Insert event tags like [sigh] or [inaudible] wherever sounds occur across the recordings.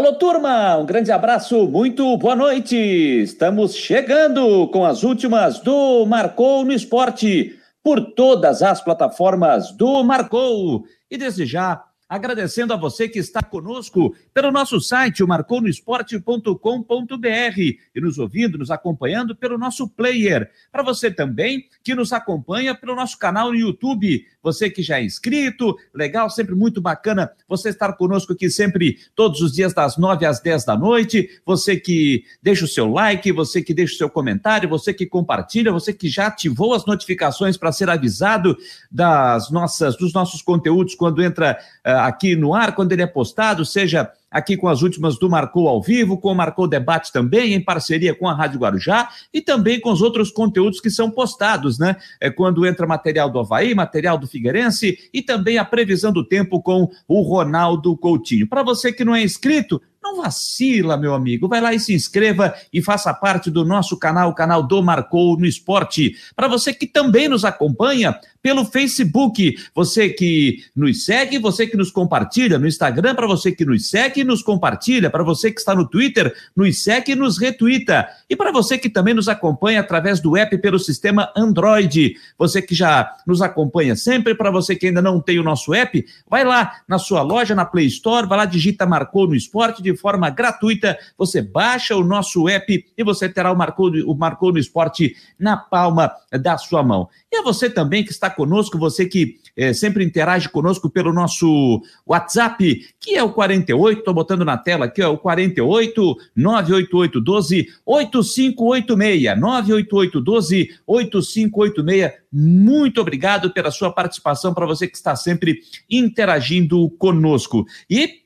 Alô, turma, um grande abraço, muito boa noite. Estamos chegando com as últimas do Marcou no Esporte por todas as plataformas do Marcou. E desde já, agradecendo a você que está conosco pelo nosso site, o marconosport.com.br, e nos ouvindo, nos acompanhando pelo nosso player. Para você também que nos acompanha pelo nosso canal no YouTube, você que já é inscrito, legal, sempre muito bacana você estar conosco aqui sempre, todos os dias, das 9 às 10 da noite. Você que deixa o seu like, você que deixa o seu comentário, você que compartilha, você que já ativou as notificações para ser avisado das nossas, dos nossos conteúdos quando entra uh, aqui no ar, quando ele é postado, seja aqui com as últimas do Marcou ao vivo, com o Marcou Debate também, em parceria com a Rádio Guarujá e também com os outros conteúdos que são postados, né? É quando entra material do Havaí, material do Figueirense e também a previsão do tempo com o Ronaldo Coutinho. Para você que não é inscrito, não vacila, meu amigo. Vai lá e se inscreva e faça parte do nosso canal, o canal do Marcou no Esporte. Para você que também nos acompanha pelo Facebook, você que nos segue, você que nos compartilha no Instagram, para você que nos segue e nos compartilha, para você que está no Twitter, nos segue e nos retuita. E para você que também nos acompanha através do app pelo sistema Android, você que já nos acompanha sempre, para você que ainda não tem o nosso app, vai lá na sua loja, na Play Store, vai lá, digita Marcou no Esporte de forma gratuita, você baixa o nosso app e você terá o Marcou, o Marcou no Esporte na palma da sua mão. E a você também que está conosco, você que é, sempre interage conosco pelo nosso WhatsApp, que é o 48, estou botando na tela aqui, é o 48 988 12 8586. 988 12 8586. Muito obrigado pela sua participação, para você que está sempre interagindo conosco. E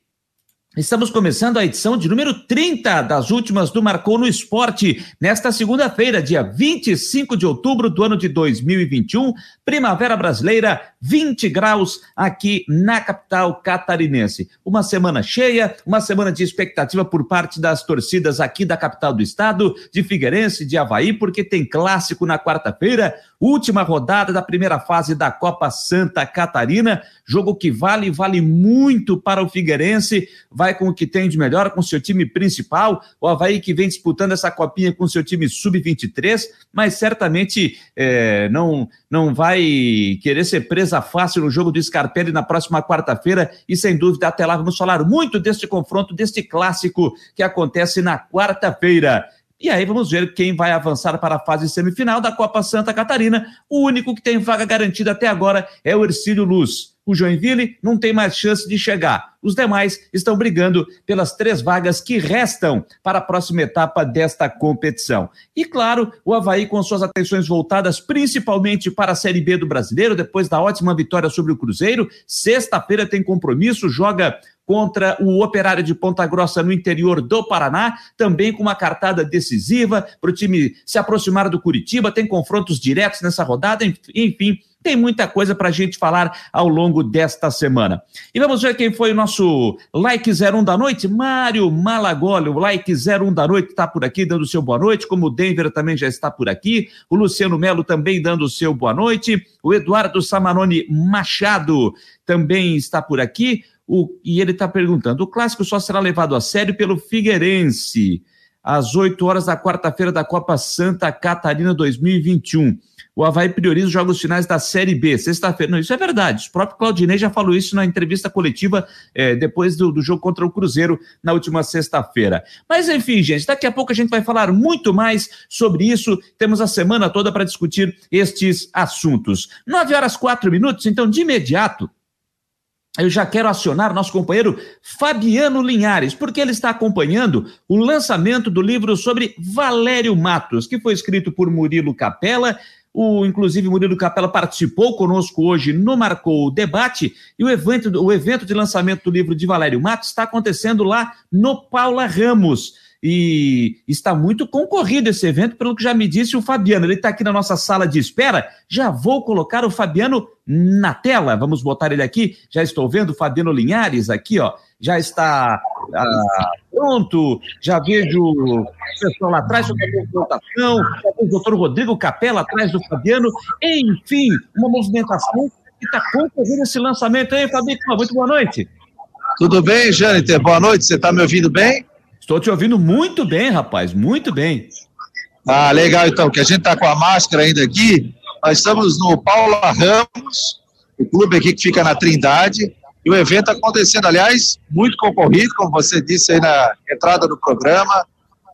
Estamos começando a edição de número 30 das últimas do Marcou no Esporte, nesta segunda-feira, dia 25 de outubro do ano de 2021, primavera brasileira, 20 graus aqui na capital catarinense. Uma semana cheia, uma semana de expectativa por parte das torcidas aqui da capital do estado, de Figueirense, de Havaí, porque tem clássico na quarta-feira, última rodada da primeira fase da Copa Santa Catarina, jogo que vale, vale muito para o Figueirense, vai com o que tem de melhor, com seu time principal, o Havaí que vem disputando essa copinha com seu time sub-23, mas certamente é, não, não vai querer ser presa fácil no jogo do Scarpelli na próxima quarta-feira, e sem dúvida até lá vamos falar muito deste confronto, deste clássico que acontece na quarta-feira. E aí vamos ver quem vai avançar para a fase semifinal da Copa Santa Catarina. O único que tem vaga garantida até agora é o Ercílio Luz. O Joinville não tem mais chance de chegar. Os demais estão brigando pelas três vagas que restam para a próxima etapa desta competição. E claro, o Havaí com suas atenções voltadas principalmente para a Série B do Brasileiro, depois da ótima vitória sobre o Cruzeiro. Sexta-feira tem compromisso, joga contra o Operário de Ponta Grossa no interior do Paraná, também com uma cartada decisiva para o time se aproximar do Curitiba, tem confrontos diretos nessa rodada, enfim, tem muita coisa para a gente falar ao longo desta semana. E vamos ver quem foi o nosso like 01 da noite, Mário Malagoli, o like 01 da noite está por aqui dando o seu boa noite, como o Denver também já está por aqui, o Luciano Melo também dando o seu boa noite, o Eduardo Samarone Machado também está por aqui, o, e ele está perguntando: o clássico só será levado a sério pelo Figueirense, às 8 horas da quarta-feira da Copa Santa Catarina 2021. O Havaí prioriza os jogos finais da Série B, sexta-feira. Não, isso é verdade. O próprio Claudinei já falou isso na entrevista coletiva é, depois do, do, jogo contra o Cruzeiro na última sexta-feira. Mas enfim, gente, daqui a pouco a gente vai falar muito mais sobre isso. Temos a semana toda para discutir estes assuntos. Nove horas quatro minutos, então de imediato eu já quero acionar nosso companheiro Fabiano Linhares, porque ele está acompanhando o lançamento do livro sobre Valério Matos, que foi escrito por Murilo Capella. O, inclusive, Murilo Capella participou conosco hoje no Marcou o Debate, e o evento, o evento de lançamento do livro de Valério Matos está acontecendo lá no Paula Ramos e está muito concorrido esse evento, pelo que já me disse o Fabiano. Ele está aqui na nossa sala de espera. Já vou colocar o Fabiano na tela. Vamos botar ele aqui. Já estou vendo o Fabiano Linhares aqui, ó. Já está ah, pronto. Já vejo o pessoal lá atrás sobre a. Já vejo o doutor Rodrigo Capela atrás do Fabiano. Enfim, uma movimentação que está concorrendo esse lançamento aí, Fabiano. Muito boa noite. Tudo bem, Jâniter? Boa noite, você está me ouvindo bem? Estou te ouvindo muito bem, rapaz, muito bem. Ah, legal então, que a gente está com a máscara ainda aqui. Nós estamos no Paula Ramos, o clube aqui que fica na Trindade, e o evento acontecendo, aliás, muito concorrido, como você disse aí na entrada do programa.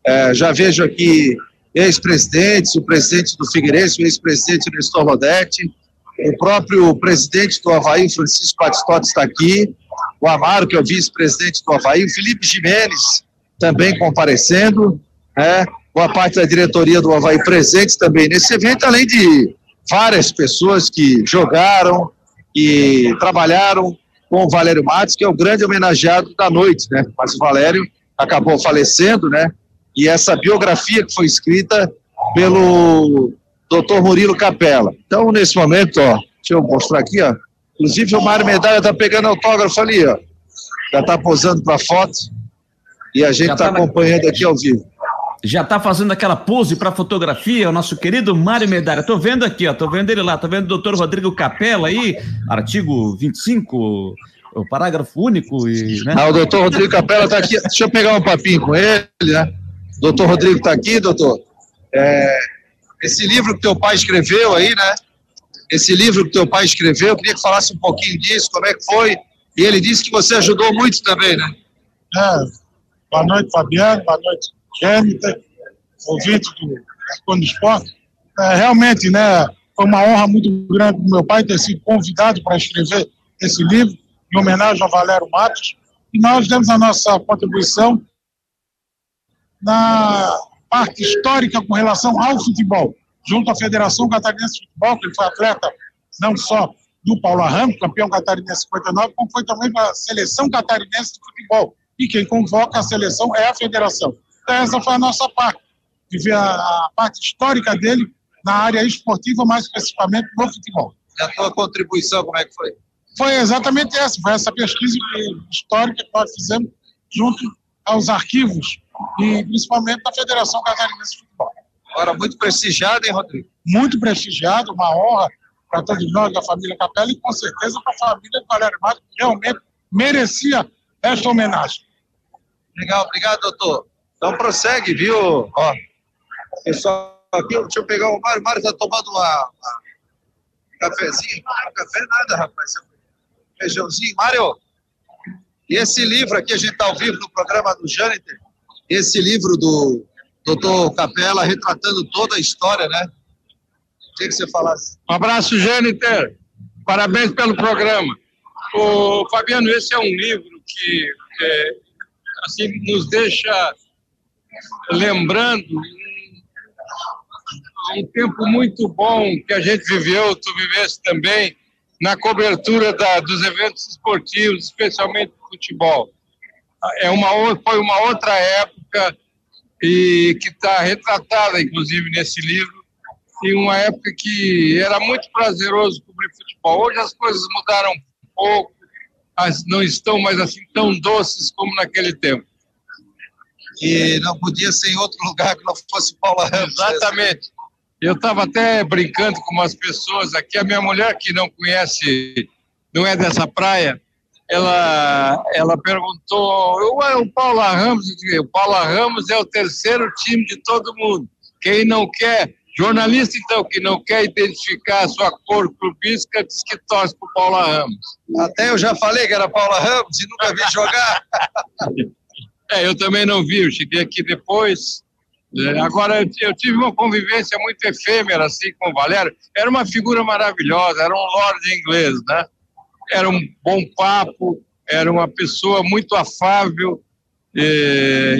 É, já vejo aqui ex-presidentes, o presidente do Figueirense, o ex-presidente Nestor Rodete, o próprio presidente do Havaí, Francisco Batistotti, está aqui, o Amaro, que é o vice-presidente do Havaí, o Felipe Jimenez, também comparecendo, né? boa parte da diretoria do Havaí presente também nesse evento, além de várias pessoas que jogaram e trabalharam com o Valério Matos, que é o grande homenageado da noite, né? Mas o Valério acabou falecendo, né? E essa biografia que foi escrita pelo Dr. Murilo Capella. Então, nesse momento, ó, deixa eu mostrar aqui, ó. Inclusive, o Mário Medalha tá pegando autógrafo ali, ó. Já tá posando para foto. E a gente está tá acompanhando aqui ao vivo. Já está fazendo aquela pose para fotografia, o nosso querido Mário Medalha. Tô vendo aqui, ó, tô vendo ele lá, tô vendo o doutor Rodrigo Capella aí, artigo 25, o parágrafo único e, né? Ah, o doutor Rodrigo Capella está aqui. Deixa eu pegar um papinho com ele, né? Doutor Rodrigo está aqui, doutor. É, esse livro que teu pai escreveu aí, né? Esse livro que teu pai escreveu, eu queria que falasse um pouquinho disso, como é que foi. E ele disse que você ajudou muito também, né? É, Boa noite, Fabiano. Boa noite, Jâniter, ouvinte do Esporte. É, realmente, né, foi uma honra muito grande do meu pai ter sido convidado para escrever esse livro, em homenagem ao Valério Matos. E nós demos a nossa contribuição na parte histórica com relação ao futebol, junto à Federação Catarinense de Futebol, que foi atleta não só do Paulo Arranco, campeão catarinense 59, como foi também da seleção catarinense de futebol, e quem convoca a seleção é a federação. Então, essa foi a nossa parte, de ver a, a parte histórica dele na área esportiva, mais especificamente no futebol. E a tua contribuição, como é que foi? Foi exatamente essa, foi essa pesquisa histórica que nós fizemos junto aos arquivos e principalmente da Federação Catarinense de Futebol. Agora, muito prestigiado, hein, Rodrigo? Muito prestigiado, uma honra para todos nós da família Capela e com certeza para a família do Valério Matos, que realmente merecia esta homenagem. Legal, obrigado, doutor. Então prossegue, viu? Ó, pessoal aqui, deixa eu pegar o Mário. O Mário tá tomando uma, uma um cafezinho. Não, café nada, rapaz. Feijãozinho. Mário, e esse livro aqui, a gente tá ao vivo no programa do Jâniter. Esse livro do doutor Capela, retratando toda a história, né? Queria que você falasse. Um abraço, Jâniter. Parabéns pelo programa. O Fabiano, esse é um livro que é, assim, nos deixa lembrando um, tempo muito bom que a gente viveu, tu viveste também, na cobertura da, dos eventos esportivos, especialmente futebol. É uma, foi uma outra época e que está retratada, inclusive, nesse livro, e uma época que era muito prazeroso cobrir futebol. Hoje as coisas mudaram um pouco, não estão mais assim tão doces como naquele tempo e não podia ser em outro lugar que não fosse Paula Ramos. Exatamente. Eu estava até brincando com umas pessoas aqui. A minha mulher, que não conhece, não é dessa praia, ela, ela perguntou: o Paula Ramos? O Paula Ramos é o terceiro time de todo mundo. Quem não quer, jornalista então, que não quer identificar a sua cor clubística, diz que torce para Paula Ramos. Até eu já falei que era Paula Ramos e nunca vi jogar. [laughs] É, eu também não vi, eu cheguei aqui depois. É, agora, eu, eu, tive uma convivência muito efêmera, assim, com o Valério. Era uma figura maravilhosa, era um lord inglês, né? Era um bom papo, era uma pessoa muito afável. É,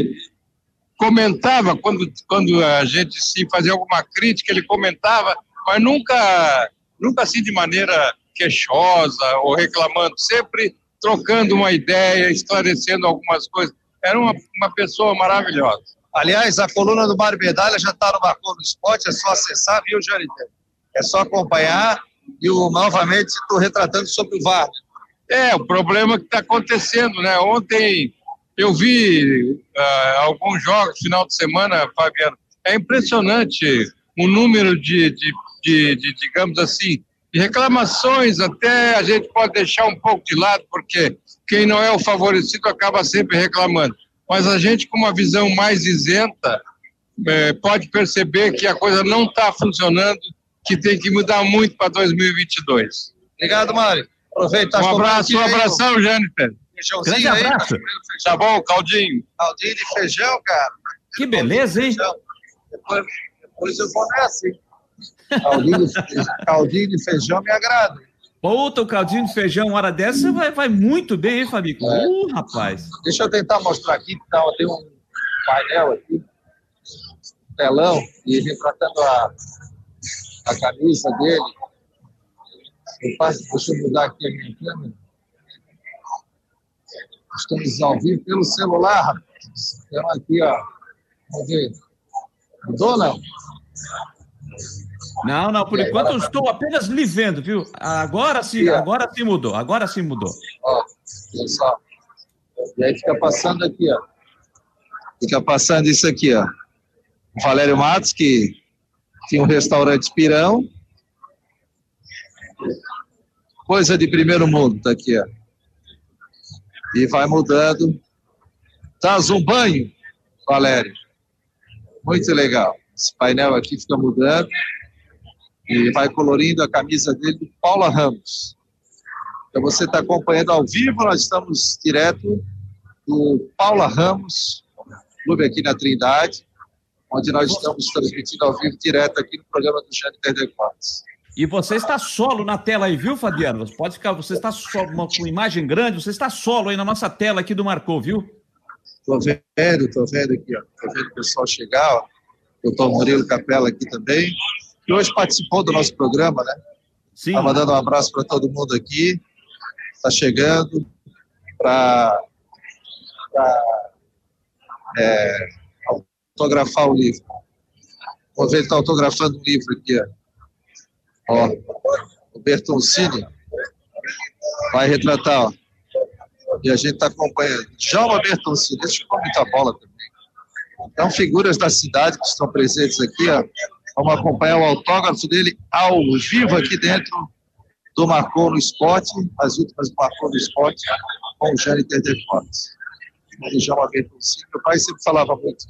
comentava, quando, quando a gente se fazia alguma crítica, ele comentava, mas nunca, nunca assim de maneira queixosa ou reclamando, sempre trocando uma ideia, esclarecendo algumas coisas era uma, uma pessoa maravilhosa. Aliás, a coluna do Mário Medalha já está no Marcou no Esporte, é só acessar, viu, Janiter? É só acompanhar e o, novamente estou retratando sobre o VAR. É, o problema que está acontecendo, né? Ontem eu vi uh, alguns jogos final de semana, Fabiano. É impressionante o número de, de, de, de, digamos assim, de reclamações. Até a gente pode deixar um pouco de lado, porque quem não é o favorecido acaba sempre reclamando. Mas a gente, com uma visão mais isenta, é, pode perceber que a coisa não está funcionando, que tem que mudar muito para 2022. Obrigado, Mário. Aproveita. Um abraço, um abração, Jâniter. Grande abraço. Tá bom, caldinho. Caldinho de feijão, cara. Que beleza, hein? Depois, depois eu vou nessa, hein? Caldinho, caldinho de feijão me agrada. Puta, o caldinho de feijão, uma hora dessa, vai, vai muito bem, hein, Fabico? É. Uh, rapaz. Deixa eu tentar mostrar aqui, que tá, tem um painel aqui, um telão, e retratando a, a camisa dele. Eu passo, deixa eu mudar aqui a minha câmera. Estamos ao vivo pelo celular, rapaz. Temos aqui, ó. Vamos ver. Mudou, não? Não, não, por enquanto eu estou apenas lhe vendo, viu? Agora sim, agora sim mudou, agora sim mudou. Ó, só. E aí fica passando aqui, ó. Fica passando isso aqui, ó. O Valério Matos, que tinha um restaurante Pirão. Coisa de primeiro mundo, tá aqui, ó. E vai mudando. Tá um banho, Valério. Muito legal. Esse painel aqui fica mudando e vai colorindo a camisa dele do Paula Ramos. Então você está acompanhando ao vivo, nós estamos direto do Paula Ramos, clube aqui na Trindade, onde nós estamos transmitindo ao vivo direto aqui no programa do Jâniter Decotes. E você está solo na tela aí, viu, Fabiano? Você pode ficar, você está solo, uma, uma imagem grande, você está solo aí na nossa tela aqui do Marcou, viu? Tô vendo, tô vendo aqui, ó. Tô vendo o pessoal chegar, ó. Doutor Murilo Capela aqui também que hoje participou do nosso programa, né? Sim. Tá mandando um abraço para todo mundo aqui. Está chegando para é, autografar o livro. Vou ver ele está autografando o livro aqui. Ó. ó o Bertoncini vai retratar. Ó. E a gente está acompanhando. Djalma Bertoncini, esse jogou muita bola também. Então, figuras da cidade que estão presentes aqui, ó. Vamos acompanhar o autógrafo dele ao vivo aqui dentro do Marcou no Esporte, as últimas Marcou no Esporte, com o Jâniter Defortes. Ele já uma meu pai sempre falava muito,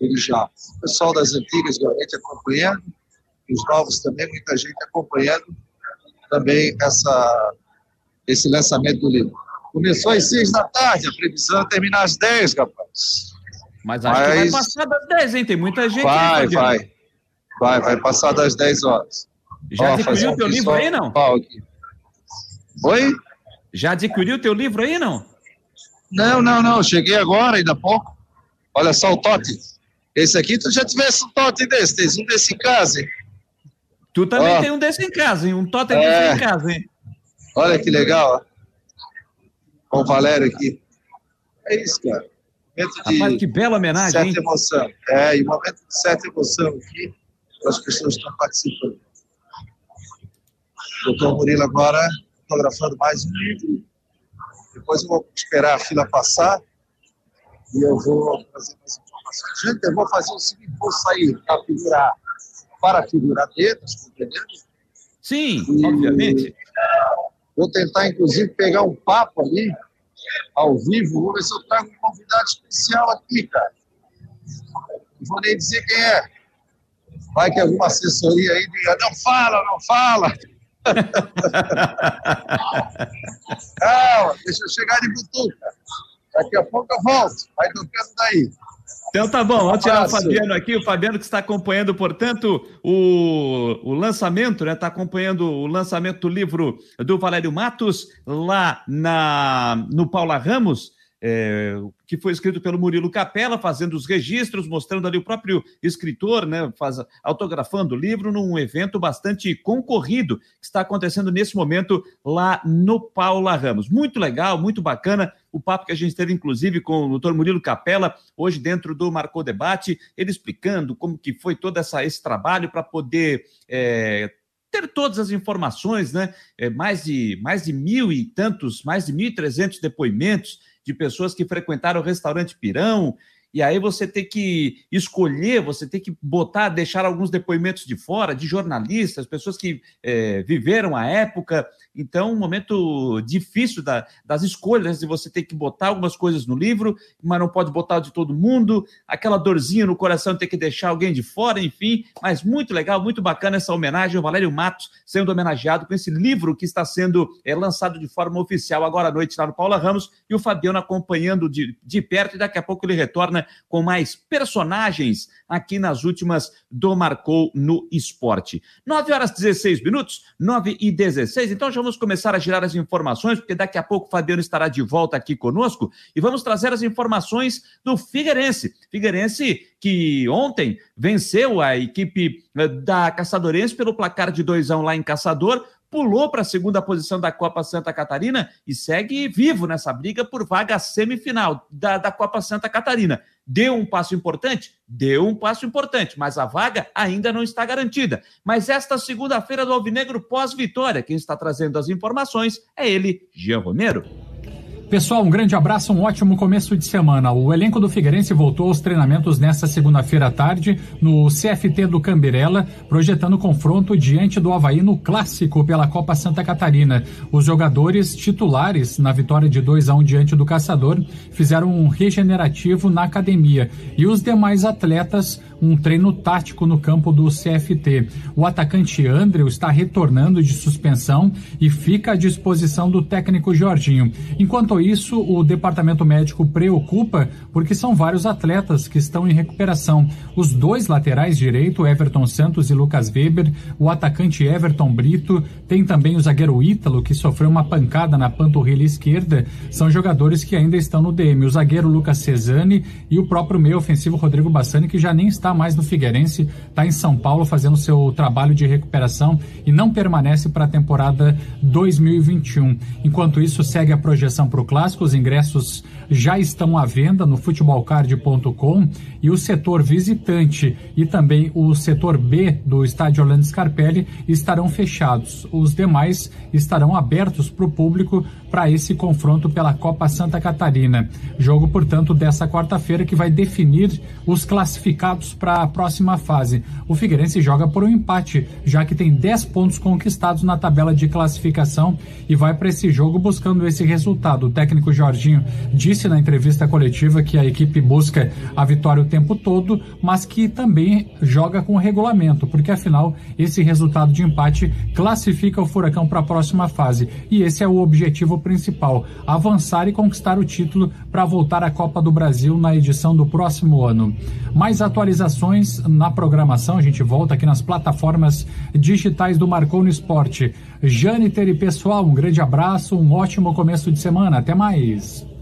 ele já. O pessoal das antigas realmente acompanhando, os novos também, muita gente acompanhando também essa, esse lançamento do livro. Começou às seis da tarde, a previsão é terminar às dez, rapaz. Mas acho Mas... que vai passar das dez, hein? Tem muita gente. Vai, vai. Vai, vai passar das 10 horas. Já Ó, adquiriu o teu livro aí, não? Oi? Já adquiriu o teu livro aí, não? Não, não, não. Cheguei agora, ainda há pouco. Olha só o Tote. Esse aqui, tu já tivesse um Tote desse, tens um desse em casa, hein? Tu também ó. tem um desse em casa, hein? Um Tote é... desse em casa, hein? Olha que legal, ó. Com o Valério aqui. É isso, cara. Momento de Rapaz, que bela homenagem, certa hein? emoção. É, e momento de certa emoção aqui as pessoas que estão participando. Doutor Murilo agora fotografando mais um livro. Depois eu vou esperar a fila passar e eu vou trazer mais informações. Gente, eu vou fazer o seguinte, vou sair para figurar, para figurar compreendendo? Sim, e obviamente. Vou tentar, inclusive, pegar um papo ali, ao vivo, vou ver se eu trago um convidado especial aqui, cara. Não vou nem dizer quem é. Vai que alguma assessoria aí diga, não fala, não fala. [laughs] Calma, deixa eu chegar de butuca. Daqui a pouco eu volto. Vai tocando daí. Então tá bom, vamos tirar o Fabiano aqui, o Fabiano que está acompanhando, portanto, o, o lançamento, né? Está acompanhando o lançamento do livro do Valério Matos lá na, no Paula Ramos é, que foi escrito pelo Murilo Capella, fazendo os registros, mostrando ali o próprio escritor, né, faz, autografando o livro num evento bastante concorrido que está acontecendo nesse momento lá no Paula Ramos. Muito legal, muito bacana o papo que a gente teve, inclusive, com o doutor Murilo Capella, hoje dentro do Marcou Debate, ele explicando como que foi todo essa, esse trabalho para poder é, ter todas as informações, né? É, mais, de, mais de mil e tantos, mais de mil e trezentos depoimentos de pessoas que frequentaram o restaurante Pirão e aí você tem que escolher, você tem que botar, deixar alguns depoimentos de fora, de jornalistas, pessoas que é, viveram a época. Então, um momento difícil da, das escolhas, de você ter que botar algumas coisas no livro, mas não pode botar de todo mundo, aquela dorzinha no coração ter que deixar alguém de fora, enfim. Mas muito legal, muito bacana essa homenagem ao Valério Matos sendo homenageado com esse livro que está sendo é, lançado de forma oficial agora à noite lá no Paula Ramos e o Fabiano acompanhando de, de perto e daqui a pouco ele retorna com mais personagens aqui nas últimas do Marcou no Esporte. 9 horas 16 minutos, 9 e 16. Então já vamos começar a girar as informações, porque daqui a pouco o Fabiano estará de volta aqui conosco e vamos trazer as informações do Figueirense. Figueirense que ontem venceu a equipe eh, da Caçadorense pelo placar de 2 a 1 lá em Caçador, pulou para a segunda posição da Copa Santa Catarina e segue vivo nessa briga por vaga semifinal da, da Copa Santa Catarina. Deu um passo importante? Deu um passo importante, mas a vaga ainda não está garantida. Mas esta segunda-feira do Alvinegro pós-vitória, quem está trazendo as informações é ele, Jean Romero. Pessoal, um grande abraço, um ótimo começo de semana. O elenco do Figueirense voltou aos treinamentos nesta segunda-feira à tarde no CFT do Camberela, projetando confronto diante do Havaí no clássico pela Copa Santa Catarina. Os jogadores titulares na vitória de 2 a 1 diante do Caçador fizeram um regenerativo na academia e os demais atletas um treino tático no campo do CFT. O atacante Andrew está retornando de suspensão e fica à disposição do técnico Jorginho. Enquanto isso, o departamento médico preocupa porque são vários atletas que estão em recuperação. Os dois laterais direito, Everton Santos e Lucas Weber, o atacante Everton Brito, tem também o zagueiro Ítalo, que sofreu uma pancada na panturrilha esquerda. São jogadores que ainda estão no DM. O zagueiro Lucas Cesani e o próprio meio ofensivo Rodrigo Bassani, que já nem está está mais no Figueirense, está em São Paulo fazendo seu trabalho de recuperação e não permanece para a temporada 2021. Enquanto isso, segue a projeção para o clássico, os ingressos já estão à venda no futebolcard.com e o setor visitante e também o setor B do estádio Orlando Scarpelli estarão fechados. Os demais estarão abertos para o público para esse confronto pela Copa Santa Catarina. Jogo, portanto, dessa quarta-feira que vai definir os classificados para a próxima fase. O Figueirense joga por um empate, já que tem 10 pontos conquistados na tabela de classificação e vai para esse jogo buscando esse resultado. O técnico Jorginho disse na entrevista coletiva que a equipe busca a vitória o tempo todo, mas que também joga com regulamento, porque afinal esse resultado de empate classifica o Furacão para a próxima fase. E esse é o objetivo principal: avançar e conquistar o título para voltar à Copa do Brasil na edição do próximo ano. Mais atualizações na programação, a gente volta aqui nas plataformas digitais do Marcou no Esporte. Jâniter e pessoal, um grande abraço, um ótimo começo de semana. Até mais.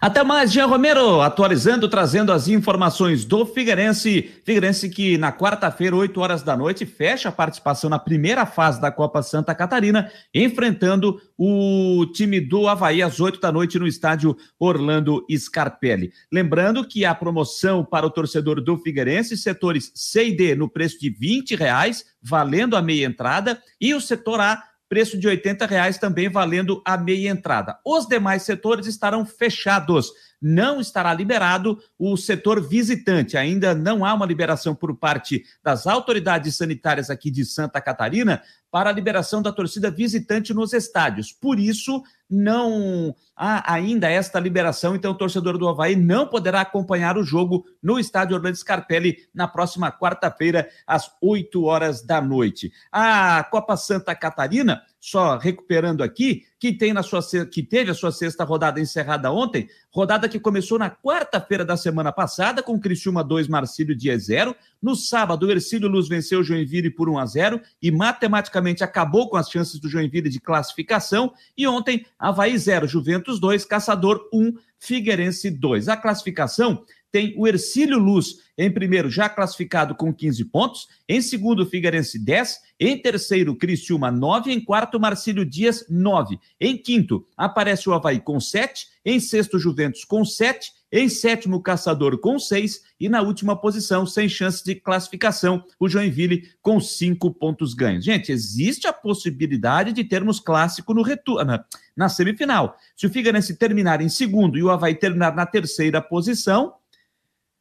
Até mais, Jean Romero, atualizando, trazendo as informações do Figueirense. Figueirense que na quarta-feira, 8 horas da noite, fecha a participação na primeira fase da Copa Santa Catarina, enfrentando o time do Havaí às 8 da noite no estádio Orlando Scarpelli. Lembrando que a promoção para o torcedor do Figueirense, setores C e D no preço de 20 reais, valendo a meia entrada, e o setor A preço de R$ reais também valendo a meia entrada. Os demais setores estarão fechados. Não estará liberado o setor visitante. Ainda não há uma liberação por parte das autoridades sanitárias aqui de Santa Catarina para a liberação da torcida visitante nos estádios. Por isso, não há ainda esta liberação, então o torcedor do Havaí não poderá acompanhar o jogo no estádio Orlando Scarpelli na próxima quarta-feira, às 8 horas da noite. A Copa Santa Catarina, só recuperando aqui, que, tem na sua, que teve a sua sexta rodada encerrada ontem, rodada que começou na quarta-feira da semana passada, com Criciúma 2, Marcílio Dia 0. No sábado, o Ercílio Luz venceu o Joinville por 1 a 0 e matematicamente acabou com as chances do Joinville de classificação. E ontem, Havaí 0, Juventus 2, Caçador 1, Figueirense 2. A classificação tem o Ercílio Luz em primeiro, já classificado com 15 pontos. Em segundo, Figueirense, 10. Em terceiro, Criciúma, 9. Em quarto, Marcílio Dias, 9. Em quinto, aparece o Havaí com 7. Em sexto, Juventus com 7. Em sétimo, Caçador com seis. E na última posição, sem chance de classificação, o Joinville com cinco pontos ganhos. Gente, existe a possibilidade de termos clássico no retorno, na semifinal. Se o Figueirense terminar em segundo e o Havaí terminar na terceira posição,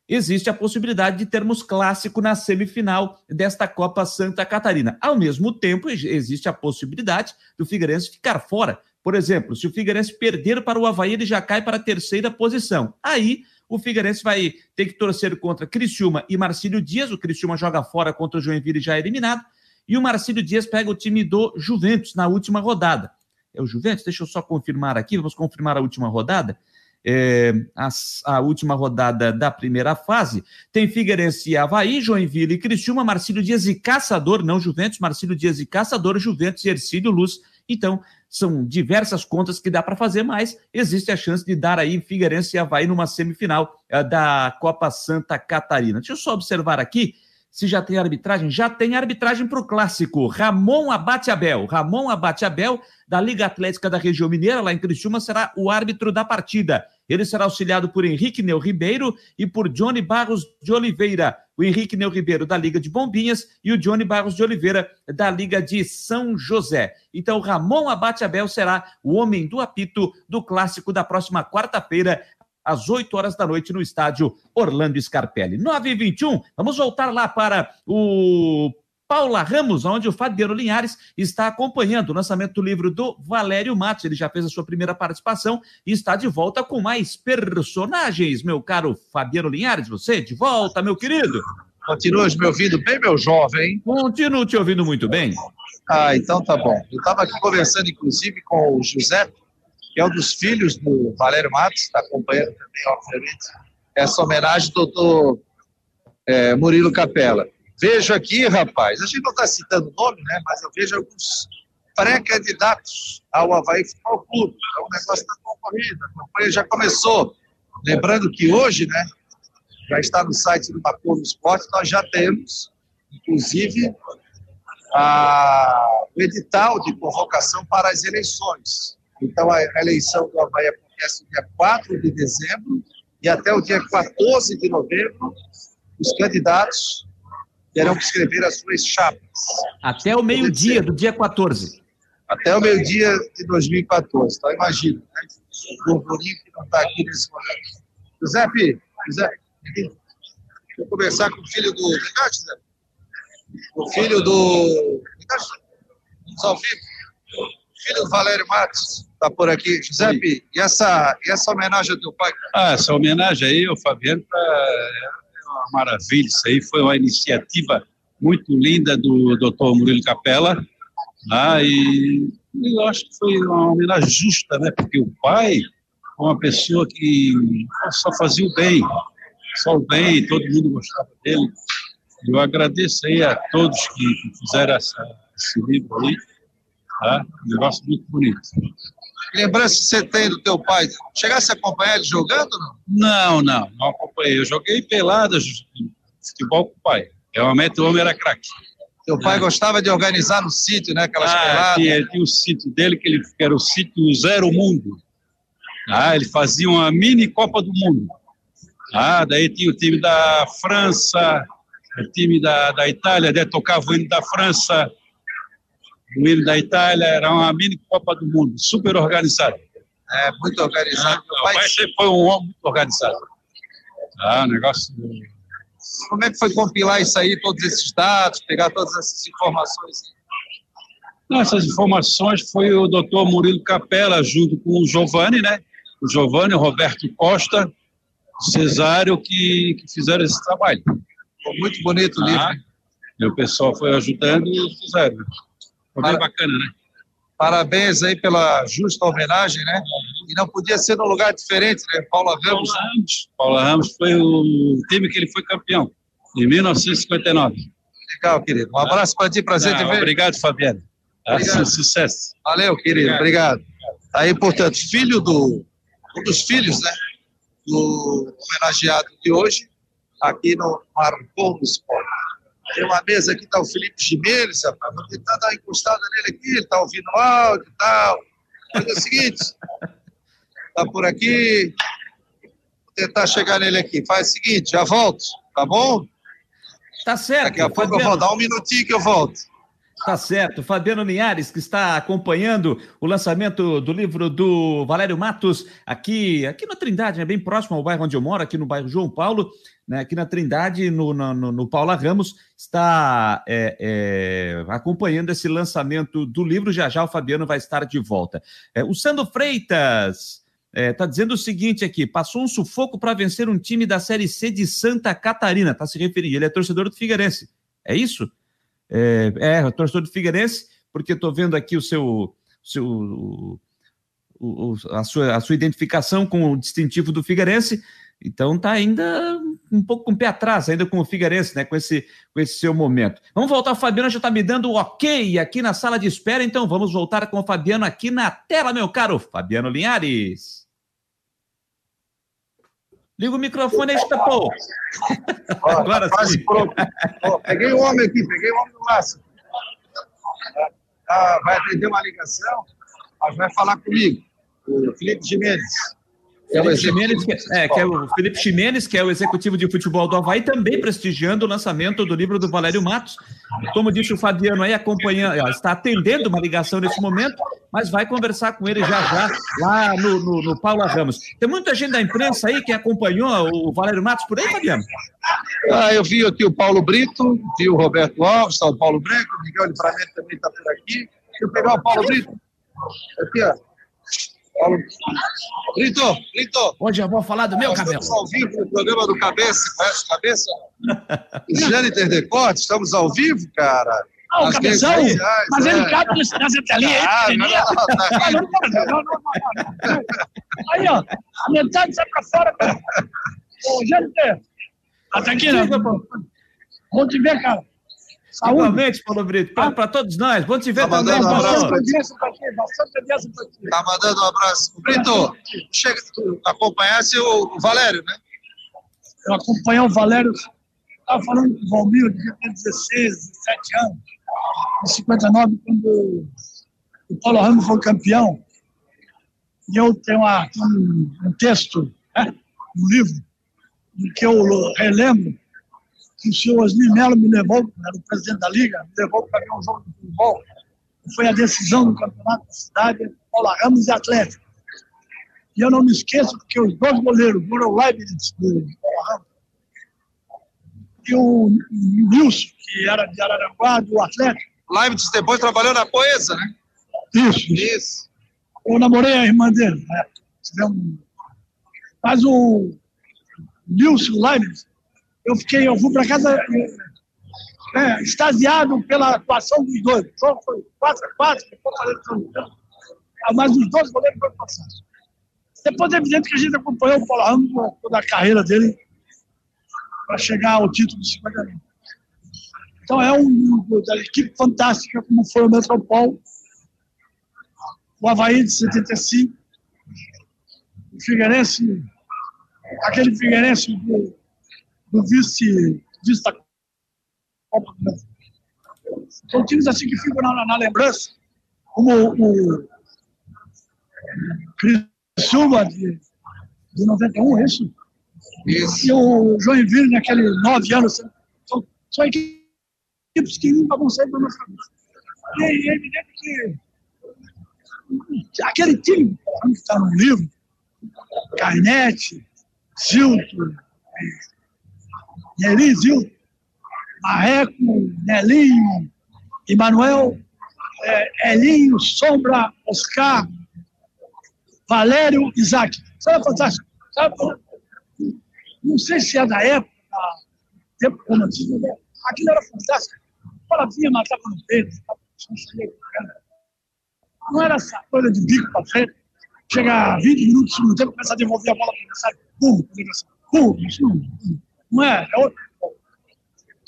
existe a possibilidade de termos clássico na semifinal desta Copa Santa Catarina. Ao mesmo tempo, existe a possibilidade do Figueirense ficar fora por exemplo, se o Figueirense perder para o Havaí, ele já cai para a terceira posição. Aí o Figueirense vai ter que torcer contra Criciúma e Marcílio Dias. O Criciúma joga fora contra o Joinville já eliminado. E o Marcílio Dias pega o time do Juventus na última rodada. É o Juventus? Deixa eu só confirmar aqui. Vamos confirmar a última rodada. É, a, a, última rodada da primeira fase. Tem Figueirense e Havaí, Joinville e Criciúma, Marcílio Dias e Caçador, não Juventus, Marcílio Dias e Caçador, Juventus e Ercílio Luz. Então, são diversas contas que dá para fazer, mas existe a chance de dar aí Figueirense e Havaí numa semifinal uh, da Copa Santa Catarina. Deixa eu só observar aqui se já tem arbitragem. Já tem arbitragem para o clássico. Ramon Abate Abel. Ramon Abate Abel, da Liga Atlética da Região Mineira, lá em Criciúma, será o árbitro da partida. Ele será auxiliado por Henrique Neu Ribeiro e por Johnny Barros de Oliveira. O Henrique Neu Ribeiro da Liga de Bombinhas e o Johnny Barros de Oliveira da Liga de São José. Então, Ramon Abate Abel será o homem do apito do clássico da próxima quarta-feira, às 8 horas da noite, no estádio Orlando Scarpelli. 9 e 21 vamos voltar lá para o Paula Ramos, onde o Fabiano Linhares está acompanhando o lançamento do livro do Valério Matos. Ele já fez a sua primeira participação e está de volta com mais personagens, meu caro Fabiano Linhares. Você de volta, meu querido. Continua me ouvindo bem, meu jovem? Continuo te ouvindo muito bem. Ah, então tá bom. Eu estava aqui conversando, inclusive, com o José, que é um dos filhos do Valério Matos, está acompanhando também, obviamente, essa homenagem do doutor é, Murilo Capella. Vejo aqui, rapaz, a gente não está citando o nome, né? Mas eu vejo alguns pré-candidatos ao Havaí Futebol Clube. É um negócio da concorrida. A campanha já começou. Lembrando que hoje, né? Já está no site do do Esporte, nós já temos, inclusive, a, o edital de convocação para as eleições. Então, a, eleição do Havaí acontece no dia 4 de dezembro e até o dia 14 de novembro, os candidatos terão que escrever as suas chapas. Até o meio-dia do dia 14. Até o meio-dia de 2014. Então, imagina, né? o burburinho que não está aqui nesse momento. Giuseppe, eu conversar com o filho do. Giuseppe. O filho do. Giuseppe. Filho do Valério Matos está por aqui. Giuseppe, e essa, e essa homenagem ao teu pai? Ah, essa homenagem aí, o Fabiano, tá, uma maravilha. Isso aí foi uma iniciativa muito linda do doutor Murilo Capella. Né? E eu acho que foi uma homenagem justa, né? Porque o pai foi uma pessoa que só fazia o bem, só o bem, todo mundo gostava dele. Eu agradeço aí a todos que fizeram essa, esse livro aí. Tá? Um negócio muito bonito. Lembrança que você tem do teu pai? Chegasse a acompanhar ele jogando não? Não, não, não acompanhei. Eu joguei peladas, futebol com o pai. Realmente o homem era craque. Teu pai é. gostava de organizar no sítio, né? Aquelas ah, peladas. Tinha, tinha o sítio dele, que, ele, que era o sítio Zero Mundo. Ah, ele fazia uma mini Copa do Mundo. Ah, daí tinha o time da França, o time da, da Itália, daí tocava o hino da França, o hino da Itália, era uma mini Copa do Mundo, super organizado. É, muito organizado. Ah, o pai sempre foi um homem muito organizado. Ah, negócio. Como é que foi compilar isso aí, todos esses dados, pegar todas essas informações? Não, essas informações foi o doutor Murilo Capella, junto com o Giovanni, né? O Giovanni, o Roberto Costa, o Cesário, que, que fizeram esse trabalho. Ficou muito bonito o livro. Ah, e o pessoal foi ajudando e fizeram. Foi bem bacana, né? Parabéns aí pela justa homenagem, né? E não podia ser num lugar diferente, né? Paula Ramos. Paula Ramos, Paula Ramos foi o time que ele foi campeão, em 1959. Legal, querido. Um abraço para ti, prazer de ver. Obrigado, Fabiano. Obrigado. Sucesso. Valeu, querido. Obrigado. obrigado. Aí, portanto, filho do. Um dos filhos, né? do homenageado de hoje, aqui no Marcou Esporte. Tem uma mesa aqui, está o Felipe Jimenez, rapaz. Vou tentar dar uma encostada nele aqui, ele está ouvindo áudio e tal. Mas é o seguinte, está por aqui. Vou tentar chegar nele aqui. Faz o seguinte, já volto, tá bom? Tá certo. Daqui a pouco eu vou dar um minutinho que eu volto. Tá certo. Fabiano Linhares, que está acompanhando o lançamento do livro do Valério Matos aqui, aqui na Trindade, né, bem próximo ao bairro onde eu moro, aqui no bairro João Paulo, né, aqui na Trindade, no, no, no Paula Ramos, está é, é, acompanhando esse lançamento do livro. Já já o Fabiano vai estar de volta. É, o Sandro Freitas está é, dizendo o seguinte aqui: passou um sufoco para vencer um time da Série C de Santa Catarina. Está se referindo, ele é torcedor do Figueirense. É isso? É, é torcedor do Figueirense, porque estou vendo aqui o seu, seu o, a, sua, a sua identificação com o distintivo do Figueirense. Então está ainda um pouco com o pé atrás, ainda com o Figueirense, né? Com esse, com esse seu momento. Vamos voltar, o Fabiano já está me dando o ok aqui na sala de espera, então vamos voltar com o Fabiano aqui na tela, meu caro Fabiano Linhares. Liga o microfone aí, Estapou. [laughs] Agora quase sim. pronto. peguei o homem aqui, peguei o homem do máximo. Ah, vai atender uma ligação, mas vai falar comigo, o Felipe Jimenez. É o Ximenes, que, é, que é o Felipe Ximenes, que é o executivo de futebol do Havaí, também prestigiando o lançamento do livro do Valério Matos. Como disse o Fabiano aí, acompanhando, está atendendo uma ligação nesse momento, mas vai conversar com ele já já, lá no, no, no Paula Ramos. Tem muita gente da imprensa aí que acompanhou o Valério Matos por aí, Fabiano? Ah, eu vi aqui o Paulo Brito, vi o Roberto Alves, está o Paulo Branco, o Miguel Livramento também está por aqui. Deixa eu pegar o Paulo Brito. Aqui, ó. Brito, Brito. Hoje eu vou falar do meu cabelo. Estamos ao vivo no programa do Cabeça, conhece Cabeça? Jâniter [laughs] Decorte, estamos ao vivo, cara. Ah, o cabeção? Mas é. ele cabe nessa telinha aí, não, não, não, não, não, não, Aí, ó, a metade sai pra fora. Ô, Jâniter, até aqui, né? Vamos te ver, cara. Saúde. Igualmente, Paulo Brito, para todos nós. Bom te ver tá também, Paulo. Bastante Tá mandando um abraço. Brito, chega, acompanhasse o Valério, né? Eu acompanhei o Valério, estava falando com o Valmir, eu devia ter 16, 17 anos, em 59, quando o Paulo Ramos foi campeão. E eu tenho uma, um, um texto, né, um livro, em que eu relembro que o senhor Osmir Melo me levou, era o presidente da Liga, me levou para ver um jogo de futebol. Foi a decisão do campeonato da cidade, Paula Ramos e Atlético. E eu não me esqueço porque os dois goleiros, o Leibniz do Paula Ramos e o Nilson, que era de Araranguá, do Atlético. Leibniz depois trabalhou na Poesa, né? Isso. Isso. Eu namorei a irmã dele, né? Mas o Nilson Leibniz eu fiquei, eu fui para casa é, extasiado pela atuação dos dois. O jogo foi 4x4, mas os dois goleiros foram passados. Depois é evidente que a gente acompanhou o Paulo Ramos toda a carreira dele para chegar ao título de 50 anos. Então é um da equipe fantástica como foi o Metropol, o Havaí de 75, o Figueirense, aquele Figueirense do do vice, vice da Copa do Brasil. São times assim que ficam na, na lembrança, como o, o Cris Silva de, de 91, é isso? Isso. E o Joinville naquele nove anos. São, são equipes que nunca vão sair da nossa cabeça. E é evidente que aquele time que está no livro, Carnete, Zilton, Nelizio, Marreco, Nelinho, Emanuel, é, Elinho, Sombra, Oscar, Valério, Isaac. Sabe fantástico? Sabe? Não sei se é da época, tempo romantismo, né? aquilo era fantástico. Ela vinha, matava no peito, não era essa coisa de bico para frente, chega 20 minutos no tempo, começa a devolver a bola para o adversário, pum, pum, isso não, não é? É outro.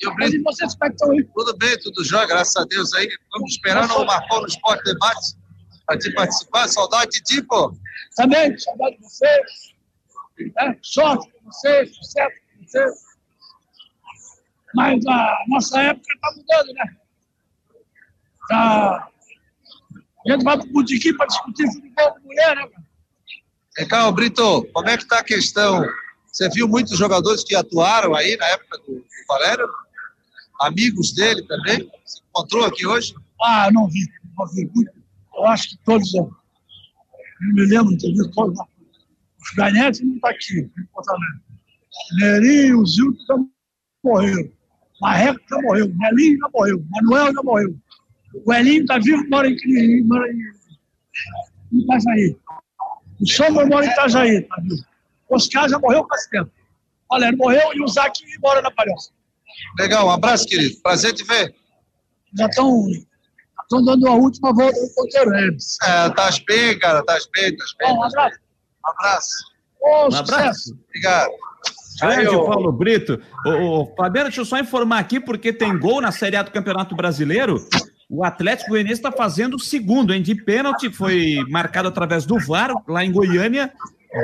E o Brito, vocês como é estão aí? Tudo bem, tudo já, graças a Deus aí. Vamos esperando o Marcão no Esporte Debate para te participar. Saudade de ti, pô. Também, saudade de vocês. Né? Sorte para vocês, sucesso para vocês. Mas a nossa época está mudando, né? Tá... A gente vai para o botequim para discutir futebol com mulher, né, cara? Brito, como é que está a questão? Você viu muitos jogadores que atuaram aí na época do, do Valério? Amigos dele também? Você encontrou aqui hoje? Ah, não vi. Não vi. Eu acho que todos. Eu não me lembro de ter visto todos. Os Ganetes não estão tá aqui, em. Nerinho, Zilton já morreu. Marreco já morreu. Melinho já morreu. Manuel já morreu. O Elinho está vivo, mora em, mora em Itajaí. O Sombra mora em Itajaí, tá vivo. Oscar já morreu faz tempo. Valério morreu e o Zac mora na Palhoça. Legal, um abraço, querido. Prazer te ver. Já estão estão dando a última volta no ponteiro. É, tá bem, cara, tá bem, tá bem. Um abraço. Um abraço. Oh, um abraço. Obrigado. Grande Paulo Brito. O, o Fabiano, deixa eu só informar aqui, porque tem gol na Série A do Campeonato Brasileiro. O Atlético Goianiense está fazendo o segundo, hein? De pênalti, foi marcado através do VAR, lá em Goiânia.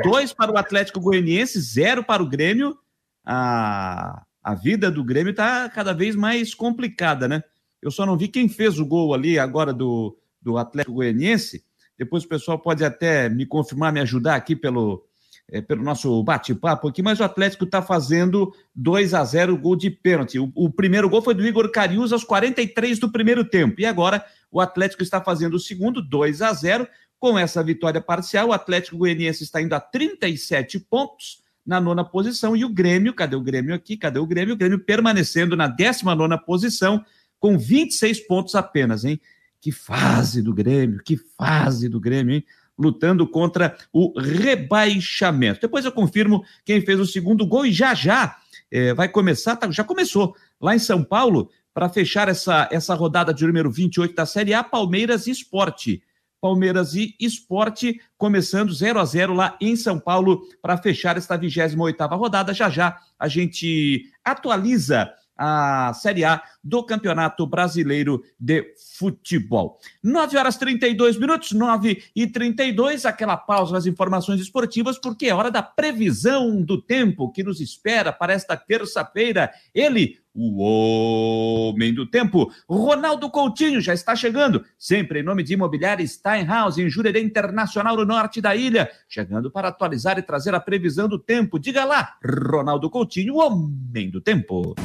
Dois para o Atlético Goianiense, zero para o Grêmio. A, a vida do Grêmio está cada vez mais complicada, né? Eu só não vi quem fez o gol ali agora do, do Atlético Goianiense. Depois o pessoal pode até me confirmar, me ajudar aqui pelo, é, pelo nosso bate-papo aqui, mas o Atlético está fazendo 2 a 0 gol de pênalti. O, o, primeiro gol foi do Igor Carius aos 43 do primeiro tempo. E agora o Atlético está fazendo o segundo, 2 a 0 Com essa vitória parcial, o Atlético Goianiense está indo a 37 pontos na nona posição. E o Grêmio, cadê o Grêmio aqui? Cadê o Grêmio? O Grêmio permanecendo na 19 posição com 26 pontos apenas, hein? Que fase do Grêmio, que fase do Grêmio, hein? Lutando contra o rebaixamento. Depois eu confirmo quem fez o segundo gol e já já é, vai começar, tá, já começou lá em São Paulo para fechar essa, essa rodada de número 28 da Série A, Palmeiras Esporte. Palmeiras e Esporte, começando 0 a 0 lá em São Paulo para fechar esta 28 rodada. Já já a gente atualiza a Série A do Campeonato Brasileiro de Futebol. 9 horas 32 minutos, 9 e 32, aquela pausa nas informações esportivas, porque é hora da previsão do tempo que nos espera para esta terça-feira. Ele, o homem do tempo, Ronaldo Coutinho, já está chegando, sempre em nome de Imobiliária Steinhaus, em Jurerê Internacional, no norte da ilha, chegando para atualizar e trazer a previsão do tempo. Diga lá, Ronaldo Coutinho, o homem do tempo.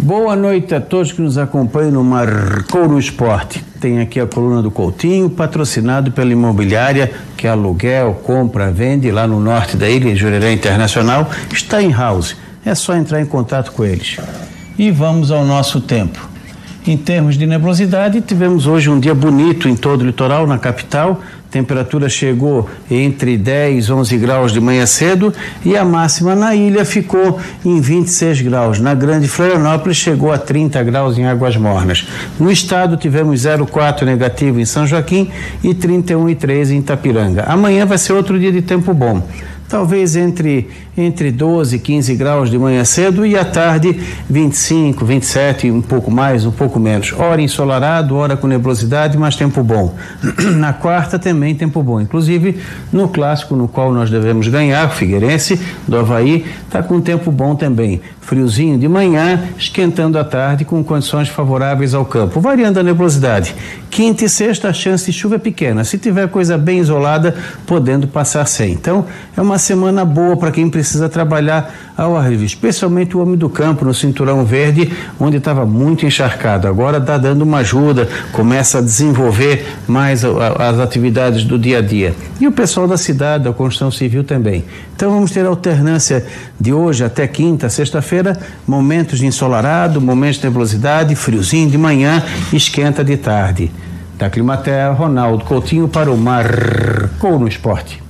Boa noite a todos que nos acompanham no Marcou no Esporte. Tem aqui a coluna do Coutinho, patrocinado pela imobiliária que aluguel, compra, vende lá no norte da ilha, em Jurerê Internacional, em house. É só entrar em contato com eles. E vamos ao nosso tempo. Em termos de nebulosidade, tivemos hoje um dia bonito em todo o litoral, na capital, temperatura chegou entre 10 e 11 graus de manhã cedo e a máxima na ilha ficou em 26 graus. Na Grande Florianópolis chegou a 30 graus em Águas Mornas. No estado tivemos 0,4 negativo em São Joaquim e 31,3 em Itapiranga. Amanhã vai ser outro dia de tempo bom talvez entre, entre 12 e 15 graus de manhã cedo e à tarde 25, 27, um pouco mais, um pouco menos. Hora ensolarado, hora com nebulosidade, mas tempo bom. [clears throat] Na quarta também tempo bom. Inclusive no clássico no qual nós devemos ganhar, o Figueirense do Havaí, está com tempo bom também friozinho de manhã, esquentando à tarde com condições favoráveis ao campo, variando a nebulosidade. Quinta e sexta a chance de chuva é pequena, se tiver coisa bem isolada, podendo passar sem. Então, é uma semana boa para quem precisa trabalhar ao ar livre, especialmente o homem do campo no cinturão verde, onde estava muito encharcado. Agora está dando uma ajuda, começa a desenvolver mais as atividades do dia a dia. E o pessoal da cidade, da construção civil também. Então vamos ter alternância de hoje até quinta, sexta-feira, momentos de ensolarado, momentos de nebulosidade, friozinho de manhã, esquenta de tarde. Da Climaterra, Ronaldo Coutinho para o Marcou no Esporte.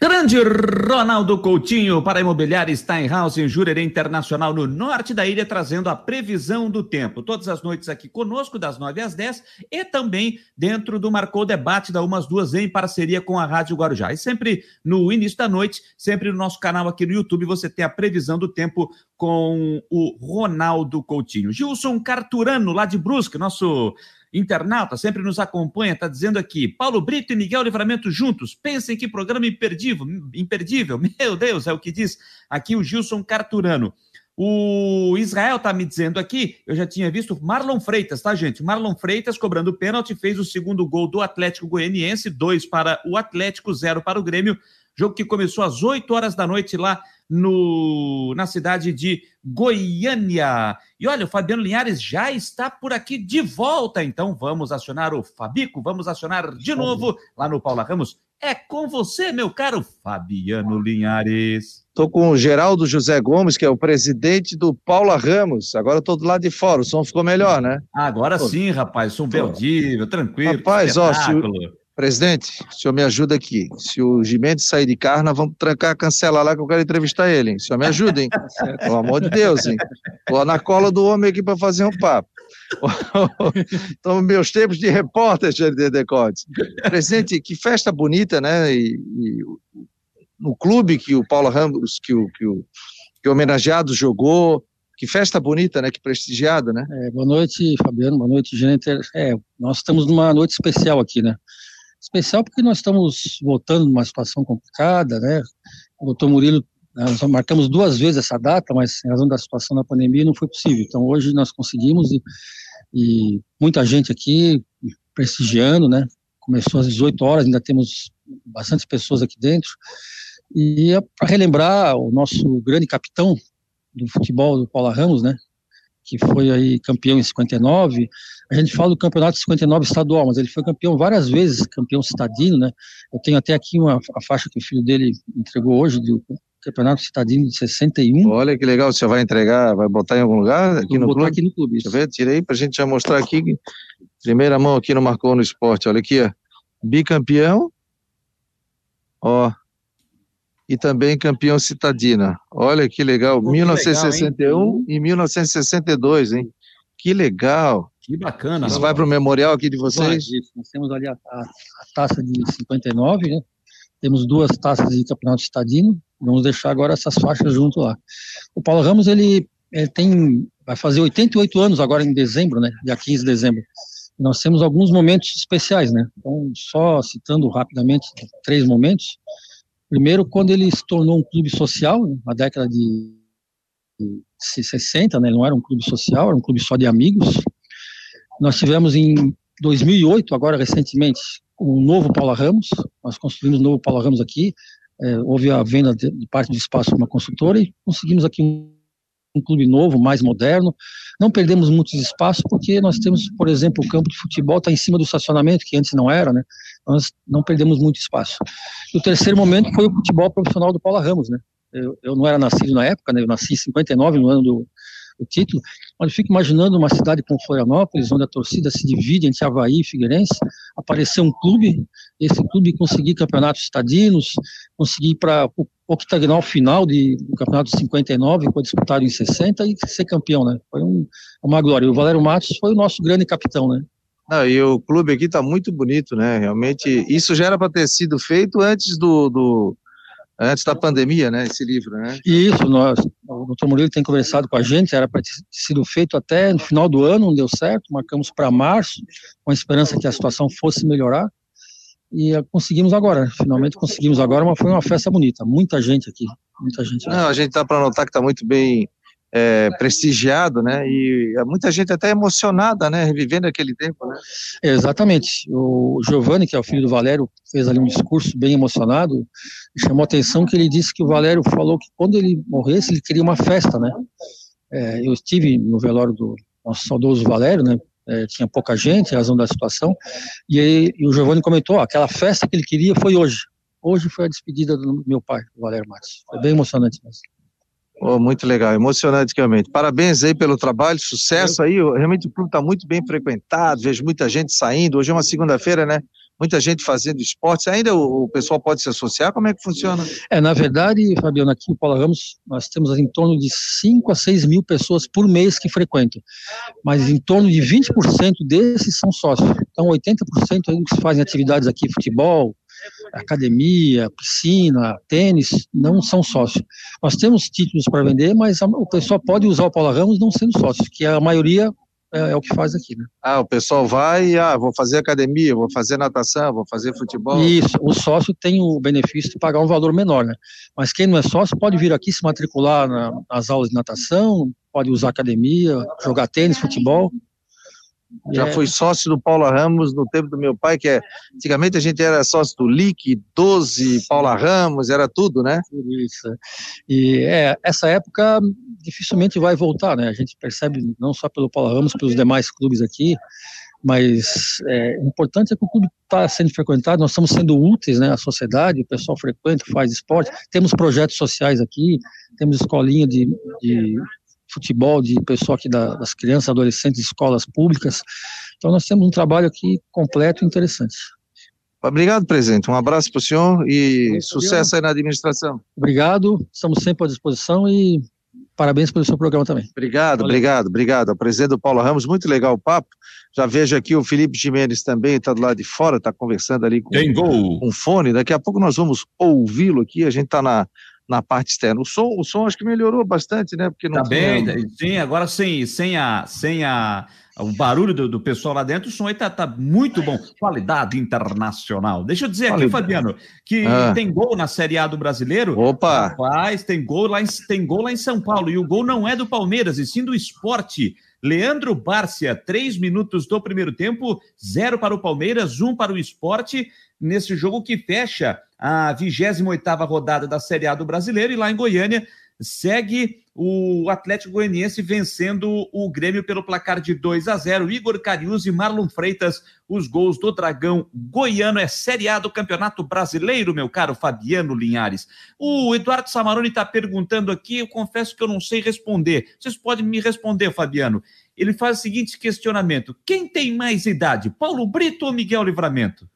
Grande Ronaldo Coutinho para a Imobiliária Steinhaus em Jurerê Internacional no norte da ilha, trazendo a previsão do tempo. Todas as noites aqui conosco, das 9 às 10 e também dentro do Marcou Debate da Umas Duas em parceria com a Rádio Guarujá. E sempre no início da noite, sempre no nosso canal aqui no YouTube, você tem a previsão do tempo com o Ronaldo Coutinho. Gilson Carturano, lá de Brusque, nosso internauta, sempre nos acompanha, está dizendo aqui: Paulo Brito e Miguel Livramento juntos. Pensem que programa imperdível, imperdível. [laughs] Meu Deus, é o que diz aqui o Gilson Carturano. O Israel está me dizendo aqui, eu já tinha visto Marlon Freitas, tá, gente? Marlon Freitas cobrando pênalti, fez o segundo gol do Atlético Goianiense, dois para o Atlético, zero para o Grêmio. Jogo que começou às 8 horas da noite lá no, na cidade de Goiânia. E olha, o Fabiano Linhares já está por aqui de volta, então vamos acionar o Fabico, vamos acionar de novo lá no Paula Ramos. É com você, meu caro Fabiano Linhares. Estou com o Geraldo José Gomes, que é o presidente do Paula Ramos. Agora estou do lado de fora, o som ficou melhor, né? Agora Pô. sim, rapaz, som beldível, tranquilo. Rapaz, ó, se, Presidente, o senhor me ajuda aqui. Se o Gimenez sair de carro, nós vamos trancar, cancelar lá que eu quero entrevistar ele, hein? O senhor me ajuda, hein? [laughs] Pelo amor de Deus, hein? Tô na cola do homem aqui para fazer um papo. [laughs] Então, meus tempos de repórter, de Decotes. Presidente, que festa bonita, né? E, e, no clube que o Paulo Ramos, que o, que o, que o homenageado jogou, que festa bonita, né? Que prestigiada, né? É, boa noite, Fabiano. Boa noite, gente. É, nós estamos numa noite especial aqui, né? Especial porque nós estamos voltando numa situação complicada, né? O doutor Murilo, nós marcamos duas vezes essa data, mas em razão da situação da pandemia não foi possível. Então hoje nós conseguimos e, e muita gente aqui prestigiando, né? Começou às 18 horas, ainda temos bastante pessoas aqui dentro. E é para relembrar o nosso grande capitão do futebol, do Paula Ramos, né? Que foi aí campeão em 59, a gente fala do campeonato 59 estadual, mas ele foi campeão várias vezes, campeão citadino, né? Eu tenho até aqui uma a faixa que o filho dele entregou hoje do campeonato citadino de 61. Olha que legal, você vai entregar, vai botar em algum lugar aqui Vou no clube? aqui no clube. Deixa eu ver, tira aí pra gente já mostrar aqui. Primeira mão aqui no Marcou no Esporte, olha aqui, ó. Bicampeão. Ó, e também campeão citadina. Olha que legal, Pô, 1961 legal, e 1962, hein? Que legal. Que bacana. Isso vai para o memorial aqui de vocês? Isso. Nós temos ali a, a, a, taça de 59, né? Temos duas taças de campeonato estadino. Vamos deixar agora essas faixas junto lá. O Paulo Ramos, ele, ele tem, vai fazer 88 anos agora em dezembro, né? Dia 15 de dezembro. Nós temos alguns momentos especiais, né? Então, só citando rapidamente três momentos. Primeiro, quando ele se tornou um clube social, né? na década de 60, né? Não era um clube social, era um clube só de amigos. Nós tivemos em 2008, agora recentemente, o novo Paula Ramos. Nós construímos o novo Paula Ramos aqui. É, houve a venda de, de, parte do espaço de uma construtora e conseguimos aqui um, um clube novo, mais moderno. Não perdemos muitos espaços porque nós temos, por exemplo, o campo de futebol está em cima do estacionamento, que antes não era, né? Nós não perdemos muito espaço. E o terceiro momento foi o futebol profissional do Paula Ramos, né? Eu, eu não era nascido na época, né? Eu nasci em 59, no ano do, do título, mas eu fico imaginando uma cidade como Florianópolis, onde a torcida se divide entre Havaí e Figueirense, aparecer um clube, esse clube conseguir campeonatos estadinos, conseguir para o octagonal final de, do campeonato de 59, que foi disputado em 60, e ser campeão, né? Foi um, uma glória. E o Valério Matos foi o nosso grande capitão, né? Não, e o clube aqui está muito bonito, né? Realmente, isso já era para ter sido feito antes do, do antes da pandemia, né, esse livro, né? Isso, nós, o doutor Murilo tem conversado com a gente, era para ter sido feito até no final do ano, não deu certo, marcamos para março, com a esperança que a situação fosse melhorar, e conseguimos agora, finalmente conseguimos agora, mas foi uma festa bonita, muita gente aqui, muita gente. Não, a gente tá para notar que está muito bem é, prestigiado, né? E muita gente até emocionada, né? Revivendo aquele tempo, né? Exatamente. O Giovanni, que é o filho do Valério, fez ali um discurso bem emocionado. E chamou a atenção que ele disse que o Valério falou que quando ele morresse ele queria uma festa, né? É, eu estive no velório do nosso saudoso Valério, né? É, tinha pouca gente, em razão da situação. E, aí, e o Giovanni comentou: ó, aquela festa que ele queria foi hoje. Hoje foi a despedida do meu pai, o Valério Matos. Foi bem emocionante mesmo. Oh, muito legal, emocionante realmente. Parabéns aí pelo trabalho, sucesso aí. Realmente o clube está muito bem frequentado, vejo muita gente saindo. Hoje é uma segunda-feira, né? Muita gente fazendo esportes. Ainda o, o, pessoal pode se associar? Como é que funciona? É, na verdade, Fabiano, aqui o Paulo Ramos, nós temos em torno de 5 a 6 mil pessoas por mês que frequentam. Mas em torno de 20% desses são sócios. Então, 80% aí que fazem atividades aqui, futebol, academia, piscina, tênis, não são sócios. Nós temos títulos para vender, mas o pessoal pode usar o Paula Ramos não sendo sócio, que a maioria é, é, o que faz aqui, né? Ah, o pessoal vai e, ah, vou fazer academia, vou fazer natação, vou fazer futebol. Isso, o sócio tem o benefício de pagar um valor menor, né? Mas quem não é sócio pode vir aqui se matricular na, nas aulas de natação, pode usar academia, jogar tênis, futebol. Já é. fui sócio do Paula Ramos no tempo do meu pai, que é. Antigamente a gente era sócio do LIC, 12, Paula Ramos, era tudo, né? Isso. E é, essa época dificilmente vai voltar, né? A gente percebe não só pelo Paula Ramos, pelos demais clubes aqui, mas é, o importante é que o clube está sendo frequentado, nós estamos sendo úteis, né, à sociedade, o pessoal frequenta, faz esporte, temos projetos sociais aqui, temos escolinha de, de futebol de pessoal aqui da, das crianças, adolescentes, escolas públicas. Então nós temos um trabalho aqui completo e interessante. Obrigado, presidente. Um abraço para o senhor e Muito sucesso aí na administração. Obrigado, estamos sempre à disposição e parabéns pelo seu programa também. Obrigado, Valeu. obrigado, obrigado. O presidente do Paulo Ramos, muito legal o papo. Já vejo aqui o Felipe Jimenez também, está do lado de fora, está conversando ali com um fone. Daqui a pouco nós vamos ouvi-lo aqui. A gente está na na parte externa. O som, o som acho que melhorou bastante, né? Porque não tá tinha... bem, sim, agora sem, sem, a, sem a, o barulho do, do pessoal lá dentro, o som aí tá, tá muito bom. Qualidade internacional. Deixa eu dizer aqui, Fabiano, que ah. tem gol na Série A do Brasileiro. Opa! Rapaz, tem gol, lá em, tem gol lá em São Paulo. E o gol não é do Palmeiras, e sim do esporte. Leandro Bárcia, três minutos do primeiro tempo, zero para o Palmeiras, um para o esporte, nesse jogo que fecha a 28ª rodada da Série A do Brasileiro, e lá em Goiânia segue o Atlético Goianiense vencendo o Grêmio pelo placar de 2 a 0. Igor Carius e Marlon Freitas, os gols do Dragão Goiano. É Série A do Campeonato Brasileiro, meu caro Fabiano Linhares. O Eduardo Samaroni está perguntando aqui, eu confesso que eu não sei responder. Vocês podem me responder, Fabiano. Ele faz o seguinte questionamento: quem tem mais idade, Paulo Brito ou Miguel Livramento?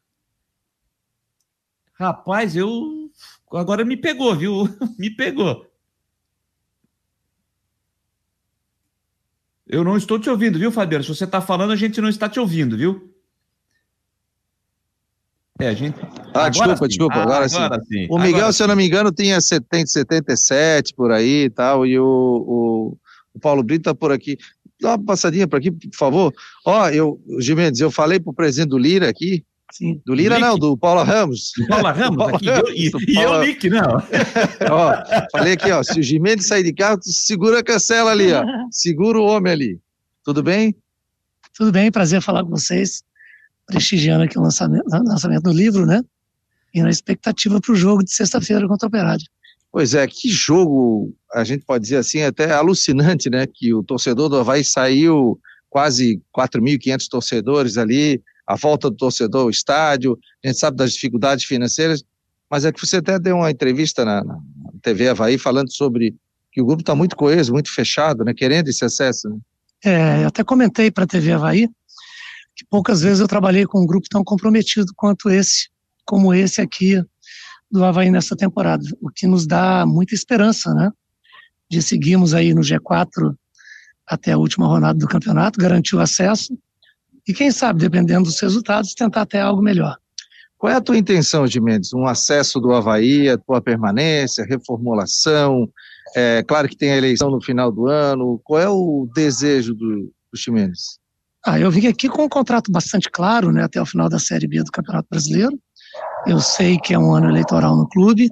Rapaz, eu. Agora me pegou, viu? [laughs] me pegou. Eu não estou te ouvindo, viu, Fabiano? Se você está falando, a gente não está te ouvindo, viu? É, a gente. Ah, agora desculpa, sim. desculpa. Agora, ah, agora sim. sim. O Miguel, agora se eu não me engano, tinha 70, 77 por aí e tal. E o, o, o Paulo Brito está por aqui. Dá uma passadinha por aqui, por favor. Ó, eu, Gimendes, eu falei para o presidente do Lira aqui Sim. Do Lira, não, do Paula Ramos. Do Paula Ramos, Paula aqui, Ramos, e, e eu, Nick, não. [laughs] ó, falei aqui, ó, se o Gimenez sair de carro, tu segura a cancela ali, ó. Segura o homem ali. Tudo bem? Tudo bem, prazer falar com vocês. Prestigiando aqui o lançamento, lançamento do livro, né? E na expectativa para o jogo de sexta-feira contra o Operário. Pois é, que jogo, a gente pode dizer assim, até alucinante, né? Que o torcedor do Havaí saiu quase 4.500 torcedores ali, a volta do torcedor ao estádio, a gente sabe das dificuldades financeiras, mas é que você até deu uma entrevista na, na TV Havaí falando sobre que o grupo está muito coeso, muito fechado, né, querendo esse acesso. Né? É, eu até comentei para a TV Havaí que poucas vezes eu trabalhei com um grupo tão comprometido quanto esse, como esse aqui do Havaí nessa temporada, o que nos dá muita esperança, né, de seguirmos aí no G4 até a última rodada do campeonato, garantir o acesso e quem sabe, dependendo dos resultados, tentar até algo melhor. Qual é a tua intenção, Mendes? Um acesso do Havaí, a tua permanência, reformulação? É, claro que tem a eleição no final do ano. Qual é o desejo do, do Ximenes? Ah, eu vim aqui com um contrato bastante claro, né, até o final da Série B do Campeonato Brasileiro. Eu sei que é um ano eleitoral no clube,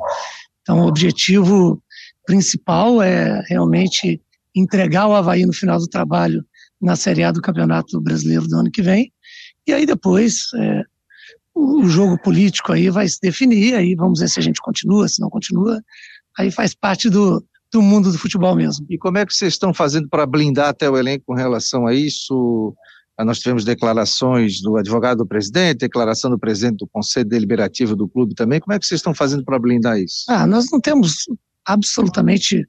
então o objetivo principal é realmente entregar o Havaí no final do trabalho na Série A do Campeonato Brasileiro do ano que vem. E aí depois é, o jogo político aí vai se definir, aí vamos ver se a gente continua, se não continua. Aí faz parte do, do mundo do futebol mesmo. E como é que vocês estão fazendo para blindar até o elenco com relação a isso? Ah, nós tivemos declarações do advogado do presidente, declaração do presidente do Conselho Deliberativo do clube também. Como é que vocês estão fazendo para blindar isso? Ah, nós não temos absolutamente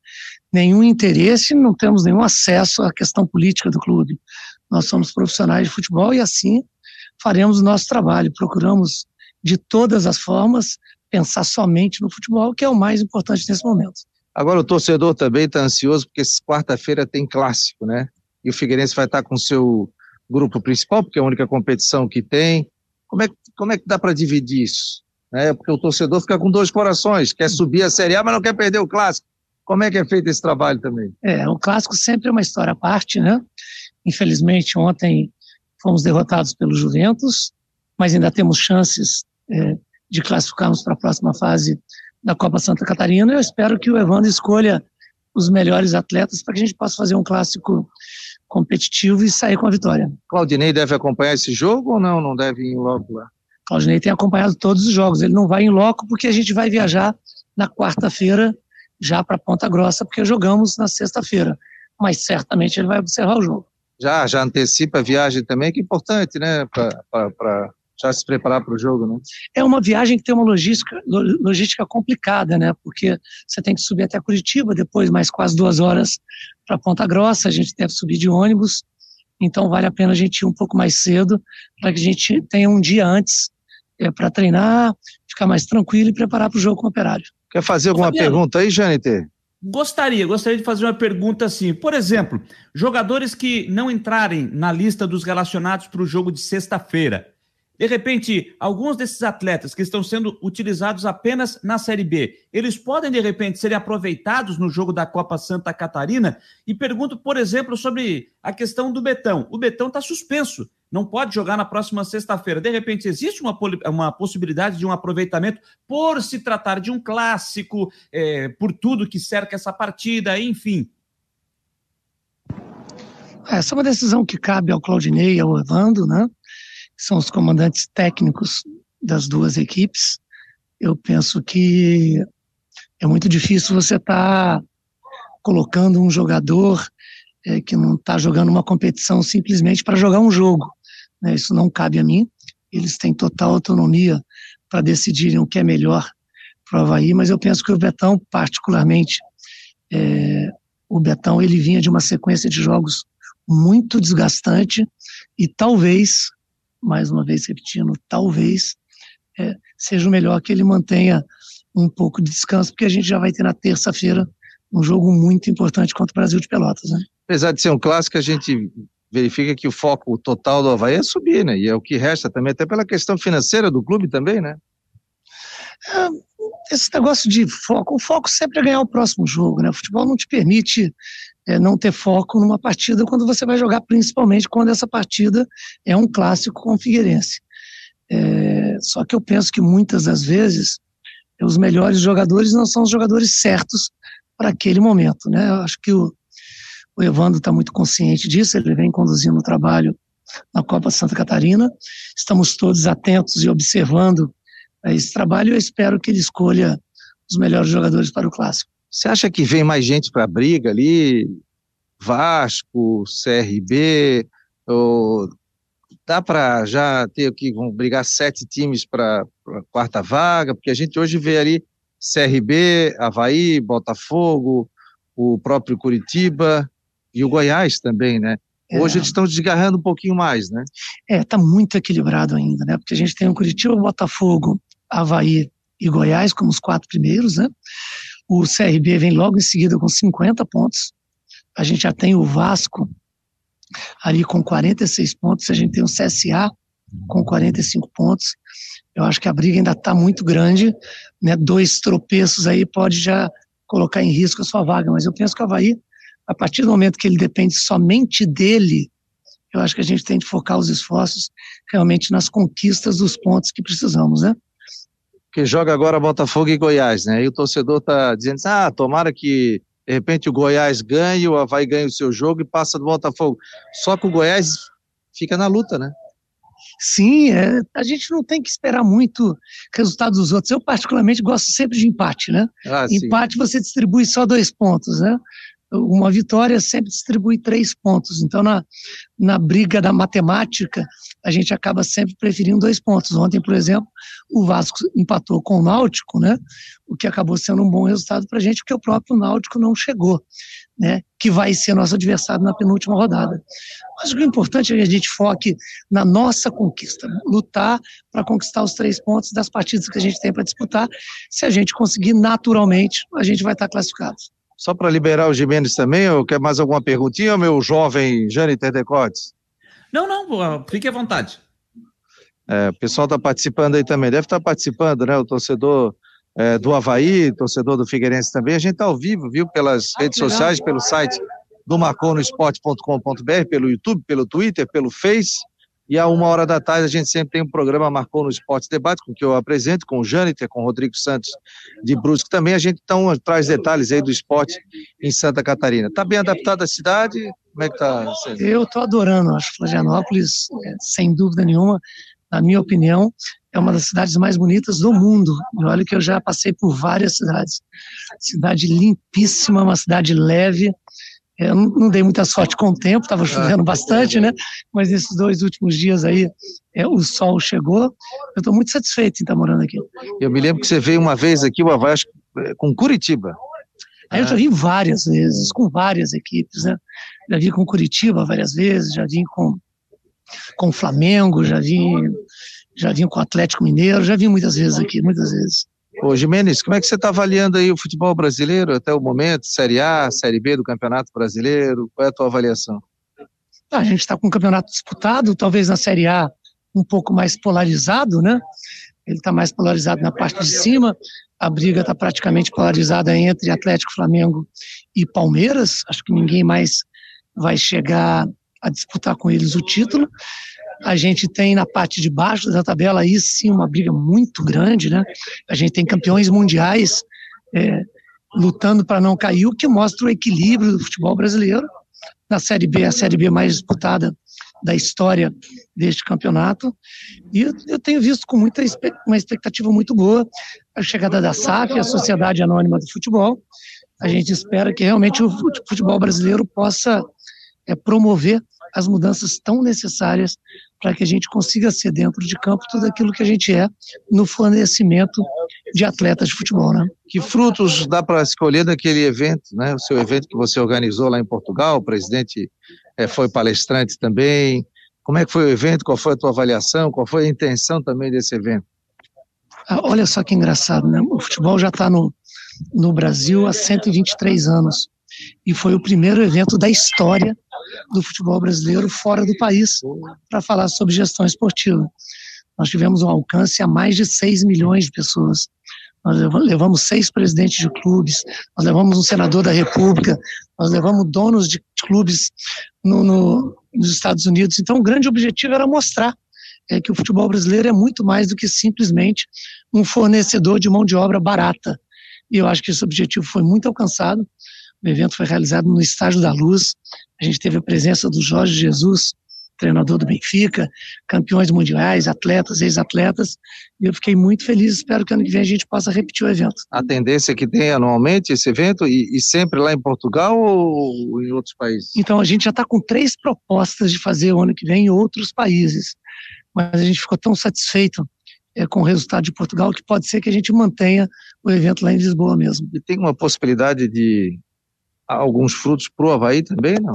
nenhum interesse, não temos nenhum acesso à questão política do clube. Nós somos profissionais de futebol e assim faremos o nosso trabalho. Procuramos, de todas as formas, pensar somente no futebol, que é o mais importante nesse momento. Agora o torcedor também está ansioso, porque quarta-feira tem clássico, né? E o Figueirense vai estar com o seu grupo principal, porque é a única competição que tem. Como é, como é que dá para dividir isso? né? Porque o torcedor fica com dois corações, quer subir a Série A, mas não quer perder o clássico. Como é que é feito esse trabalho também? É, o clássico sempre é uma história à parte, né? Infelizmente, ontem fomos derrotados pelo Juventus, mas ainda temos chances é, de classificarmos para a próxima fase da Copa Santa Catarina. Eu espero que o Evandro escolha os melhores atletas para que a gente possa fazer um clássico competitivo e sair com a vitória. Claudinei deve acompanhar esse jogo ou não? Não deve ir logo lá? Claudinei tem acompanhado todos os jogos. Ele não vai em loco porque a gente vai viajar na quarta-feira já para Ponta Grossa, porque jogamos na sexta-feira. Mas certamente ele vai observar o jogo. Já, já antecipa a viagem também, que é importante, né? Para já se preparar para o jogo, né? É uma viagem que tem uma logística, logística complicada, né? Porque você tem que subir até Curitiba, depois mais quase duas horas para Ponta Grossa, a gente deve subir de ônibus, então vale a pena a gente ir um pouco mais cedo para que a gente tenha um dia antes é, para treinar, ficar mais tranquilo e preparar para o jogo com o operário. Quer fazer alguma Fabiano, pergunta aí, Janiter? Gostaria, gostaria de fazer uma pergunta assim. Por exemplo, jogadores que não entrarem na lista dos relacionados para o jogo de sexta-feira, de repente, alguns desses atletas que estão sendo utilizados apenas na Série B, eles podem, de repente, serem aproveitados no jogo da Copa Santa Catarina? E pergunto, por exemplo, sobre a questão do Betão. O Betão está suspenso, não pode jogar na próxima sexta-feira. De repente, existe uma, uma possibilidade de um aproveitamento por se tratar de um clássico, é, por tudo que cerca essa partida, enfim. Essa é uma decisão que cabe ao Claudinei e ao Evandro, né? são os comandantes técnicos das duas equipes. Eu penso que é muito difícil você estar tá colocando um jogador é, que não está jogando uma competição simplesmente para jogar um jogo. Né? Isso não cabe a mim. Eles têm total autonomia para decidirem o que é melhor para o Havaí, mas eu penso que o Betão, particularmente, é, o Betão ele vinha de uma sequência de jogos muito desgastante e talvez mais uma vez repetindo, talvez é, seja melhor que ele mantenha um pouco de descanso, porque a gente já vai ter na terça-feira um jogo muito importante contra o Brasil de Pelotas. Né? Apesar de ser um clássico, a gente verifica que o foco total do Havaí é subir, né? E é o que resta também, até pela questão financeira do clube também, né? É, esse negócio de foco, o foco sempre é ganhar o próximo jogo, né? O futebol não te permite é, não ter foco numa partida quando você vai jogar, principalmente quando essa partida é um clássico com o Figueirense. É, só que eu penso que muitas das vezes os melhores jogadores não são os jogadores certos para aquele momento. Né? Eu acho que o, o Evandro está muito consciente disso, ele vem conduzindo o trabalho na Copa Santa Catarina. Estamos todos atentos e observando esse trabalho. Eu espero que ele escolha os melhores jogadores para o clássico. Você acha que vem mais gente para a briga ali? Vasco, CRB, ou dá para já ter que vão brigar sete times para a quarta vaga? Porque a gente hoje vê ali CRB, Havaí, Botafogo, o próprio Curitiba e o Goiás também, né? É. Hoje eles estão desgarrando um pouquinho mais, né? É, tá muito equilibrado ainda, né? Porque a gente tem o Curitiba, Botafogo, Havaí e Goiás como os quatro primeiros, né? O CRB vem logo em seguida com 50 pontos. A gente já tem o Vasco ali com 46 pontos. A gente tem o CSA com 45 pontos. Eu acho que a briga ainda está muito grande. Né? Dois tropeços aí pode já colocar em risco a sua vaga. Mas eu penso que o Havaí, a partir do momento que ele depende somente dele, eu acho que a gente tem que focar os esforços realmente nas conquistas dos pontos que precisamos, né? que joga agora Botafogo e Goiás, né? E o torcedor tá dizendo, assim, ah, tomara que de repente o Goiás ganhe, o Havaí ganhe o seu jogo e passa do Botafogo. Só que o Goiás fica na luta, né? Sim, é, a gente não tem que esperar muito resultado dos outros. Eu, particularmente, gosto sempre de empate, né? Ah, empate você distribui só dois pontos, né? Uma vitória sempre distribui três pontos. Então, na, na briga da matemática, a gente acaba sempre preferindo dois pontos. Ontem, por exemplo, o Vasco empatou com o Náutico, né? O que acabou sendo um bom resultado para a gente, porque o próprio Náutico não chegou, né? Que vai ser nosso adversário na penúltima rodada. Mas o que é importante é que a gente foque na nossa conquista, lutar para conquistar os três pontos das partidas que a gente tem para disputar. Se a gente conseguir, naturalmente, a gente vai estar classificado. Só para liberar o Jimenez também, ou quer mais alguma perguntinha, meu jovem Jâniter Decotes? Não, não, fique à vontade. É, o pessoal está participando aí também, deve estar tá participando, né? O torcedor é, do Havaí, torcedor do Figueirense também. A gente está ao vivo, viu? Pelas ah, redes sociais, pelo site do marconosport.com.br, pelo YouTube, pelo Twitter, pelo Face. E a uma hora da tarde a gente sempre tem um programa Marcou no Esporte Debate, com que eu apresento, com o Jâniter, com o Rodrigo Santos de Brusque também. A gente então traz detalhes aí do esporte em Santa Catarina. Está bem adaptada a cidade? Como é que está? Eu estou adorando, acho Florianópolis, é, sem dúvida nenhuma, na minha opinião, é uma das cidades mais bonitas do mundo. E olha que eu já passei por várias cidades. Cidade limpíssima, uma cidade leve, eu não dei muita sorte com o tempo, estava chovendo [laughs] bastante, né? Mas nesses dois últimos dias aí, é, o sol chegou. Eu estou muito satisfeito em estar morando aqui. Eu me lembro que você veio uma vez aqui, o é, com Curitiba. Aí eu já vim várias vezes, com várias equipes, né? Já vim com Curitiba várias vezes, já vim com com Flamengo, já vim já vim com Atlético Mineiro, já vim muitas vezes aqui, muitas vezes. Ô, Jimenez, como é que você está avaliando aí o futebol brasileiro até o momento? Série A, Série B do Campeonato Brasileiro? Qual é a tua avaliação? A gente está com um campeonato disputado, talvez na Série A um pouco mais polarizado, né? Ele está mais polarizado na parte de cima. A briga está praticamente polarizada entre Atlético, Flamengo e Palmeiras. Acho que ninguém mais vai chegar a disputar com eles o título. A gente tem na parte de baixo da tabela aí sim uma briga muito grande, né? A gente tem campeões mundiais é, lutando para não cair, o que mostra o equilíbrio do futebol brasileiro. Na Série B, a Série B mais disputada da história deste campeonato. E eu, eu tenho visto com muita uma expectativa muito boa a chegada da SAF, a Sociedade Anônima do Futebol. A gente espera que realmente o futebol brasileiro possa é, promover as mudanças tão necessárias para que a gente consiga ser dentro de campo tudo aquilo que a gente é no fornecimento de atletas de futebol, né? Que frutos dá para escolher daquele evento, né? O seu evento que você organizou lá em Portugal, o presidente é, foi palestrante também. Como é que foi o evento? Qual foi a tua avaliação? Qual foi a intenção também desse evento? Ah, olha só que engraçado, né? O futebol já está no, no Brasil há 123 anos e foi o primeiro evento da história do futebol brasileiro fora do país para falar sobre gestão esportiva. Nós tivemos um alcance a mais de 6 milhões de pessoas. Nós levamos seis presidentes de clubes, nós levamos um senador da República, nós levamos donos de clubes no, no, nos Estados Unidos. Então, o grande objetivo era mostrar é, que o futebol brasileiro é muito mais do que simplesmente um fornecedor de mão de obra barata. E eu acho que esse objetivo foi muito alcançado. O evento foi realizado no Estádio da Luz. A gente teve a presença do Jorge Jesus, treinador do Benfica, campeões mundiais, atletas, ex-atletas, e eu fiquei muito feliz. Espero que ano que vem a gente possa repetir o evento. A tendência que tem anualmente esse evento e, e sempre lá em Portugal ou em outros países? Então, a gente já está com três propostas de fazer o ano que vem em outros países, mas a gente ficou tão satisfeito é, com o resultado de Portugal que pode ser que a gente mantenha o evento lá em Lisboa mesmo. E tem uma possibilidade de alguns frutos para o Havaí também, não?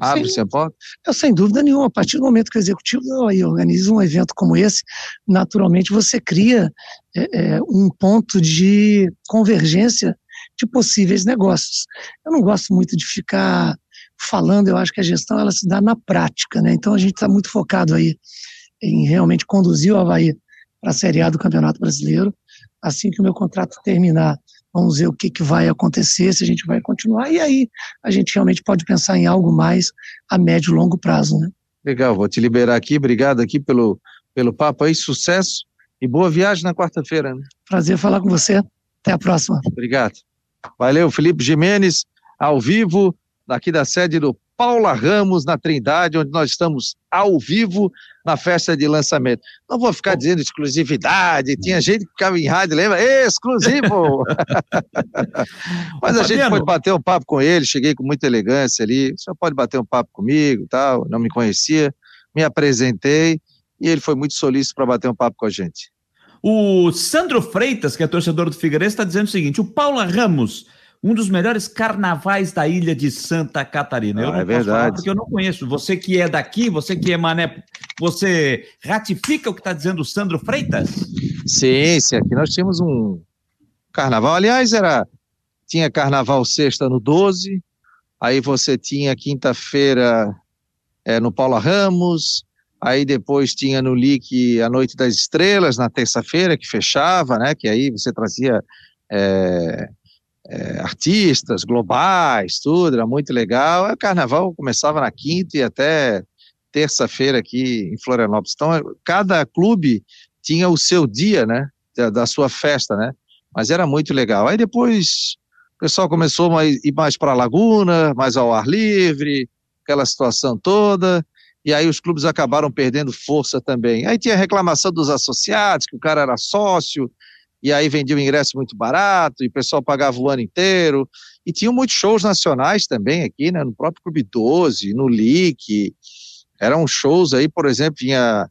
Abre-se a porta? Eu, sem dúvida nenhuma. A partir do momento que o executivo aí organiza um evento como esse, naturalmente você cria é, é, um ponto de convergência de possíveis negócios. Eu não gosto muito de ficar falando, eu acho que a gestão ela se dá na prática, né? Então a gente está muito focado aí em realmente conduzir o Havaí para a Série A do Campeonato Brasileiro. Assim que o meu contrato terminar, Vamos ver o que, que vai acontecer, se a gente vai continuar. E aí a gente realmente pode pensar em algo mais a médio e longo prazo. Né? Legal, vou te liberar aqui. Obrigado aqui pelo, pelo papo aí. Sucesso e boa viagem na quarta-feira. Né? Prazer falar com você. Até a próxima. Obrigado. Valeu, Felipe Jimenez, ao vivo, daqui da sede do Paula Ramos, na Trindade, onde nós estamos ao vivo na festa de lançamento. Não vou ficar dizendo exclusividade, tinha gente que ficava em rádio, lembra? Exclusivo! [laughs] Mas a gente pode bater um papo com ele, cheguei com muita elegância ali, o senhor pode bater um papo comigo tal, não me conhecia, me apresentei e ele foi muito solícito para bater um papo com a gente. O Sandro Freitas, que é torcedor do Figueirense, está dizendo o seguinte: o Paula Ramos um dos melhores carnavais da ilha de Santa Catarina. eu ah, não é verdade. porque eu não conheço. Você que é daqui, você que é mané, você ratifica o que está dizendo o Sandro Freitas? Sim, sim. Aqui nós tínhamos um carnaval. Aliás, era tinha carnaval sexta no 12, aí você tinha quinta-feira é, no Paula Ramos, Aí depois tinha no LIC a Noite das Estrelas, na terça-feira, que fechava, né? Que aí você trazia é, é, artistas globais, tudo, era muito legal. O carnaval começava na quinta e até terça-feira aqui em Florianópolis. Então, cada clube tinha o seu dia, né? Da, da sua festa, né? Mas era muito legal. Aí depois o pessoal começou a ir mais para a Laguna, mais ao ar livre, aquela situação toda, e aí os clubes acabaram perdendo força também. Aí tinha reclamação dos associados, que o cara era sócio, e aí vendia o ingresso muito barato, e o pessoal pagava o ano inteiro, e tinham muitos shows nacionais também aqui, né, no próprio Clube 12, no LIC, eram shows aí, por exemplo, vinha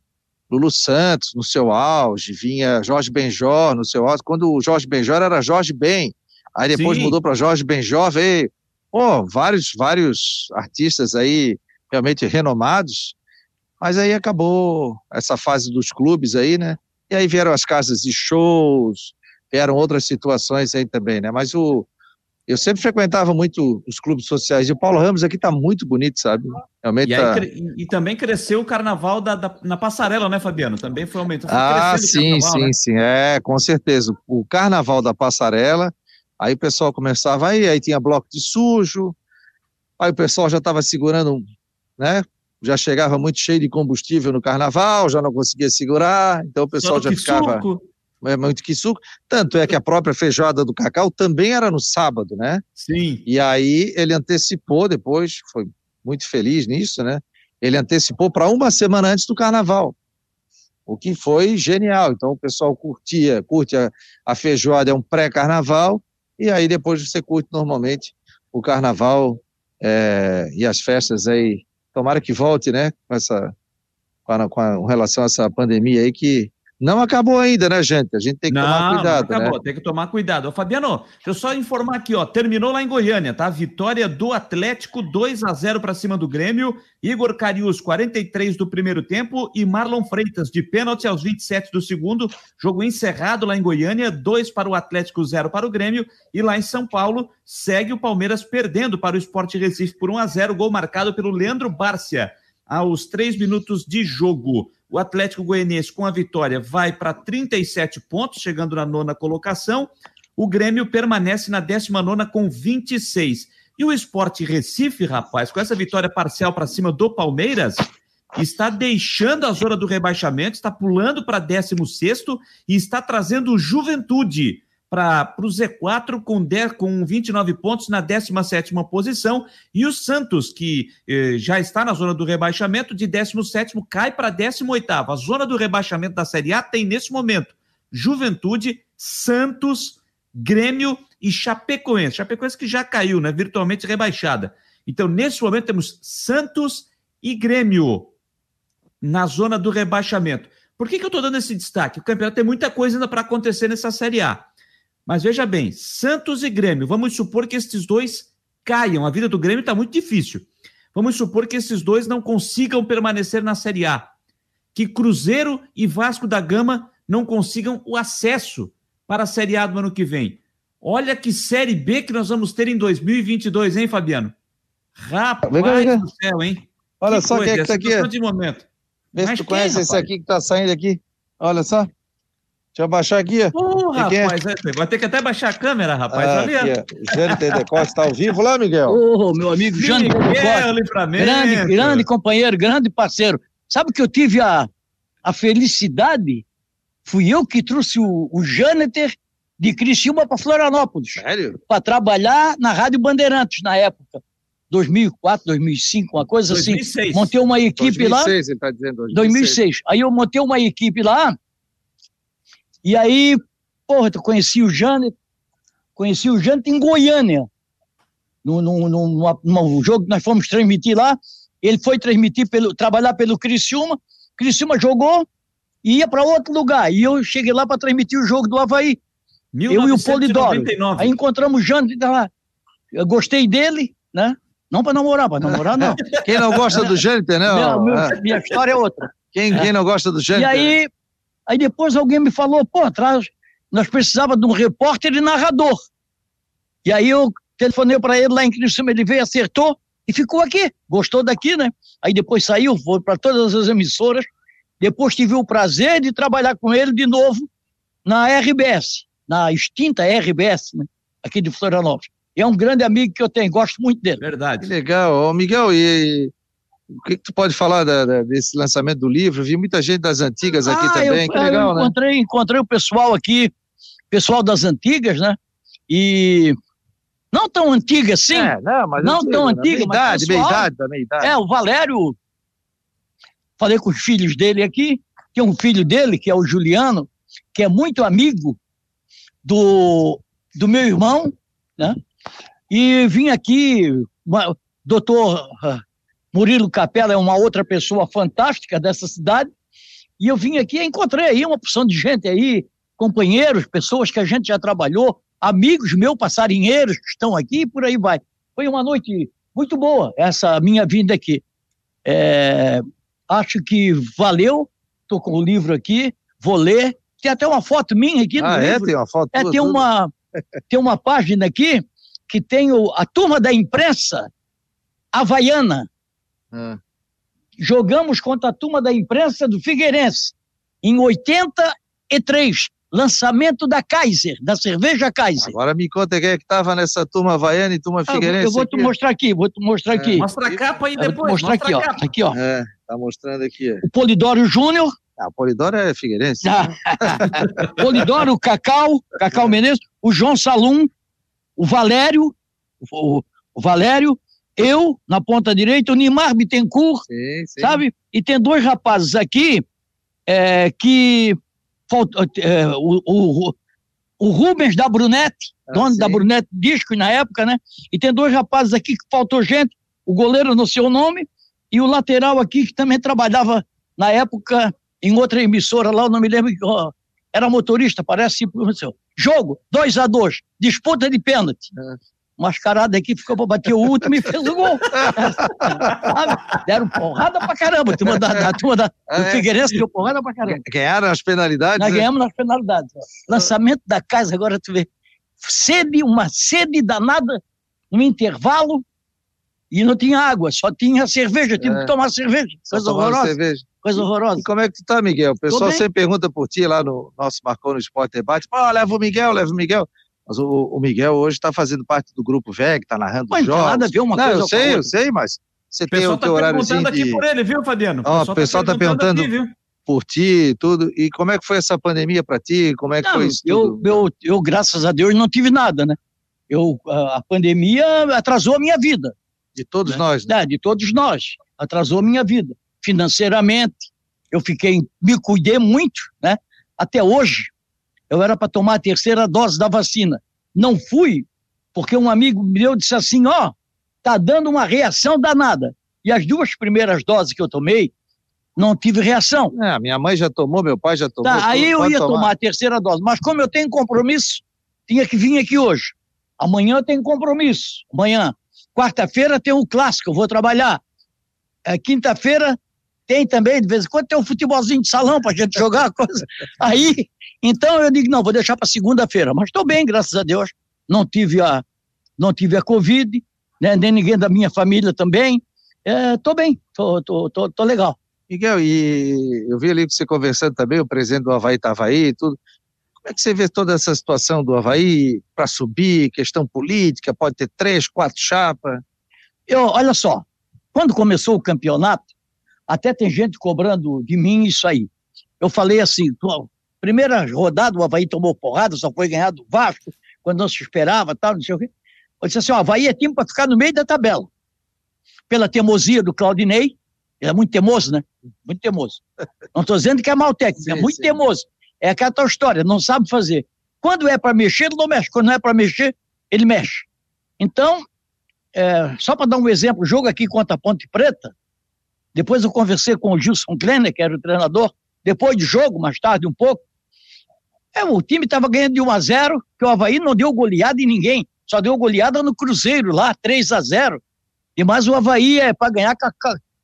Lulu Santos no seu auge, vinha Jorge Benjor no seu auge, quando o Jorge Benjor era Jorge Ben, Aí depois Sim. mudou para Jorge Benjó, veio, pô, vários, vários artistas aí realmente renomados, mas aí acabou essa fase dos clubes aí, né? E aí vieram as casas de shows, vieram outras situações aí também, né? Mas o, eu sempre frequentava muito os clubes sociais. E o Paulo Ramos aqui tá muito bonito, sabe? Realmente e, tá... e também cresceu o carnaval da, da, na passarela, né, Fabiano? Também foi aumentando. Ah, sim, sim, né? sim. É, com certeza. O carnaval da passarela Aí o pessoal começava aí, aí tinha bloco de sujo, aí o pessoal já estava segurando, né? Já chegava muito cheio de combustível no carnaval, já não conseguia segurar, então o pessoal já ficava é muito que suco. Tanto é que a própria feijoada do Cacau também era no sábado, né? Sim. E aí ele antecipou depois, foi muito feliz nisso, né? Ele antecipou para uma semana antes do carnaval, o que foi genial. Então o pessoal curtia, curte a, a feijoada, é um pré-carnaval, e aí depois você curte normalmente o carnaval é, e as festas aí. Tomara que volte, né? Com essa, com, a, com, relação a essa pandemia aí que não acabou ainda, né, gente? A gente tem que não, tomar cuidado. Não acabou, né? tem que tomar cuidado. Ô, Fabiano, deixa eu só informar aqui, ó. Terminou lá em Goiânia, tá? Vitória do Atlético, 2 a 0 para cima do Grêmio. Igor Carius, 43 do primeiro tempo. E Marlon Freitas, de pênalti aos 27 do segundo. Jogo encerrado lá em Goiânia, 2 para o Atlético, 0 para o Grêmio. E lá em São Paulo, segue o Palmeiras perdendo para o Esporte Recife por 1 a 0 Gol marcado pelo Leandro Bárcia aos 3 minutos de jogo. O Atlético Goianiense, com a vitória, vai para 37 pontos, chegando na nona colocação. O Grêmio permanece na 19 com 26. E o Esporte Recife, rapaz, com essa vitória parcial para cima do Palmeiras, está deixando a zona do rebaixamento, está pulando para 16 e está trazendo Juventude para o Z4 com, 10, com 29 pontos na 17 posição. E o Santos, que eh, já está na zona do rebaixamento, de 17 cai para 18. A zona do rebaixamento da Série A tem nesse momento Juventude, Santos, Grêmio e Chapecoense. Chapecoense que já caiu, né? Virtualmente rebaixada. Então, nesse momento, temos Santos e Grêmio na zona do rebaixamento. Por que, que eu estou dando esse destaque? O campeonato tem muita coisa ainda para acontecer nessa Série A. Mas veja bem, Santos e Grêmio, vamos supor que esses dois caiam. A vida do Grêmio está muito difícil. Vamos supor que esses dois não consigam permanecer na Série A. Que Cruzeiro e Vasco da Gama não consigam o acesso para a Série A do ano que vem. Olha que Série B que nós vamos ter em 2022, hein, Fabiano? Rapaz do céu, hein? Olha que só coisa, quem é que tá aqui. De momento. Vê se tu conhece esse aqui que está saindo aqui. Olha só. Deixa eu baixar aqui. Uh, rapaz, é? vai ter que até baixar a câmera, rapaz. Ah, Ali, Jânio Tedecosta está ao vivo lá, Miguel? Ô, oh, meu amigo Jânio. Grande, grande companheiro, grande parceiro. Sabe que eu tive a, a felicidade? Fui eu que trouxe o, o Jâneter de Criciúma para Florianópolis. Sério? Para trabalhar na Rádio Bandeirantes na época. 2004, 2005, uma coisa 2006. assim. Montei uma equipe 2006, lá. 2006, ele está dizendo. 2006. 2006. Aí eu montei uma equipe lá e aí, porra, eu conheci o Janet, conheci o Janet em Goiânia, no, no, no, no, jogo que nós fomos transmitir lá. Ele foi transmitir, pelo, trabalhar pelo Criciúma, Criciúma jogou e ia para outro lugar. E eu cheguei lá para transmitir o jogo do Havaí. 1999. Eu e o Polidoro. Aí encontramos o Janet lá. Eu gostei dele, né? Não para namorar, para namorar não. Quem não gosta do Jâniter, né? Minha, minha, minha história é outra. Quem, quem não gosta do Jâniter? E aí, Aí depois alguém me falou, pô, atrás, nós precisávamos de um repórter e narrador. E aí eu telefonei para ele lá em Criciúma, ele veio, acertou, e ficou aqui, gostou daqui, né? Aí depois saiu, foi para todas as emissoras. Depois tive o prazer de trabalhar com ele de novo na RBS, na extinta RBS, né? aqui de Florianópolis. é um grande amigo que eu tenho, gosto muito dele. Verdade. Que legal. Ô, Miguel, e o que, que, tu pode falar da, da, desse lançamento do livro? Vi muita gente das antigas aqui ah, também, eu, que legal, eu encontrei, né? Encontrei o pessoal aqui, pessoal das antigas, né? E não tão antiga assim. É, não, mas não tão antiga, meia idade, meia idade, da meia idade. É, o Valério, falei com os filhos dele aqui, tem um filho dele, que é o Juliano, que é muito amigo do, do meu irmão, né? E vim aqui, doutor ah, Murilo Capela é uma outra pessoa fantástica dessa cidade, e eu vim aqui e encontrei aí uma porção de gente aí, companheiros, pessoas que a gente já trabalhou, amigos meus passarinheiros que estão aqui e por aí vai. Foi uma noite muito boa essa minha vinda aqui. É, acho que valeu, estou com o livro aqui, vou ler. Tem até uma foto minha aqui no ah, é? livro. É, tem uma foto. É, tem uma, [laughs] tem uma página aqui que tem o, a turma da imprensa havaiana. Ah. Jogamos contra a turma da imprensa do Figueirense em 83, lançamento da Kaiser, da cerveja Kaiser. Agora me conta quem é que estava nessa turma havaiana e turma Figueirense. Ah, eu vou te mostrar aqui, vou te mostrar é. aqui. Mostra a capa aí depois. mostrar aqui, ó. Aqui, ó. É, tá mostrando aqui. O Polidório Júnior. Ah, o Polidório é Figueirense. [laughs] Ah. Polidório, o Cacau, Cacau Menezes, o João Salum, o Valério, o, o Valério, eu na ponta direita, o Nimar Bittencourt, sim, sim. sabe? E tem dois rapazes aqui é, que é, o, o, o, Rubens da Brunete, ah, dono sim. da Brunete Disco na época, né? E tem dois rapazes aqui que faltou gente, o goleiro no seu nome e o lateral aqui que também trabalhava na época em outra emissora lá, eu não me lembro, era motorista, parece, jogo, 2 a 2 disputa de pênalti. É mascarada aqui ficou para bater o último e fez o gol. [laughs] Deram porrada pra caramba. A turma da, da, turma da, do é. Figueirense deu porrada pra caramba. Ganharam as penalidades? Nós né? ganhamos nas penalidades. Lançamento da casa, agora tu vê. Sede, uma sede danada, um intervalo, e não tinha água, só tinha cerveja, tive é. que tomar cerveja. Coisa horrorosa. Cerveja. Coisa horrorosa. E como é que tu tá, Miguel? O pessoal sempre pergunta por ti lá no nosso Marcou no Esporte Debate. Pô, leva o Miguel, leva o Miguel. Mas o, o Miguel hoje está fazendo parte do grupo VEG, está narrando mas os jogos. nada a ver uma não, coisa eu sei, eu sei, mas você tem o teu tá perguntando aqui por ele, viu, Fabiano? O pessoal, pessoal está perguntando, tá perguntando aqui, por ti e tudo. E como é que foi essa pandemia para ti? Como é que não, foi isso eu, eu, eu, graças a Deus, não tive nada, né? Eu, a, a pandemia atrasou a minha vida. De todos né? nós, né? É, de todos nós. Atrasou a minha vida. Financeiramente, eu fiquei, me cuidei muito, né? Até hoje, eu era para tomar a terceira dose da vacina. Não fui, porque um amigo meu disse assim: ó, oh, tá dando uma reação danada. E as duas primeiras doses que eu tomei, não tive reação. É, minha mãe já tomou, meu pai já tomou. Tá, aí eu ia tomar. tomar a terceira dose, mas como eu tenho compromisso, tinha que vir aqui hoje. Amanhã eu tenho compromisso. Amanhã. Quarta-feira tem um clássico, eu vou trabalhar. É, Quinta-feira tem também, de vez em quando, tem um futebolzinho de salão para gente jogar [laughs] coisa. Aí então eu digo, não, vou deixar para segunda-feira. Mas estou bem, graças a Deus. Não tive a, não tive a Covid, né? nem ninguém da minha família também. Estou é, bem, tô, legal. Miguel, e eu vi ali você conversando também, o presidente do Havaí estava aí e tudo. Como é que você vê toda essa situação do Havaí para subir, questão política, pode ter três, quatro chapas? Eu, olha só, quando começou o campeonato, até tem gente cobrando de mim isso aí. Eu falei assim, Primeira rodada, o Havaí tomou porrada, só foi ganhar do Vasco, quando não se esperava, tal, não sei o quê. Eu disse assim: o Havaí é time para ficar no meio da tabela. Pela teimosia do Claudinei, ele é muito teimoso, né? Muito teimoso. Não estou dizendo que é mau técnico, é sim, é muito sim. teimoso. É aquela tal história, não sabe fazer. Quando é para mexer, ele não mexe. Quando não é para mexer, ele mexe. Então, é, só para dar um exemplo, o jogo aqui contra a Ponte Preta, depois eu conversei com o Gilson Klenner, que era o treinador, depois de jogo, mais tarde um pouco, é, o time estava ganhando de 1 a 0 que o Havaí não deu goleada em ninguém, só deu goleada no Cruzeiro lá, 3 a 0 E mais o Havaí é para ganhar com, a,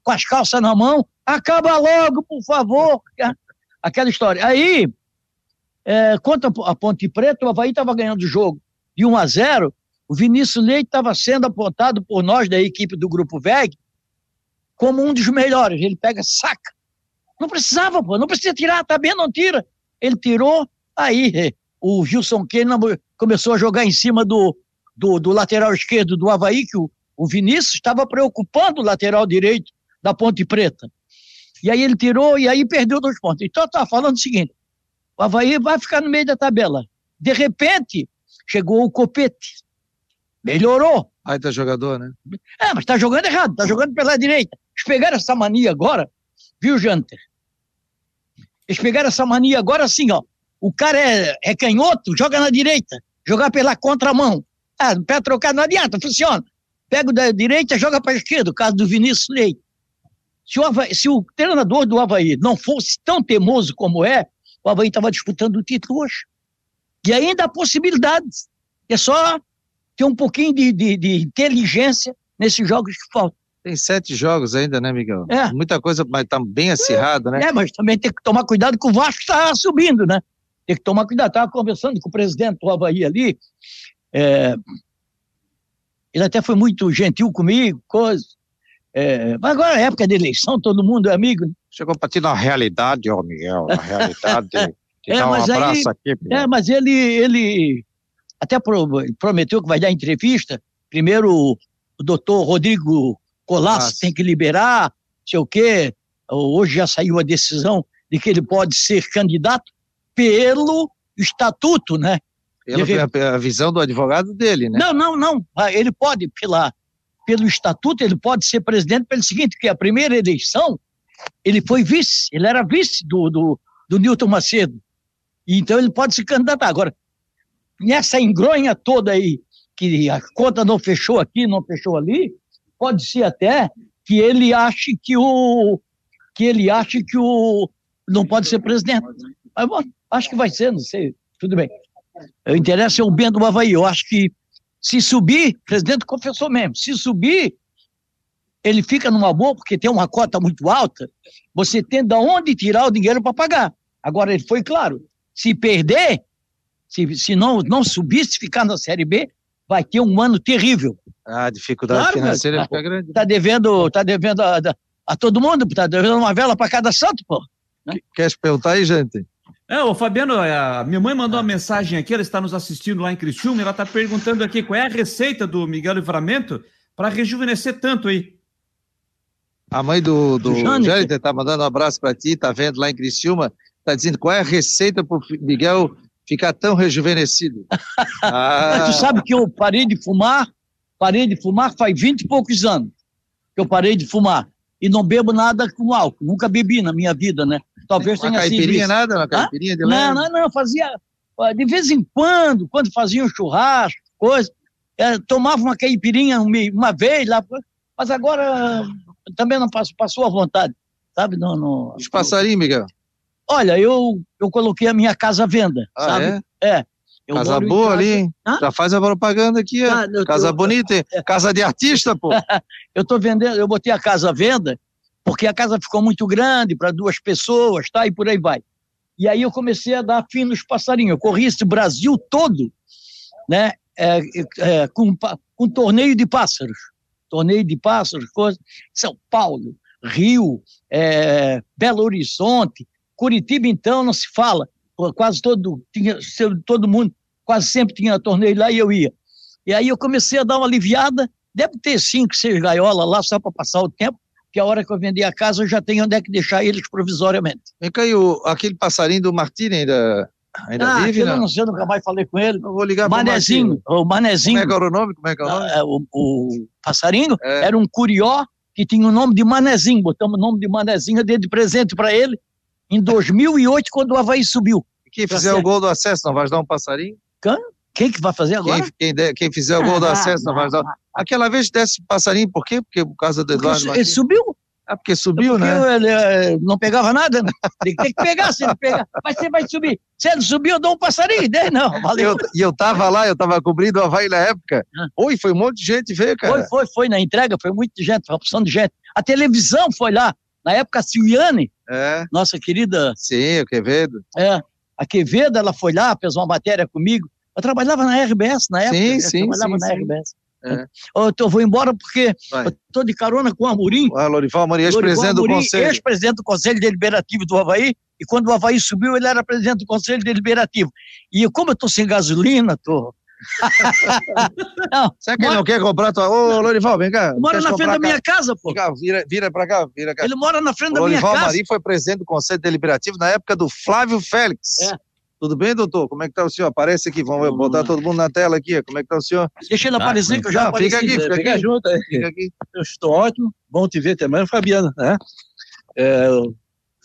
com, as calças na mão. Acaba logo, por favor. [laughs] Aquela história. Aí, é, contra a Ponte Preta, o Havaí estava ganhando o jogo de 1 a 0 O Vinícius Leite estava sendo apontado por nós da equipe do Grupo VEG como um dos melhores. Ele pega, saca. Não precisava, pô, não precisa tirar, tá bem, não tira. Ele tirou, aí o Gilson Kennedy começou a jogar em cima do, do, do lateral esquerdo do Havaí, que o, o Vinícius estava preocupando o lateral direito da Ponte Preta. E aí ele tirou e aí perdeu dois pontos. Então, tá falando o seguinte: o Havaí vai ficar no meio da tabela. De repente, chegou o Copete. Melhorou. Aí tá jogador, né? É, mas tá jogando errado, tá jogando pela direita. Eles pegaram essa mania agora, viu, Janter? Eles pegaram essa mania agora assim, ó. O cara é, é canhoto, joga na direita. Jogar pela contramão. Ah, pé trocado não adianta, funciona. Pega da direita, joga para a esquerda, o caso do Vinícius Leite. Se o, Havaí, se o treinador do Havaí não fosse tão teimoso como é, o Havaí estava disputando o título hoje. E ainda há possibilidades. É só ter um pouquinho de, de, de inteligência nesses jogos que faltam. Tem sete jogos ainda, né, Miguel? É. Muita coisa, mas tá bem acirrado, né? É, mas também tem que tomar cuidado que o Vasco está subindo, né? Tem que tomar cuidado. Estava conversando com o presidente do Havaí ali. É... Ele até foi muito gentil comigo, coisa. É... Mas agora é época de eleição, todo mundo é amigo. Chegou para ti na realidade, ó, Miguel, na realidade. [laughs] Te é, mas um abraço aqui. Miguel. É, mas ele, ele até prometeu que vai dar entrevista. Primeiro, o doutor Rodrigo Colasso tem que liberar, sei o quê. Hoje já saiu a decisão de que ele pode ser candidato pelo estatuto, né? Pela a visão do advogado dele, né? Não, não, não. Ah, ele pode, pela, pelo estatuto, ele pode ser presidente pelo seguinte, que a primeira eleição, ele foi vice, ele era vice do, do, do Newton Macedo. Então ele pode se candidatar. Agora, nessa engronha toda aí, que a conta não fechou aqui, não fechou ali, pode ser até que ele ache que o que ele ache que o não pode ser presidente. Mas, bom, acho que vai ser, não sei, tudo bem. O interesse é o bem do Havaí. Eu acho que se subir, o presidente confessou mesmo, se subir, ele fica numa boa, porque tem uma cota muito alta, você tem de onde tirar o dinheiro para pagar. Agora, ele foi claro, se perder, se, se não, não subir, se ficar na Série B, vai ter um ano terrível. A dificuldade claro, financeira tá, fica grande. Está devendo, tá devendo a, a, todo mundo, está devendo uma vela para cada santo, pô. Né? Quer perguntar aí, gente? É, o Fabiano, a minha mãe mandou uma mensagem aqui, ela está nos assistindo lá em Criciúma, ela está perguntando aqui qual é a receita do Miguel Livramento para rejuvenescer tanto aí. A mãe do, do Jâniter está mandando um abraço para ti, está vendo lá em Criciúma, está dizendo qual é a receita para o Miguel ficar tão rejuvenescido. [laughs] ah. tu sabe que eu parei de fumar, parei de fumar faz vinte e poucos anos que eu parei de fumar. E não bebo nada com álcool, nunca bebi na minha vida, né? Talvez tenha uma caipirinha nada, uma caipirinha de Não, não, não, fazia de vez em quando, quando fazia um churrasco, coisa, é, tomava uma caipirinha uma, vez lá, mas agora também não passo, passou à vontade, sabe? Não, Os passarinhos, Miguel? Olha, eu, eu coloquei a minha casa à venda, ah, sabe? É. é casa boa casa... ali, hein? Já faz a propaganda aqui, ah, casa bonita, é. [laughs] casa de artista, pô. [laughs] eu tô vendendo, eu botei a casa à venda, porque a casa ficou muito grande para duas pessoas, tá? E por aí vai. E aí eu comecei a dar fim nos passarinhos. Eu corri esse Brasil todo, né? É, é, com, com torneio de pássaros. Torneio de pássaros, coisa. São Paulo, Rio, é, Belo Horizonte, Curitiba, então, não se fala. Quase todo, tinha, todo mundo, quase sempre tinha torneio lá e eu ia. E aí eu comecei a dar uma aliviada. Deve ter cinco, seis gaiolas lá só para passar o tempo que a hora que eu vender a casa eu já tenho onde é que deixar eles provisoriamente. Vem cá, o, aquele passarinho do Martini ainda, ainda ah, vive, não? não sei, eu nunca mais falei com ele. Eu vou ligar Manezinho, o Manezinho. Como é que era o nome? Como é que é o nome? Ah, o, o, passarinho é. era um curió que tinha o nome de Manezinho, botamos o nome de Manezinho, eu dei de presente para ele em 2008, quando o Havaí subiu. Quem fizer o gol do acesso não vai dar um passarinho? Quem que vai fazer agora? Quem, quem, quem fizer o gol do ah, acesso não vai. Aquela vez desce passarinho, por quê? Porque por causa do Eduardo. Ele subiu. Ah, porque subiu, porque né? Ele, ele, não pegava nada, né? Tem que pegar, se ele pegar. Mas você vai subir. Se ele subir, eu dou um passarinho dele, não. Valeu. E eu, eu tava lá, eu tava cobrindo o Havaí na época. Ah. Oi, foi um monte de gente ver, cara. Foi, foi, foi. Na entrega foi muita gente, foi uma opção de gente. A televisão foi lá. Na época, a Silviane, é. nossa querida. Sim, o Quevedo. É. A Quevedo, ela foi lá, fez uma matéria comigo. Eu trabalhava na RBS na época. Sim, eu sim, trabalhava sim, na sim. RBS. É. Eu, tô- vou embora porque Vai. eu tô de carona com o Amorim. Ah, Lorival Amorim, Lorival ex-presidente do Conselho. Ex-presidente do Conselho Deliberativo do Havaí. E quando o Havaí subiu, ele era presidente do Conselho Deliberativo. E como eu tô sem gasolina, tô. [laughs] não, Será que ele não quer comprar tua. Ô, Lorival, vem cá. mora na frente da minha ca- casa, pô. Cá, vira, vira pra cá, vira cá. Ele mora na frente O da minha Lorival casa. Marim foi presidente do Conselho Deliberativo na época do Flávio Félix. É. Tudo bem, doutor? Como é que tá o senhor? Aparece aqui, vamos botar todo mundo na tela aqui. Como é que tá o senhor? Deixa ele aparecer, que eu já Não, fica apareci. aqui, fica Fica aqui. junto. Fica aqui. Eu estou ótimo, bom te ver também, Fabiano, né? É,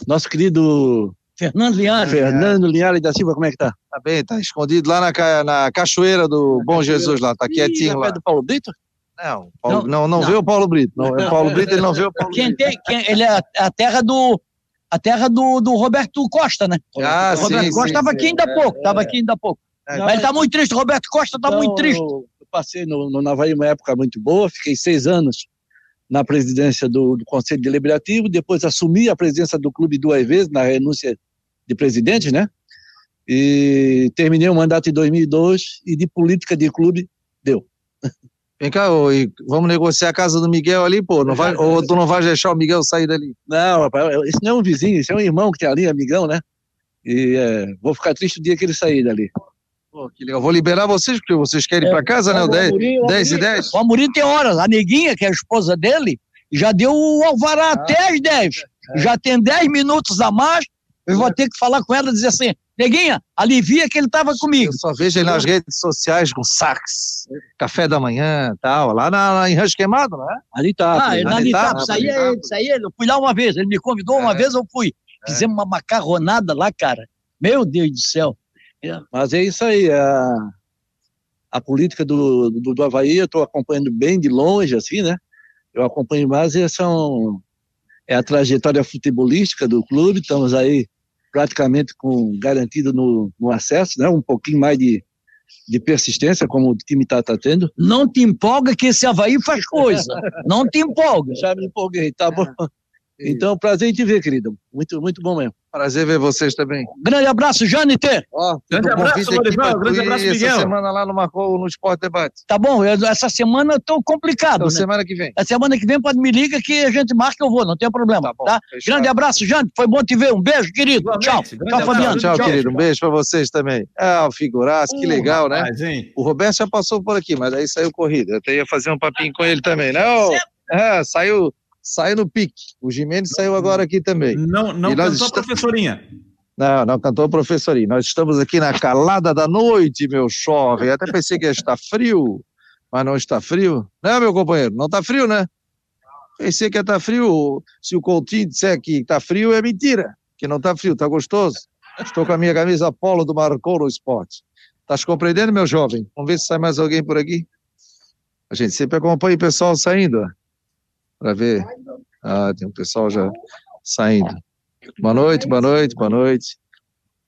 nosso querido Fernando Linhares. Fernando Linhares da Silva, como é que tá? Tá bem, tá escondido lá na, na cachoeira do Bom Jesus lá, tá Ih, quietinho na lá. pé do Paulo Brito? Não, Paulo- Não, não, não, não. vê o Paulo Brito. Não, o Paulo Brito, ele não vê o [laughs] Paulo Quem Brito. tem, quem, ele é a, a terra do a terra do, do Roberto Costa, né? Ah, o Roberto sim, Costa estava sim. aqui ainda há pouco, estava aqui ainda há pouco. É, Mas ele está muito triste, o Roberto Costa está Então, muito triste. Eu eu passei no, no Navaí uma época muito boa, fiquei seis anos na presidência do, do Conselho Deliberativo, depois assumi a presidência do clube duas vezes, na renúncia de presidente, né? E terminei o mandato em 2002 e de política de clube deu. Vem cá, ô, e vamos negociar a casa do Miguel ali, pô. Não vai, ou tu não vai deixar o Miguel sair dali? Não, rapaz, esse não é um vizinho, esse é um irmão que tem ali, amigão, né? E é, vou ficar triste o dia que ele sair dali. Pô, que legal. Vou liberar vocês, porque vocês querem ir pra casa, né? É, O 10, Amorim- o 10 e Amorim- 10. O Amorim tem horas. A neguinha, que é a esposa dele, já deu o Ah. alvará até as 10. É. Já tem 10 minutos a mais. Eu vou ter que falar com ela e dizer assim: neguinha, alivia que ele estava comigo. Eu só vejo ele nas redes sociais com sax, café da manhã tal, lá, na, lá em Rancho Queimado, né? Ali tá. Ah, ele ali na tá, Nitap, isso aí é tá. ele, isso aí é ele. Eu fui lá uma vez, ele me convidou uma É. vez, eu fui. Fizemos uma macarronada lá, cara. Meu Deus do céu. Mas é isso aí, a, a política do, do, do Havaí eu estou acompanhando bem de longe, assim, né? Eu acompanho mais e são, é a trajetória futebolística do clube, estamos aí praticamente com garantido no, no acesso, né? Um pouquinho mais de, de persistência, como o time está tá tendo. Não te empolga que esse Havaí faz coisa. Não te empolga. Já me empolguei, tá bom? Então, prazer em te ver, querido. Muito, muito bom mesmo. Prazer ver vocês também. Grande abraço, Janiter. Ó, Grande abraço, Lorival, grande abraço, Essa Miguel. semana lá no Marcou no Esporte Debate. Tá bom, eu- essa semana eu tô complicado, Então, né? semana que vem. A semana que vem pode me liga que a gente marca eu vou, não tem problema, Tá tá? bom, fechado. Grande abraço, Jante, foi bom te ver, um beijo, querido, Igualmente, tchau, grande tchau, abraço. Fabiano, Tchau, querido. Um beijo pra vocês também. Ah, o figuraço, que legal, né? Hein? O Roberto já passou por aqui, mas aí saiu corrida. Eu até ia fazer um papinho com ele também, não? É, saiu, saiu no pique. O Jimenez saiu agora aqui também. Não, não cantou a esta- professorinha. Não, não cantou professorinho. Nós estamos aqui na calada da noite, meu chove. Até pensei que ia estar frio, mas não está frio. Né, meu companheiro? Não está frio, né? Pensei que ia estar frio. Se o Coutinho disser que está frio, é mentira. Que não está frio, está gostoso. Estou com a minha camisa polo do Marcou no Esporte. Estás compreendendo, meu jovem? Vamos ver se sai mais alguém por aqui. A gente sempre acompanha o pessoal saindo, ó. Para ver. Ah, tem um pessoal já saindo. Boa noite, boa noite, boa noite.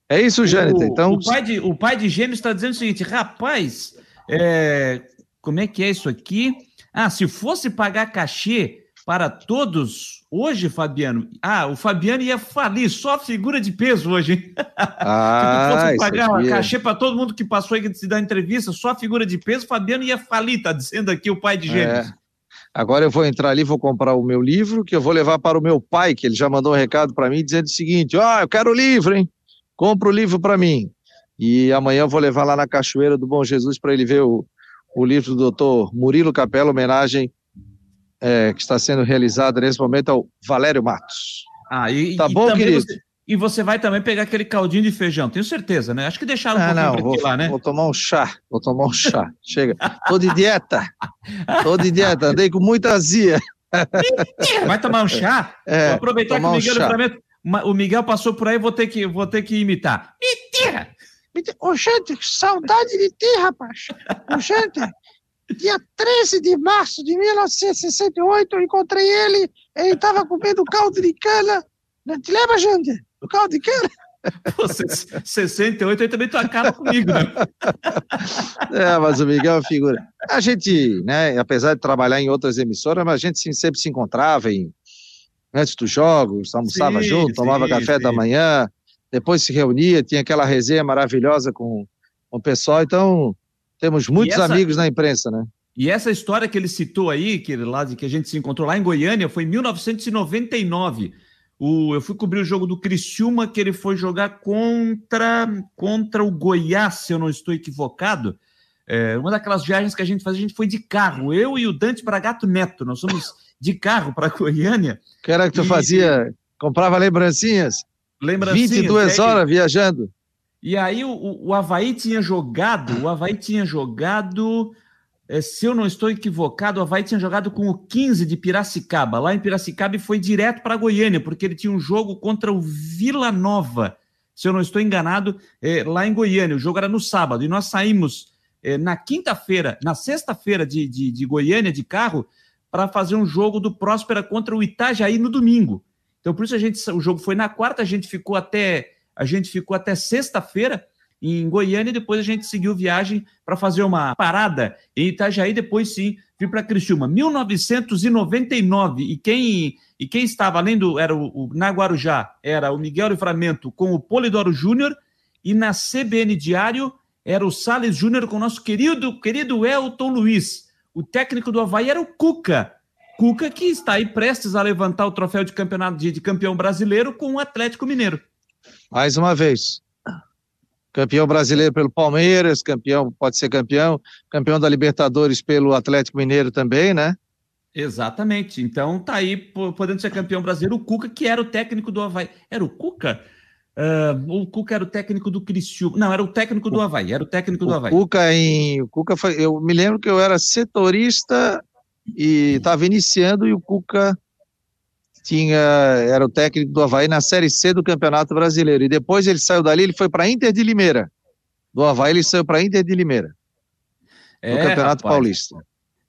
É isso, Jâniter. O- Então, o, pai de, o pai de gêmeos está dizendo o seguinte: rapaz, é, como é que é isso aqui? Ah, se fosse pagar cachê para todos hoje, Fabiano. Ah, o Fabiano ia falir, só figura de peso hoje, [laughs] hein? ah, se fosse pagar é- cachê para todo mundo que passou aí se dar entrevista, só figura de peso, o Fabiano ia falir, tá dizendo aqui o pai de gêmeos. É. Agora eu vou entrar ali, vou comprar o meu livro, que eu vou levar para o meu pai, que ele já mandou um recado para mim dizendo o seguinte: Ah, eu quero o livro, hein? Compra o livro para mim. E amanhã eu vou levar lá na Cachoeira do Bom Jesus para ele ver o, o livro do doutor Murilo Capela, homenagem é, que está sendo realizada nesse momento ao Valério Matos. Ah, e, Tá e bom, querido? Você, e você vai também pegar aquele caldinho de feijão, tenho certeza, né? Acho que deixaram um Ah, pouquinho não, vou, lá, né? vou tomar um chá, vou tomar um chá. Chega. Tô de dieta. Tô de dieta, andei com muita azia. [laughs] Vai tomar um chá? É, Vou aproveitar que o um Miguel. Livramento- Ma- o Miguel passou por aí, vou ter que, vou ter que imitar. Mentira! Ô, gente, que saudade de ti, rapaz. Ô, gente, dia 13 de março de 1968, eu encontrei ele, ele estava comendo caldo de cana. Não te lembra, gente? Do caldo de cana? Pô, se- 68 aí também tu acaba comigo, né? É, mas o Miguel é uma figura. A gente, né, apesar de trabalhar em outras emissoras, mas a gente se- sempre se encontrava em, antes dos jogos, almoçava Sim, junto, tomava sim, café da sim. manhã, depois se reunia, tinha aquela resenha maravilhosa com, com o pessoal, então temos muitos essa... amigos na imprensa, né? E essa história que ele citou aí, que, lá, que a gente se encontrou lá em Goiânia, foi em 1999. O, eu fui cobrir o jogo do Criciúma, que ele foi jogar contra, contra o Goiás, se eu não estou equivocado. É, uma daquelas viagens que a gente faz, a gente foi de carro. Eu e o Dante Bragato Neto, nós fomos de carro para [laughs] Goiânia. Que era que tu e... fazia? Comprava lembrancinhas? Lembrancinhas. 22 horas viajando. E aí o, o Havaí tinha jogado, o Havaí tinha jogado é, se eu não estou equivocado, o Havaí tinha jogado com o 15 de Piracicaba, lá em Piracicaba, e foi direto para Goiânia, porque ele tinha um jogo contra o Vila Nova, se eu não estou enganado, é, lá em Goiânia. O jogo era no sábado, e nós saímos é, na quinta-feira, na sexta-feira de, de, de, Goiânia, de carro, para fazer um jogo do Próspera contra o Itajaí no domingo. Então, por isso a gente, o jogo foi na quarta, a gente ficou até a gente ficou até sexta-feira em Goiânia e depois a gente seguiu viagem para fazer uma parada em Itajaí, depois sim vir para Criciúma. 1999 e quem e quem estava além do era o, o na Guarujá era o Miguel Livramento com o Polidoro Júnior e na CBN Diário era o Sales Júnior com o nosso querido querido Elton Luiz. O técnico do Havaí era o Cuca. Cuca que está aí prestes a levantar o troféu de campeonato de, de campeão brasileiro com o Atlético Mineiro. Mais uma vez, campeão brasileiro pelo Palmeiras, campeão, pode ser campeão, campeão da Libertadores pelo Atlético Mineiro também, né? Exatamente. Então tá aí podendo ser campeão brasileiro o Cuca, que era o técnico do Havaí. Era o Cuca? Uh, o Cuca era o técnico do Criciúma. Não, era o técnico do Havaí. Era o técnico do o Havaí. Cuca em, o Cuca foi. Eu me lembro que eu era setorista e estava iniciando e o Cuca tinha era o técnico do Havaí na Série C do Campeonato Brasileiro. E depois ele saiu dali, ele foi para Inter de Limeira. Do Havaí ele saiu para Inter de Limeira. No é, Campeonato rapaz. Paulista.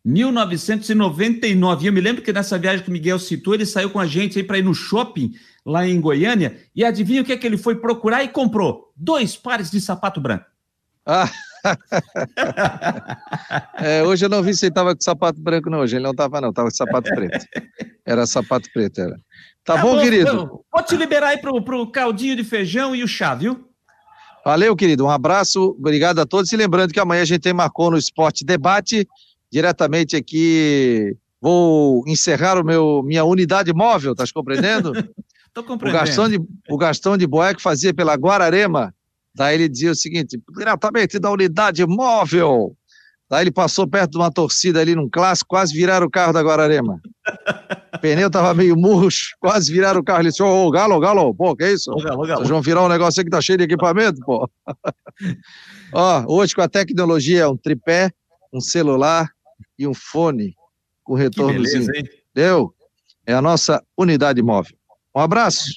1999. Eu me lembro que nessa viagem que o Miguel citou, ele saiu com a gente aí para ir no shopping lá em Goiânia. E adivinha o que é que ele foi procurar e comprou? Dois pares de sapato branco. Ah! [laughs] é, hoje eu não vi se ele estava com sapato branco, não. Hoje ele não estava, não. Estava com sapato preto. Era sapato preto, era. Tá, tá bom, bom, querido? Vou te liberar aí pro, pro caldinho de feijão e o chá, viu? Valeu, querido. Um abraço, obrigado a todos. E lembrando que amanhã a gente tem Marcou no Esporte Debate, diretamente aqui. Vou encerrar o meu minha unidade móvel, tá compreendendo? [laughs] Tô compreendendo. O Gastão de, o Gastão de Boé que fazia pela Guararema Daí ele dizia o seguinte: diretamente da unidade móvel. Daí ele passou perto de uma torcida ali num clássico, quase viraram o carro da Guararema. O [laughs] pneu tava meio murcho, quase viraram o carro. Ele disse: Ô, oh, Galo, Galo, pô, que isso? Ô, galo, galo. Vocês vão virar um negócio aí que tá cheio de equipamento, pô. [laughs] Ó, hoje com a tecnologia, um tripé, um celular e um fone com retornozinho. Beleza, Deu? É a nossa unidade móvel. Um abraço.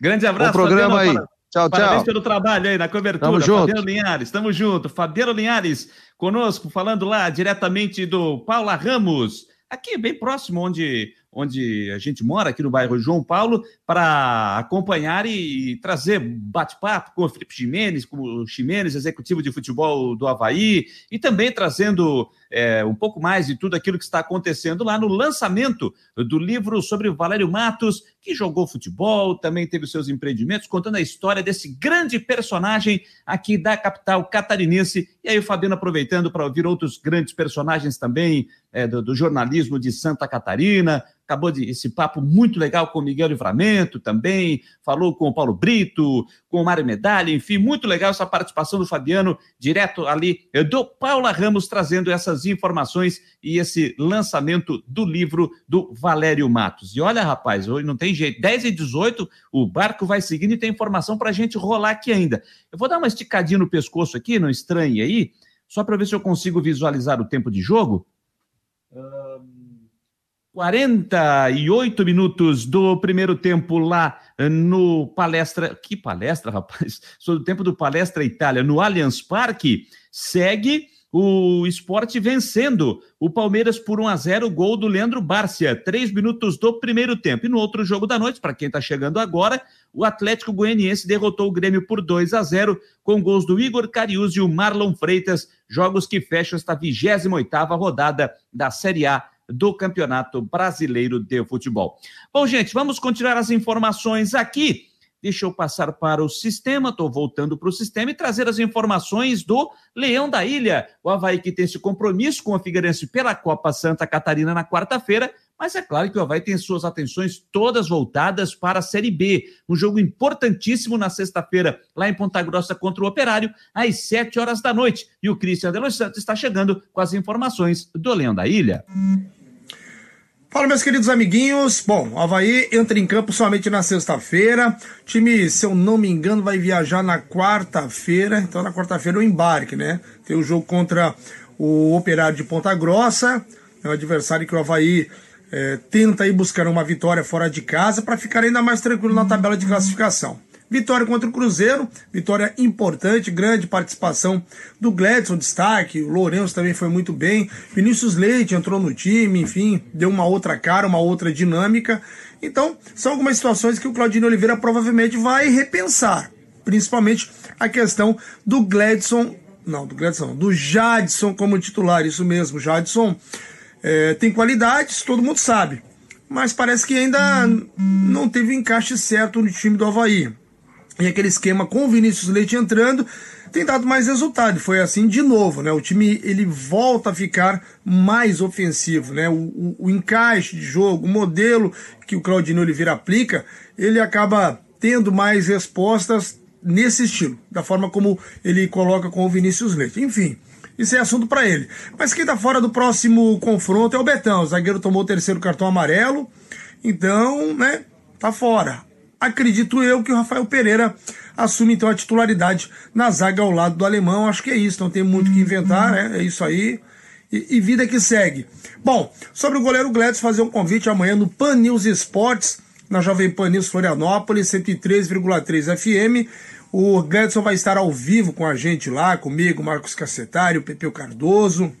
Grande abraço. Bom programa aí. Tchau, Parabéns tchau. pelo trabalho aí na cobertura. Tamo junto. Fabiano Linhares, tamo junto. Fabiano Linhares conosco, falando lá diretamente do Paula Ramos, aqui bem próximo onde onde a gente mora, aqui no bairro João Paulo, para acompanhar e, trazer bate-papo com o Felipe Ximenes, com o Ximenes, executivo de futebol do Havaí, e também trazendo é, um pouco mais de tudo aquilo que está acontecendo lá no lançamento do livro sobre o Valério Matos, que jogou futebol, também teve seus empreendimentos, contando a história desse grande personagem aqui da capital catarinense. E aí o Fabiano aproveitando para ouvir outros grandes personagens também é, do, do jornalismo de Santa Catarina, acabou de esse papo muito legal com o Miguel Livramento também, falou com o Paulo Brito, com o Mário Medalha, enfim, muito legal essa participação do Fabiano, direto ali do Paula Ramos, trazendo essas informações e esse lançamento do livro do Valério Matos. E olha, rapaz, hoje não tem jeito, 10 e 18, o barco vai seguindo e tem informação para a gente rolar aqui ainda. Eu vou dar uma esticadinha no pescoço aqui, não estranhe aí, só para ver se eu consigo visualizar o tempo de jogo. Um... 48 minutos do primeiro tempo lá eh, no Palestra. Que palestra, [laughs] rapaz? Sou do tempo do Palestra Itália, no Allianz Parque. Segue o esporte vencendo o Palmeiras por 1 a 0 gol do Leandro Bárcia, três minutos do primeiro tempo. E no outro jogo da noite, para quem está chegando agora, o Atlético Goianiense derrotou o Grêmio por 2 a 0 com gols do Igor Carius e o Marlon Freitas, jogos que fecham esta 28 oitava rodada da Série A do Campeonato Brasileiro de Futebol. Bom, gente, vamos continuar as informações aqui. Deixa eu passar para o sistema, estou voltando para o sistema e trazer as informações do Leão da Ilha. O Havaí que tem esse compromisso com a Figueirense pela Copa Santa Catarina na quarta-feira, mas é claro que o Havaí tem suas atenções todas voltadas para a Série B. Um jogo importantíssimo na sexta-feira, lá em Ponta Grossa contra o Operário, às sete horas da noite. E o Cristian de Los Santos está chegando com as informações do Leão da Ilha. Fala, meus queridos amiguinhos. Bom, o Havaí entra em campo somente na sexta-feira. Time, se eu não me engano, vai viajar na quarta-feira. Então, na quarta-feira, o embarque, né? Tem o jogo contra o Operário de Ponta Grossa. É um adversário que o Havaí é, tenta aí buscar uma vitória fora de casa para ficar ainda mais tranquilo na tabela de classificação. Vitória contra o Cruzeiro, vitória importante, grande participação do Gladson, destaque, o Lourenço também foi muito bem, Vinícius Leite entrou no time, enfim, deu uma outra cara, uma outra dinâmica. Então, são algumas situações que o Claudinho Oliveira provavelmente vai repensar, principalmente a questão do Gladson, não, do Gladson, do Jadson como titular, isso mesmo, Jadson é, tem qualidades, todo mundo sabe. Mas parece que ainda não teve o encaixe certo no time do Havaí. E aquele esquema com o Vinícius Leite entrando tem dado mais resultado. Foi assim de novo, né? O time ele volta a ficar mais ofensivo, né? O, o, o encaixe de jogo, o modelo que o Claudinho Oliveira aplica, ele acaba tendo mais respostas nesse estilo, da forma como ele coloca com o Vinícius Leite. Enfim, isso é assunto para ele. Mas quem tá fora do próximo confronto é o Betão. O zagueiro tomou o terceiro cartão amarelo. Então, né, tá fora. Acredito eu que o Rafael Pereira assume então a titularidade na zaga ao lado do alemão. Acho que é isso, não tem muito o que inventar, né? É isso aí. E, e, vida que segue. Bom, sobre o goleiro Gladys fazer um convite amanhã no Pan News Esportes, na Jovem Pan News Florianópolis, 103,3 FM. O Gladson vai estar ao vivo com a gente lá, comigo, Marcos Cacetário, Pepeu Cardoso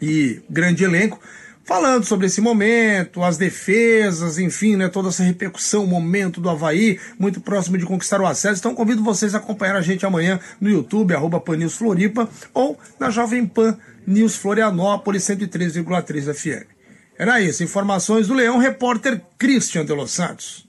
e grande elenco, falando sobre esse momento, as defesas, enfim, né, toda essa repercussão, o momento do Havaí, muito próximo de conquistar o acesso. Então convido vocês a acompanhar a gente amanhã no YouTube, arroba Pan News Floripa, ou na Jovem Pan News Florianópolis 103,3 FM. Era isso, informações do Leão, repórter Christian de Los Santos.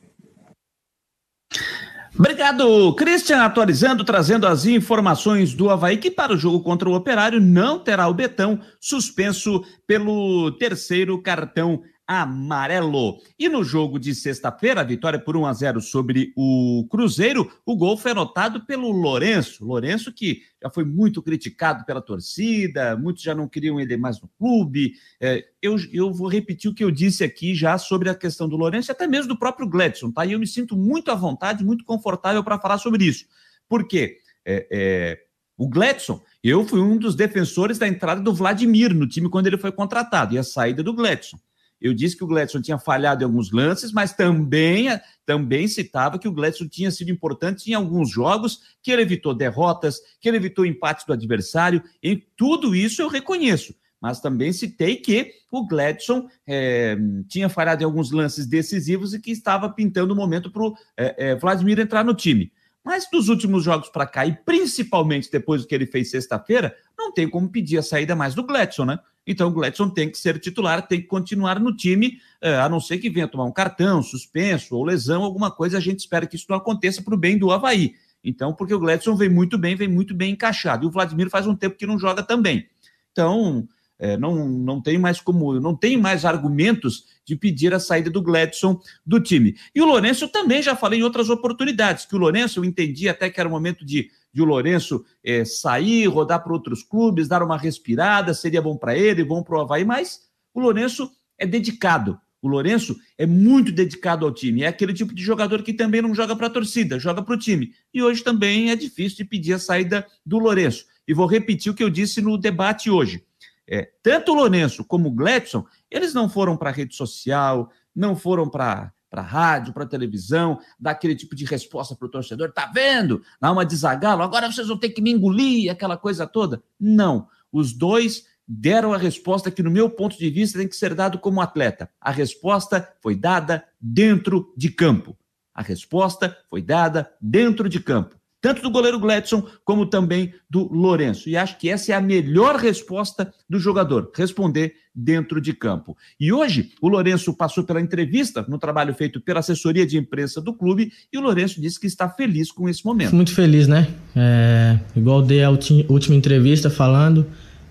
Obrigado, Christian, atualizando, trazendo as informações do Havaí, que para o jogo contra o Operário não terá o Betão suspenso pelo terceiro cartão amarelo. E no jogo de sexta-feira, a vitória por 1 a 0 sobre o Cruzeiro, o gol foi anotado pelo Lourenço. Lourenço que já foi muito criticado pela torcida, muitos já não queriam ele mais no clube. É, eu, eu vou repetir o que eu disse aqui já sobre a questão do Lourenço, até mesmo do próprio Gledson, tá? E eu me sinto muito à vontade, muito confortável para falar sobre isso. Por quê? É, é, o Gledson, eu fui um dos defensores da entrada do Vladimir no time quando ele foi contratado e a saída do Gledson. Eu disse que o Gledson tinha falhado em alguns lances, mas também, também citava que o Gledson tinha sido importante em alguns jogos, que ele evitou derrotas, que ele evitou empates do adversário. Em tudo isso eu reconheço. Mas também citei que o Gledson é, tinha falhado em alguns lances decisivos e que estava pintando o momento para o é, é, Vladimir entrar no time. Mas dos últimos jogos para cá, e principalmente depois do que ele fez sexta-feira, não tem como pedir a saída mais do Gledson, né? Então o Gladson tem que ser titular, tem que continuar no time, eh, a não ser que venha tomar um cartão, suspenso ou lesão, alguma coisa. A gente espera que isso não aconteça para o bem do Havaí. Então, porque o Gladson vem muito bem, vem muito bem encaixado. E o Vladimir faz um tempo que não joga também. Então, é, não, não tem mais como, não tem mais argumentos de pedir a saída do Gladson do time. E o Lourenço também já falei em outras oportunidades, que o Lourenço eu entendi até que era o momento de de o Lourenço é, sair, rodar para outros clubes, dar uma respirada, seria bom para ele, bom para o Havaí, mas o Lourenço é dedicado. O Lourenço é muito dedicado ao time. É aquele tipo de jogador que também não joga para a torcida, joga para o time. E hoje também é difícil de pedir a saída do Lourenço. E vou repetir o que eu disse no debate hoje. É, tanto o Lourenço como o Gledson, eles não foram para a rede social, não foram para para rádio, para televisão, dar aquele tipo de resposta para o torcedor, tá vendo? Dá uma desagalo, agora vocês vão ter que me engolir, aquela coisa toda. Não, os dois deram a resposta que, no meu ponto de vista, tem que ser dado como atleta. A resposta foi dada dentro de campo. A resposta foi dada dentro de campo. Tanto do goleiro Gladson como também do Lourenço. E acho que essa é a melhor resposta do jogador, responder dentro de campo. E hoje o Lourenço passou pela entrevista no trabalho feito pela assessoria de imprensa do clube e o Lourenço disse que está feliz com esse momento. Muito feliz, né? É, igual dei a última entrevista falando,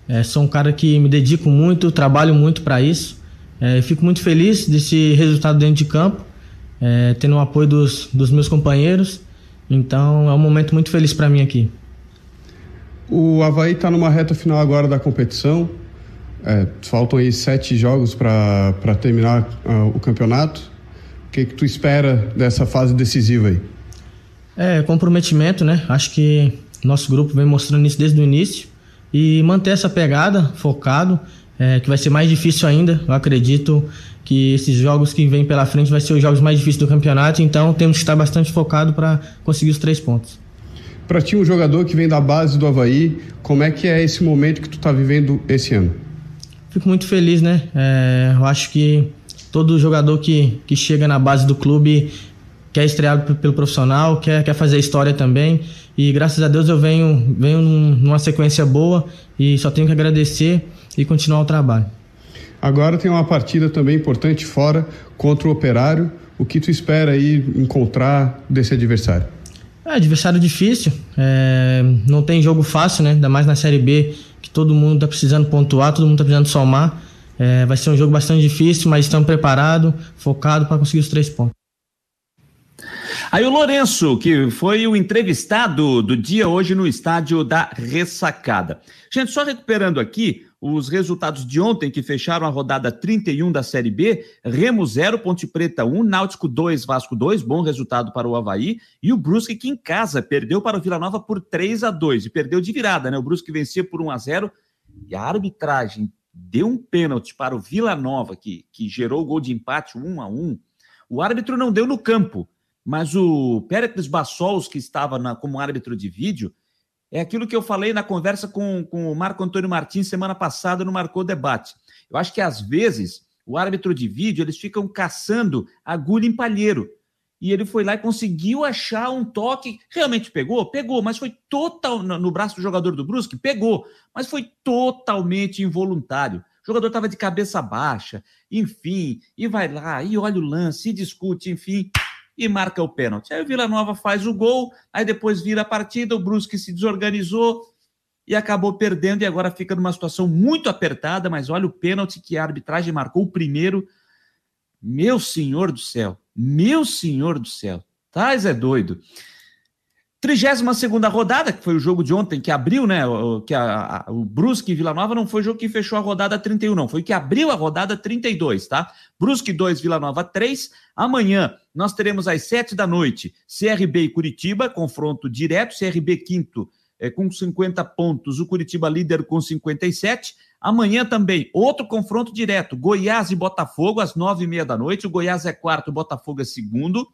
é, sou um cara que me dedico muito, trabalho muito para isso. É, fico muito feliz desse resultado dentro de campo, é, tendo o apoio dos, dos meus companheiros. Então é um momento muito feliz para mim aqui. O Havaí está numa reta final agora da competição. É, faltam aí sete jogos para terminar uh, o campeonato. O que, que tu espera dessa fase decisiva aí? É, comprometimento, né? Acho que nosso grupo vem mostrando isso desde o início. E manter essa pegada, focado, é, que vai ser mais difícil ainda. Eu acredito que esses jogos que vêm pela frente vai ser os jogos mais difíceis do campeonato, então temos que estar bastante focado para conseguir os três pontos. Para ti, um jogador que vem da base do Havaí, como é que é esse momento que tu está vivendo esse ano? Fico muito feliz, né? É, eu acho que todo jogador que, que chega na base do clube quer estrear pelo profissional, quer, quer fazer história também. E graças a Deus eu venho, venho numa sequência boa e só tenho que agradecer e continuar o trabalho. Agora tem uma partida também importante fora contra o Operário. O que tu espera aí encontrar desse adversário? É, adversário difícil, é, não tem jogo fácil, né? Ainda mais na Série B, que todo mundo tá precisando pontuar, todo mundo tá precisando somar. É, vai ser um jogo bastante difícil, mas estamos preparados, focados para conseguir os três pontos. Aí o Lourenço, que foi o entrevistado do dia hoje no estádio da Ressacada. Gente, só recuperando aqui os resultados de ontem, que fecharam a rodada 31 da Série B: Remo 0, Ponte Preta 1, Náutico 2, Vasco 2, bom resultado para o Havaí, e o Brusque, que em casa perdeu para o Vila Nova por 3 a 2 e perdeu de virada, né? O Brusque vencia por 1 a 0 e a arbitragem deu um pênalti para o Vila Nova, que, que gerou o gol de empate 1 a 1 O árbitro não deu no campo mas o Pericles Bassols, que estava na, como árbitro de vídeo, é aquilo que eu falei na conversa com, com o Marco Antônio Martins semana passada no Marcou Debate. Eu acho que às vezes o árbitro de vídeo eles ficam caçando agulha em palheiro. E ele foi lá e conseguiu achar um toque. Realmente pegou? Pegou, mas foi total no braço do jogador do Brusque? Pegou, mas foi totalmente involuntário. O jogador estava de cabeça baixa, enfim, e vai lá, e olha o lance, e discute, enfim e marca o pênalti. Aí o Vila Nova faz o gol, aí depois vira a partida, o Brusque se desorganizou e acabou perdendo e agora fica numa situação muito apertada, mas olha o pênalti que a arbitragem marcou o primeiro. Meu senhor do céu, meu senhor do céu, Tais é doido. 32 segunda rodada, que foi o jogo de ontem que abriu, né? O, que a, a, o Brusque e Vila Nova não foi o jogo que fechou a rodada 31, não. Foi que abriu a rodada 32, tá? Brusque 2, Vila Nova 3. Amanhã nós teremos às 7 da noite CRB e Curitiba, confronto direto. CRB quinto é, com 50 pontos, o Curitiba líder com 57. Amanhã também, outro confronto direto: Goiás e Botafogo, às 9 e meia da noite. O Goiás é quarto, o Botafogo é segundo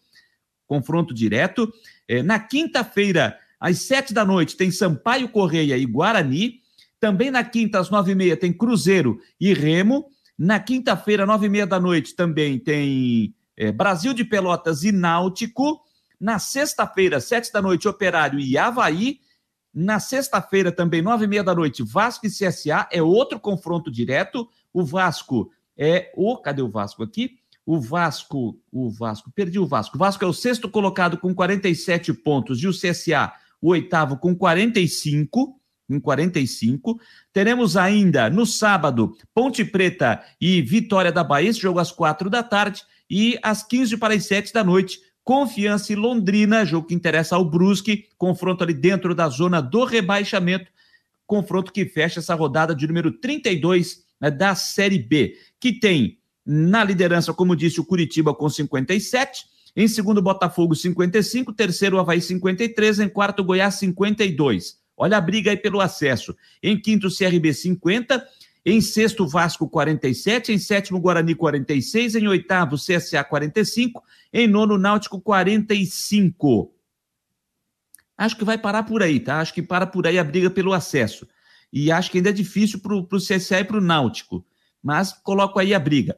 confronto direto. É, na quinta-feira, às sete da noite, tem Sampaio Correia e Guarani. Também na quinta, às nove e meia, tem Cruzeiro e Remo. Na quinta-feira, nove e meia da noite, também tem é, Brasil de Pelotas e Náutico. Na sexta-feira, sete da noite, Operário e Havaí. Na sexta-feira, também, nove e meia da noite, Vasco e CSA. É outro confronto direto. O Vasco é o. Cadê o Vasco aqui? O Vasco, o Vasco, perdi o Vasco. O Vasco é o sexto colocado com 47 pontos e o CSA, o oitavo, com 45 em 45. Teremos ainda no sábado Ponte Preta e Vitória da Bahia, esse jogo às quatro da tarde, e às 15 para as 7 da noite. Confiança e Londrina, jogo que interessa ao Brusque, confronto ali dentro da zona do rebaixamento, confronto que fecha essa rodada de número 32 né, da Série B, que tem na liderança, como disse, o Curitiba com 57. Em segundo, Botafogo 55. Terceiro, Havaí 53. Em quarto, Goiás 52. Olha a briga aí pelo acesso. Em quinto, CRB 50. Em sexto, Vasco 47. Em sétimo, Guarani 46. Em oitavo, CSA 45. Em nono, Náutico 45. Acho que vai parar por aí, tá? Acho que para por aí a briga pelo acesso. E acho que ainda é difícil para o CSA e para o Náutico mas coloco aí a briga.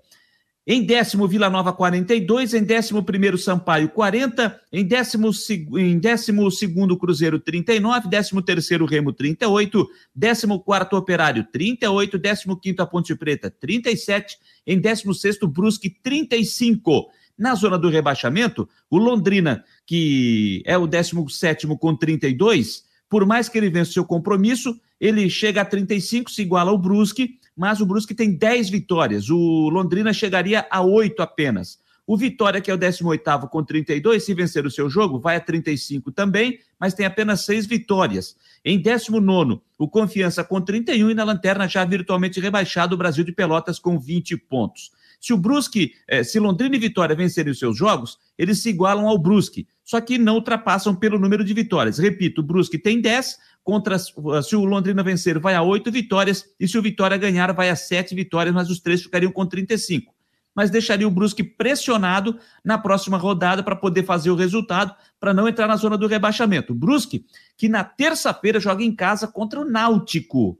Em décimo, Vila Nova 42. Em décimo primeiro, Sampaio 40. Em décimo, em décimo segundo, Cruzeiro 39. Décimo terceiro, Remo 38. Décimo quarto, Operário 38. Décimo quinto, a Ponte Preta 37. Em décimo sexto, Brusque 35. Na zona do rebaixamento, o Londrina, que é o 17 com 32, por mais que ele vença o seu compromisso, ele chega a 35, se iguala ao Brusque, mas o Brusque tem 10 vitórias. O Londrina chegaria a 8 apenas. O Vitória, que é o 18 com 32, se vencer o seu jogo, vai a 35 também, mas tem apenas 6 vitórias. Em 19, o Confiança com 31 e na lanterna já virtualmente rebaixado o Brasil de Pelotas com 20 pontos. Se o Brusque, eh, se Londrina e Vitória vencerem os seus jogos, eles se igualam ao Brusque, só que não ultrapassam pelo número de vitórias. Repito, o Brusque tem 10, contra se o Londrina vencer, vai a 8 vitórias, e se o Vitória ganhar, vai a 7 vitórias, mas os três ficariam com 35 mas deixaria o Brusque pressionado na próxima rodada para poder fazer o resultado, para não entrar na zona do rebaixamento. O Brusque, que na terça-feira joga em casa contra o Náutico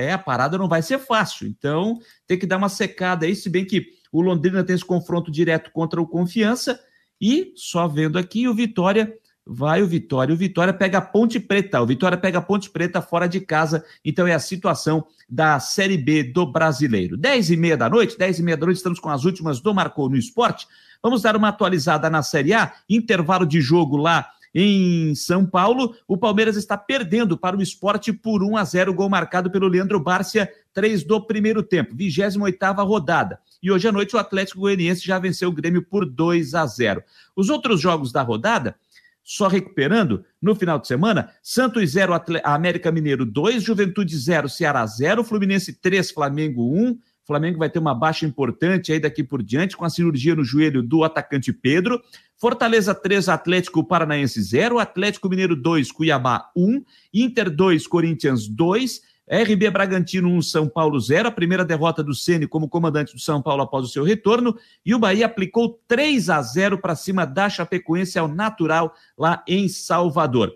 é, a parada não vai ser fácil. Então, tem que dar uma secada aí, se bem que o Londrina tem esse confronto direto contra o Confiança e só vendo aqui o Vitória vai o Vitória. O Vitória pega a Ponte Preta. O Vitória pega a Ponte Preta fora de casa. Então é a situação da Série B do Brasileiro. Dez e meia da noite, dez e meia da noite, estamos com as últimas do Marcou no Esporte. Vamos dar uma atualizada na Série A. Intervalo de jogo lá em São Paulo, o Palmeiras está perdendo para o esporte por 1 a 0 gol marcado pelo Leandro Bárcia, 3 do primeiro tempo, 28 rodada. E hoje à noite o Atlético Goianiense já venceu o Grêmio por 2 a 0. Os outros jogos da rodada, só recuperando, no final de semana, Santos 0, América Mineiro 2, Juventude 0, Ceará 0, Fluminense 3, Flamengo 1, Flamengo vai ter uma baixa importante aí daqui por diante, com a cirurgia no joelho do atacante Pedro. Fortaleza 3, Atlético Paranaense 0, Atlético Mineiro 2, Cuiabá 1, Inter 2, Corinthians 2, RB Bragantino 1, São Paulo 0, a primeira derrota do Ceni como comandante do São Paulo após o seu retorno, e o Bahia aplicou 3 a 0 para cima da Chapecoense ao natural lá em Salvador.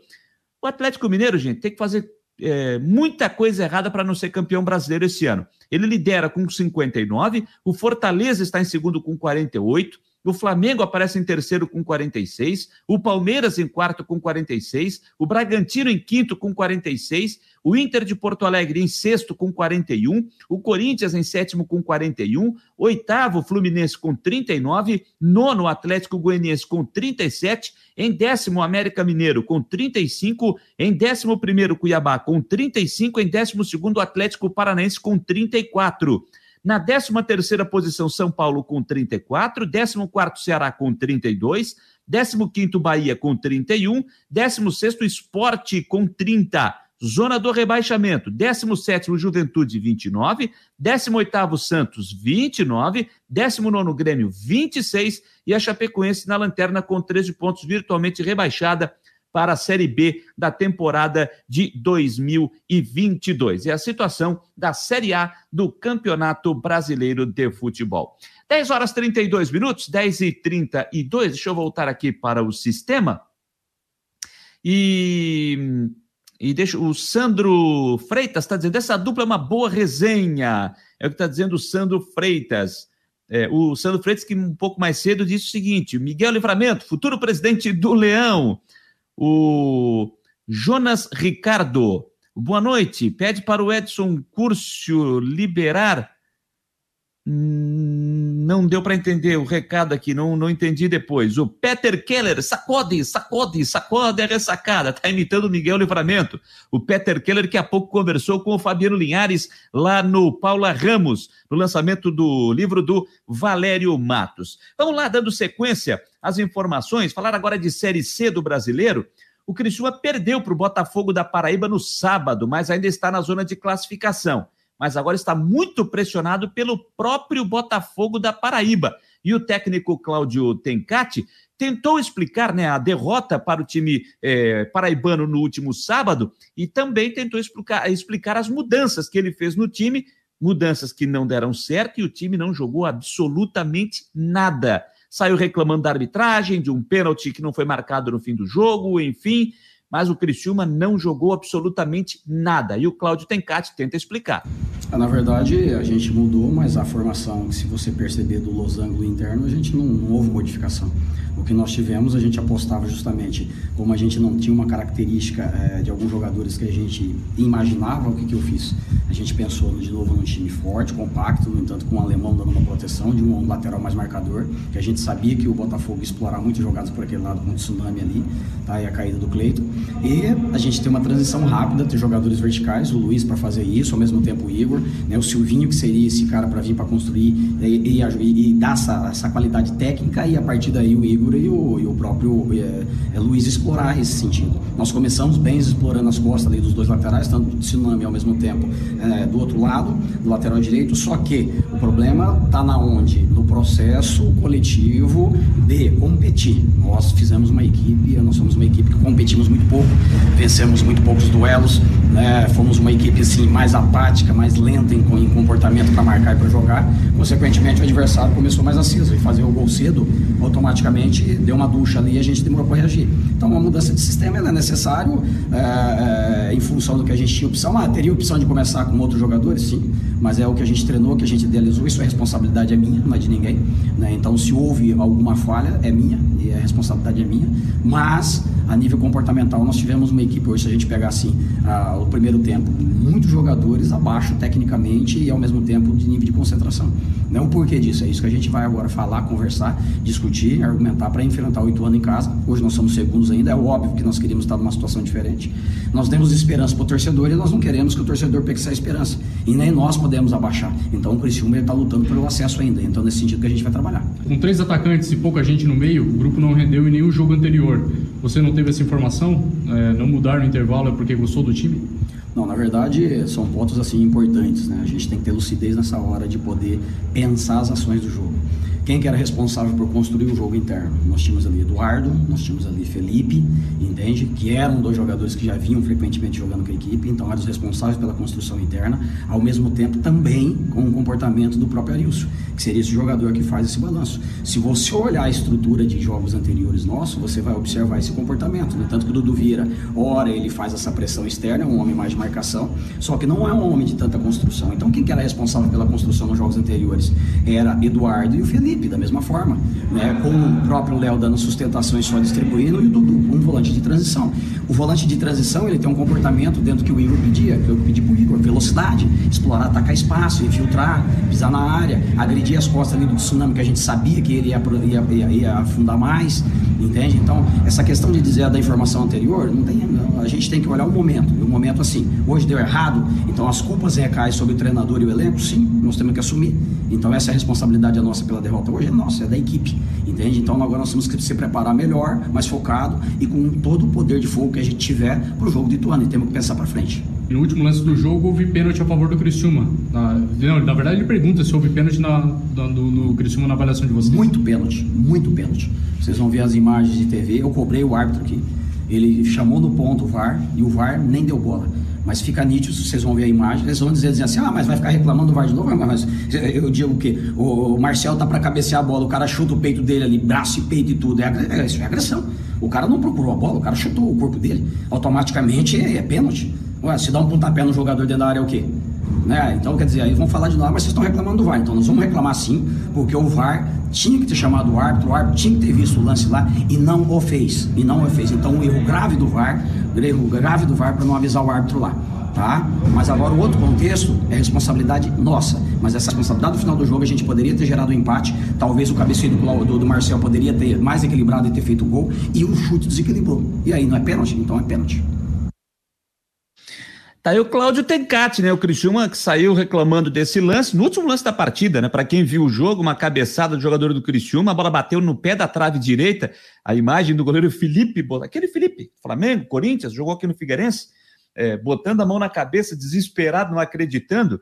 O Atlético Mineiro, gente, tem que fazer é, muita coisa errada para não ser campeão brasileiro esse ano. Ele lidera com 59, o Fortaleza está em segundo com 48, o Flamengo aparece em terceiro com 46, o Palmeiras em quarto com 46, o Bragantino em quinto com 46, o Inter de Porto Alegre em sexto com 41, o Corinthians em sétimo com 41, oitavo Fluminense com 39, nono Atlético Goianiense com 37, em décimo América Mineiro com 35, em décimo primeiro Cuiabá com 35, em décimo segundo Atlético Paranaense com 34. Na 13 terceira posição, São Paulo com 34, 14º Ceará com 32, 15º Bahia com 31, 16º Esporte com 30, zona do rebaixamento, 17º Juventude 29, 18º Santos 29, 19º Grêmio 26 e a Chapecoense na lanterna com 13 pontos virtualmente rebaixada para a Série B da temporada de 2022. É a situação da Série A do Campeonato Brasileiro de Futebol. 10 horas 32 minutos, 10 e 32. Deixa eu voltar aqui para o sistema. E, e deixa o Sandro Freitas está dizendo: essa dupla é uma boa resenha. É o que está dizendo o Sandro Freitas. É, o Sandro Freitas, que um pouco mais cedo disse o seguinte: Miguel Livramento, futuro presidente do Leão, o Jonas Ricardo, boa noite. Pede para o Edson Curcio liberar. Hum, não deu para entender o recado aqui, não, não entendi depois. O Peter Keller, sacode, sacode, sacode a ressacada, tá imitando o Miguel Livramento. O Peter Keller que há pouco conversou com o Fabiano Linhares lá no Paula Ramos, no lançamento do livro do Valério Matos. Vamos lá, dando sequência às informações, falar agora de Série C do Brasileiro. O Criciúma perdeu para o Botafogo da Paraíba no sábado, mas ainda está na zona de classificação. Mas agora está muito pressionado pelo próprio Botafogo da Paraíba. E o técnico Cláudio Tencati tentou explicar né, a derrota para o time é, paraibano no último sábado e também tentou explicar, explicar as mudanças que ele fez no time, mudanças que não deram certo e o time não jogou absolutamente nada saiu reclamando da arbitragem, de um pênalti que não foi marcado no fim do jogo, enfim. Mas o Criciúma não jogou absolutamente nada. E o Cláudio Tencati tenta explicar. Ah, na verdade, a gente mudou, mas a formação, se você perceber do losango interno, a gente não, não houve modificação. O que nós tivemos, a gente apostava justamente, como a gente não tinha uma característica é, de alguns jogadores que a gente imaginava, o que, que eu fiz? A gente pensou de novo num time forte, compacto, no entanto com um alemão dando uma proteção, de um lateral mais marcador, que a gente sabia que o Botafogo ia explorar muito jogadas por aquele lado com o tsunami ali, tá? e a caída do Cleito. E a gente tem uma transição rápida, ter jogadores verticais, o Luiz para fazer isso, ao mesmo tempo o Igor, né? o Silvinho que seria esse cara para vir para construir e, e, e, dar essa, essa qualidade técnica, e a partir daí o Igor e o, e o próprio é, é, Luiz explorar esse sentido. Nós começamos bem explorando as costas ali dos dois laterais, tanto do Tsunami ao mesmo tempo é, do outro lado, do lateral direito, só que o problema está na onde? No processo coletivo de competir. Nós fizemos uma equipe, nós somos uma equipe que competimos muito pouco, vencemos muito poucos duelos, né? fomos uma equipe assim mais apática, mais lenta em, em comportamento para marcar e para jogar. Consequentemente, o adversário começou mais aceso e fazer o gol cedo, automaticamente deu uma ducha ali e a gente demorou para reagir. Então, uma mudança de sistema é necessário é, é, em função do que a gente tinha opção. Ah, teria opção de começar com outros jogadores? Sim, mas é o que a gente treinou, que a gente idealizou. Isso é responsabilidade é minha, não é de ninguém. Né? Então, se houve alguma falha, é minha e a responsabilidade é minha. Mas, a nível comportamental, nós tivemos uma equipe hoje, se a gente pegar assim, a, o primeiro tempo, muitos jogadores abaixo tecnicamente e ao mesmo tempo de nível de concentração. Não porquê disso, é isso que a gente vai agora falar, conversar, discutir, argumentar para enfrentar o Ituano em casa. Hoje nós somos segundos ainda, é óbvio que nós queríamos estar numa situação diferente. Nós temos esperança para o torcedor e nós não queremos que o torcedor pegue essa esperança. E nem nós podemos abaixar. Então o Criciúma está lutando pelo acesso ainda. Então nesse sentido que a gente vai trabalhar. Com três atacantes e pouca gente no meio, o grupo não rendeu em nenhum jogo anterior. Você não teve essa informação? É, não mudar no intervalo é porque gostou do time? Não, na verdade, são pontos assim importantes, né? A gente tem que ter lucidez nessa hora de poder pensar as ações do jogo. Quem que era responsável por construir o jogo interno? Nós tínhamos ali Eduardo, nós tínhamos ali Felipe, entende? Que eram dois jogadores que já vinham frequentemente jogando com a equipe, então eram os responsáveis pela construção interna, ao mesmo tempo também com o comportamento do próprio Arilson, que seria esse jogador que faz esse balanço. Se você olhar a estrutura de jogos anteriores nossos, você vai observar esse comportamento, né? Tanto que o Dudu Vieira, ora ele faz essa pressão externa, é um homem mais de marcação, só que não é um homem de tanta construção. Então quem que era responsável pela construção nos jogos anteriores? Era Eduardo e o Felipe Da mesma forma, né? com o próprio Léo dando sustentação e só distribuindo, e o Dudu, um volante de transição. O volante de transição ele tem um comportamento dentro que o Igor pedia, que eu pedi para o Igor, velocidade, explorar, atacar espaço, infiltrar, pisar na área, agredir as costas ali do tsunami, que a gente sabia que ele ia, ia, ia, ia afundar mais, entende? Então, essa questão de dizer da informação anterior, não tem, a gente tem que olhar o momento, e o momento assim, hoje deu errado, então as culpas recaem sobre o treinador e o elenco, sim, nós temos que assumir. Então, essa é responsabilidade nossa pela derrota hoje é nossa, é da equipe, entende? Então agora nós temos que se preparar melhor, mais focado e com todo o poder de fogo que a gente tiver para o jogo de Ituano e temos que pensar para frente. No último lance do jogo houve pênalti a favor do Criciúma. Na, não, na verdade ele pergunta se houve pênalti na, na, do, no Criciúma na avaliação de vocês. Muito pênalti, muito pênalti. Vocês vão ver as imagens de TV, eu cobrei o árbitro aqui. Ele chamou no ponto o VAR e o VAR nem deu bola. Mas fica nítido, vocês vão ver a imagem, eles vão dizer, dizer assim, ah, mas vai ficar reclamando do VAR de novo? Mas eu digo o quê? O, Marcel tá para cabecear a bola, o cara chuta o peito dele ali, braço e peito e tudo. É, é, isso é agressão. O cara não procurou a bola, o cara chutou o corpo dele. Automaticamente é, é pênalti. Ué, se dá um pontapé no jogador dentro da área é o quê? Né? Então, quer dizer, aí vão falar de nós, mas vocês estão reclamando do VAR. Então, nós vamos reclamar sim, porque o VAR tinha que ter chamado o árbitro, o árbitro tinha que ter visto o lance lá e não o fez. E não o fez. Então, um erro grave do VAR, erro grave do VAR para não avisar o árbitro lá. Tá? Mas agora o outro contexto é responsabilidade nossa. Mas essa responsabilidade no final do jogo a gente poderia ter gerado um empate. Talvez o cabeceio do, do, do Marcel poderia ter mais equilibrado e ter feito o gol. E o chute desequilibrou. E aí não é pênalti? Então é pênalti. Tá aí o Cláudio Tencati, né? O Criciúma que saiu reclamando desse lance, no último lance da partida, né? Para quem viu o jogo, uma cabeçada do jogador do Criciúma, a bola bateu no pé da trave direita, a imagem do goleiro Felipe, aquele Felipe, Flamengo, Corinthians, jogou aqui no Figueirense, é, botando a mão na cabeça, desesperado, não acreditando.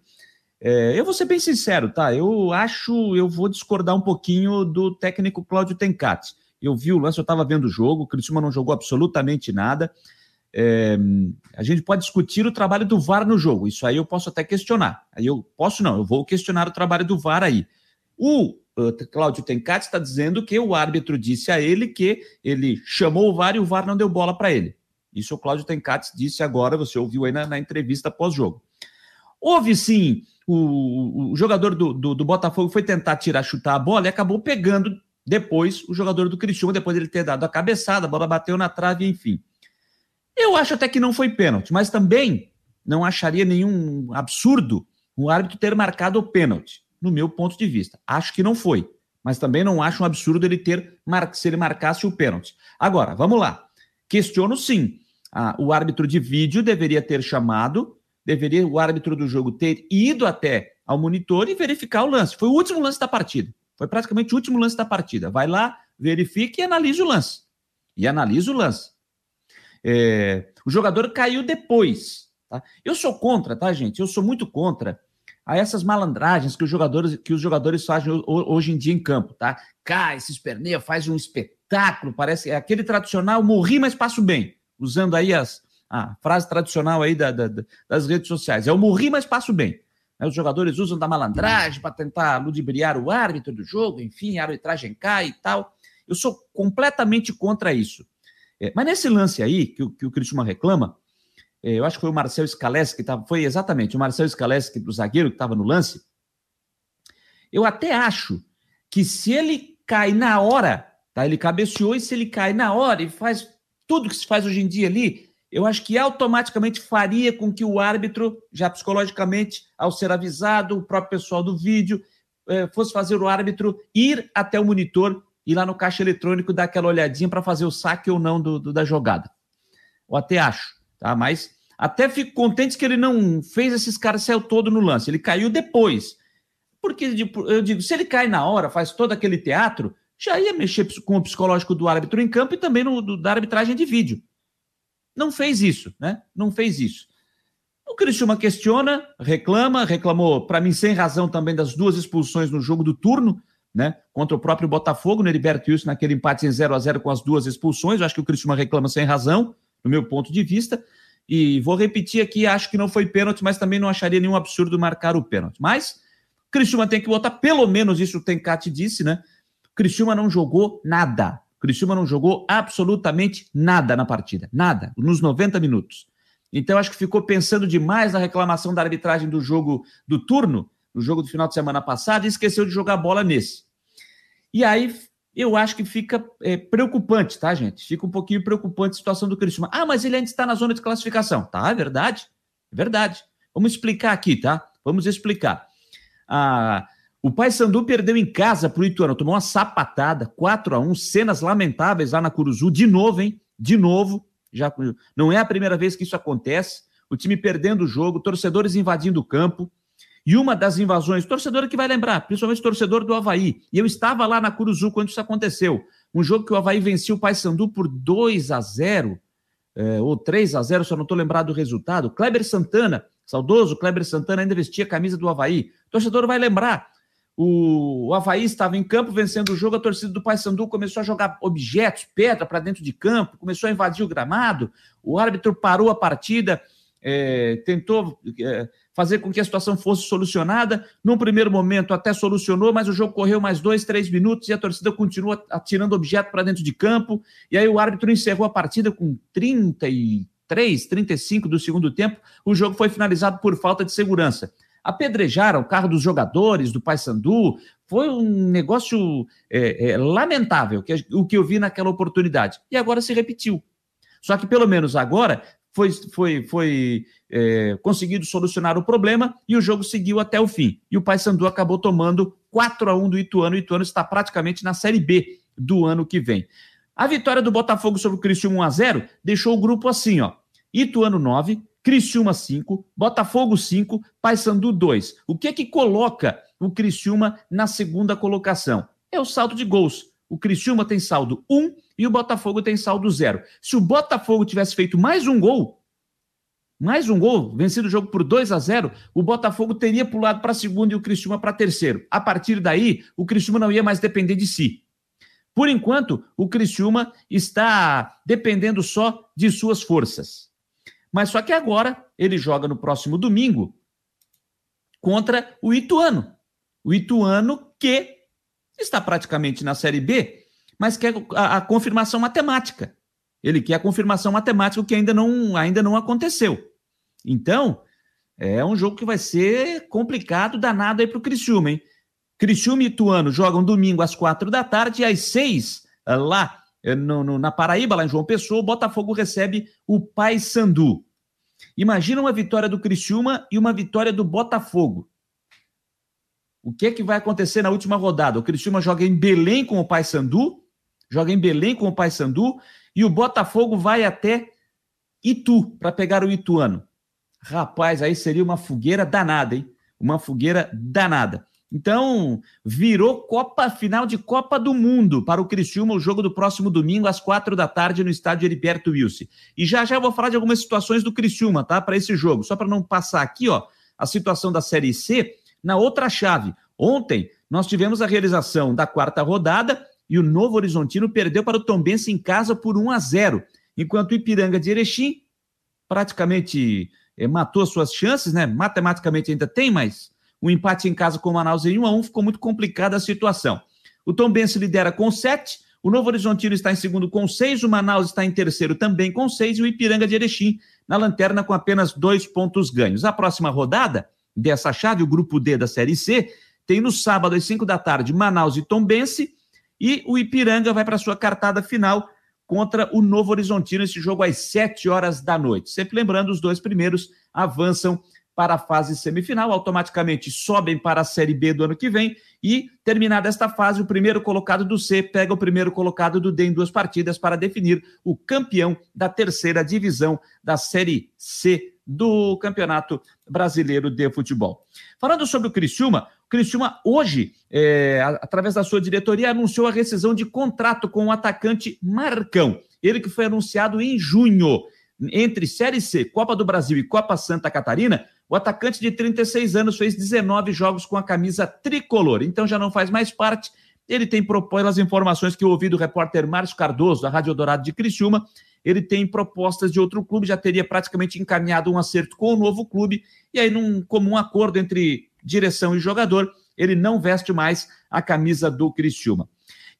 É, eu vou ser bem sincero, tá? Eu acho, eu vou discordar um pouquinho do técnico Cláudio Tencati. Eu vi o lance, eu estava vendo o jogo, o Criciúma não jogou absolutamente nada. É, a gente pode discutir o trabalho do VAR no jogo, isso aí eu posso até questionar. Aí eu posso não, eu vou questionar o trabalho do VAR aí. O uh, Cláudio Tencati está dizendo que o árbitro disse a ele que ele chamou o VAR e o VAR não deu bola para ele. Isso o Cláudio Tencati disse agora, você ouviu aí na, na entrevista pós-jogo. Houve sim, o, o jogador do, do, do, Botafogo foi tentar tirar, chutar a bola e acabou pegando depois o jogador do Criciúma, depois ele ter dado a cabeçada, a bola bateu na trave, enfim. Eu acho até que não foi pênalti, mas também não acharia nenhum absurdo o árbitro ter marcado o pênalti, no meu ponto de vista. Acho que não foi, mas também não acho um absurdo ele ter se ele marcasse o pênalti. Agora, vamos lá. Questiono sim. Ah, o árbitro de vídeo deveria ter chamado, deveria o árbitro do jogo ter ido até ao monitor e verificar o lance. Foi o último lance da partida. Foi praticamente o último lance da partida. Vai lá, verifica e analisa o lance. E analisa o lance. É, o jogador caiu depois. Tá? Eu sou contra, tá, gente? Eu sou muito contra a essas malandragens que os jogadores, que os jogadores fazem hoje em dia em campo, tá? Cai, se esperneia, faz um espetáculo, parece é aquele tradicional morri, mas passo bem, usando aí as, a frase tradicional aí da, da, das redes sociais. É o morri, mas passo bem. Os jogadores usam da malandragem para tentar ludibriar o árbitro do jogo, enfim, a arbitragem cai e tal. Eu sou completamente contra isso. É, mas nesse lance aí, que, que o Cristiano reclama, é, eu acho que foi o Marcel Scalesi que estava, foi exatamente o Marcel Scalesi, do zagueiro que estava no lance. Eu até acho que se ele cai na hora, tá? Ele cabeceou e se ele cai na hora e faz tudo que se faz hoje em dia ali, eu acho que automaticamente faria com que o árbitro, já psicologicamente, ao ser avisado, o próprio pessoal do vídeo, é, fosse fazer o árbitro ir até o monitor ir lá no caixa eletrônico dar aquela olhadinha para fazer o saque ou não do, do, da jogada. Eu até acho, tá? Mas até fico contente que ele não fez esses caras saiu todo no lance. Ele caiu depois. Porque eu digo, se ele cai na hora, faz todo aquele teatro, já ia mexer com o psicológico do árbitro em campo e também no, do, da arbitragem de vídeo. Não fez isso, né? Não fez isso. O Cristiano questiona, reclama, reclamou, para mim, sem razão também, das duas expulsões no jogo do turno né? Contra o próprio Botafogo, no Heriberto Wilson, naquele empate em 0 a 0 com as duas expulsões. Eu acho que o Cristiano reclama sem razão, no meu ponto de vista. E vou repetir aqui, acho que não foi pênalti, mas também não acharia nenhum absurdo marcar o pênalti. Mas Cristiano tem que botar, pelo menos isso o Tencati disse, né? Cristiano não jogou nada. Cristiano não jogou absolutamente nada na partida. Nada, nos 90 minutos. Então, acho que ficou pensando demais na reclamação da arbitragem do jogo do turno no jogo do final de semana passado e esqueceu de jogar bola nesse. E aí eu acho que fica é, preocupante, tá, gente? Fica um pouquinho preocupante a situação do Cristiano. Ah, mas ele ainda está na zona de classificação. Tá, é verdade. É verdade. Vamos explicar aqui, tá? Vamos explicar. Ah, o Paysandu perdeu em casa para o Ituano, tomou uma sapatada, 4 a 1 cenas lamentáveis lá na Curuzu, de novo, hein? De novo. Já não é a primeira vez que isso acontece. O time perdendo o jogo, torcedores invadindo o campo. E uma das invasões, torcedor que vai lembrar, principalmente torcedor do Havaí, e eu estava lá na Curuzu quando isso aconteceu. Um jogo que o Havaí venceu o Paysandu por 2 a 0 é, ou 3 a 0 só não estou lembrado do resultado. Kleber Santana, saudoso Kleber Santana, ainda vestia a camisa do Havaí. Torcedor vai lembrar. O, o Havaí estava em campo vencendo o jogo, a torcida do Paysandu começou a jogar objetos, pedra para dentro de campo, começou a invadir o gramado. O árbitro parou a partida, é, tentou é, fazer com que a situação fosse solucionada. Num primeiro momento até solucionou, mas o jogo correu mais dois, três minutos e a torcida continua atirando objeto para dentro de campo. E aí o árbitro encerrou a partida com 33, 35 do segundo tempo. O jogo foi finalizado por falta de segurança. Apedrejaram o carro dos jogadores do Paysandu. Foi um negócio é, é, lamentável que, o que eu vi naquela oportunidade. E agora se repetiu. Só que pelo menos agora foi, foi, foi é, conseguido solucionar o problema e o jogo seguiu até o fim. E o Paysandu acabou tomando 4 a 1 do Ituano. O Ituano está praticamente na Série B do ano que vem. A vitória do Botafogo sobre o Criciúma 1 a 0 deixou o grupo assim, ó. Ituano 9, Criciúma 5, Botafogo 5, Paysandu 2. O que é que coloca o Criciúma na segunda colocação? É o saldo de gols. O Criciúma tem saldo 1 e o Botafogo tem saldo 0. Se o Botafogo tivesse feito mais um gol, mais um gol, vencido o jogo por 2 a 0, o Botafogo teria pulado para segundo e o Criciúma para terceiro. A partir daí, o Criciúma não ia mais depender de si. Por enquanto, o Criciúma está dependendo só de suas forças. Mas só que agora ele joga no próximo domingo contra o Ituano. O Ituano que está praticamente na Série B, mas quer a, a confirmação matemática. Ele quer a confirmação matemática, que ainda não, ainda não aconteceu. Então, é um jogo que vai ser complicado, danado aí para o Criciúma, hein? Criciúma e Ituano jogam domingo às quatro da tarde e às seis, eh, lá eh, no, no, na Paraíba, lá em João Pessoa, o Botafogo recebe o Paysandu. Imagina uma vitória do Criciúma e uma vitória do Botafogo. O que é que vai acontecer na última rodada? O Criciúma joga em Belém com o Paysandu, joga em Belém com o Paysandu e o Botafogo vai até Itu para pegar o Ituano. Rapaz, aí seria uma fogueira danada, hein? Uma fogueira danada. Então, virou Copa final de Copa do Mundo para o Criciúma, o jogo do próximo domingo às quatro da tarde no estádio Heriberto Wilson. E já já vou falar de algumas situações do Criciúma, tá? Para esse jogo, só para não passar aqui, ó, a situação da Série C na outra chave. Ontem nós tivemos a realização da quarta rodada e o Novo Horizontino perdeu para o Tombense em casa por 1 a 0, enquanto o Ipiranga de Erechim praticamente é, matou suas chances, né? Matematicamente ainda tem, mas o empate em casa com o Manaus em 1 a 1 ficou muito complicada a situação. O Tom Benz lidera com 7, o Novo Horizontino está em segundo com 6, o Manaus está em terceiro também com 6 e o Ipiranga de Erechim na lanterna com apenas dois pontos ganhos. A próxima rodada dessa chave, o grupo D da Série C, tem no sábado às 5 da tarde Manaus e Tombense e o Ipiranga vai para sua cartada final contra o Novo Horizontino, esse jogo às 7 horas da noite. Sempre lembrando, os dois primeiros avançam para a fase semifinal, automaticamente sobem para a Série B do ano que vem e, terminada esta fase, o primeiro colocado do C pega o primeiro colocado do D em duas partidas para definir o campeão da terceira divisão da Série C do Campeonato Brasileiro de Futebol. Falando sobre o Criciúma, Criciúma hoje, é, através da sua diretoria, anunciou a rescisão de contrato com o atacante Marcão. Ele que foi anunciado em junho. Entre Série C, Copa do Brasil e Copa Santa Catarina, o atacante de 36 anos fez 19 jogos com a camisa tricolor, então já não faz mais parte. Ele tem propõe as informações que eu ouvi do repórter Márcio Cardoso, da Rádio Dourado de Criciúma. Ele tem propostas de outro clube, já teria praticamente encaminhado um acerto com o novo clube, e aí, num comum acordo entre direção e jogador, ele não veste mais a camisa do Criciúma.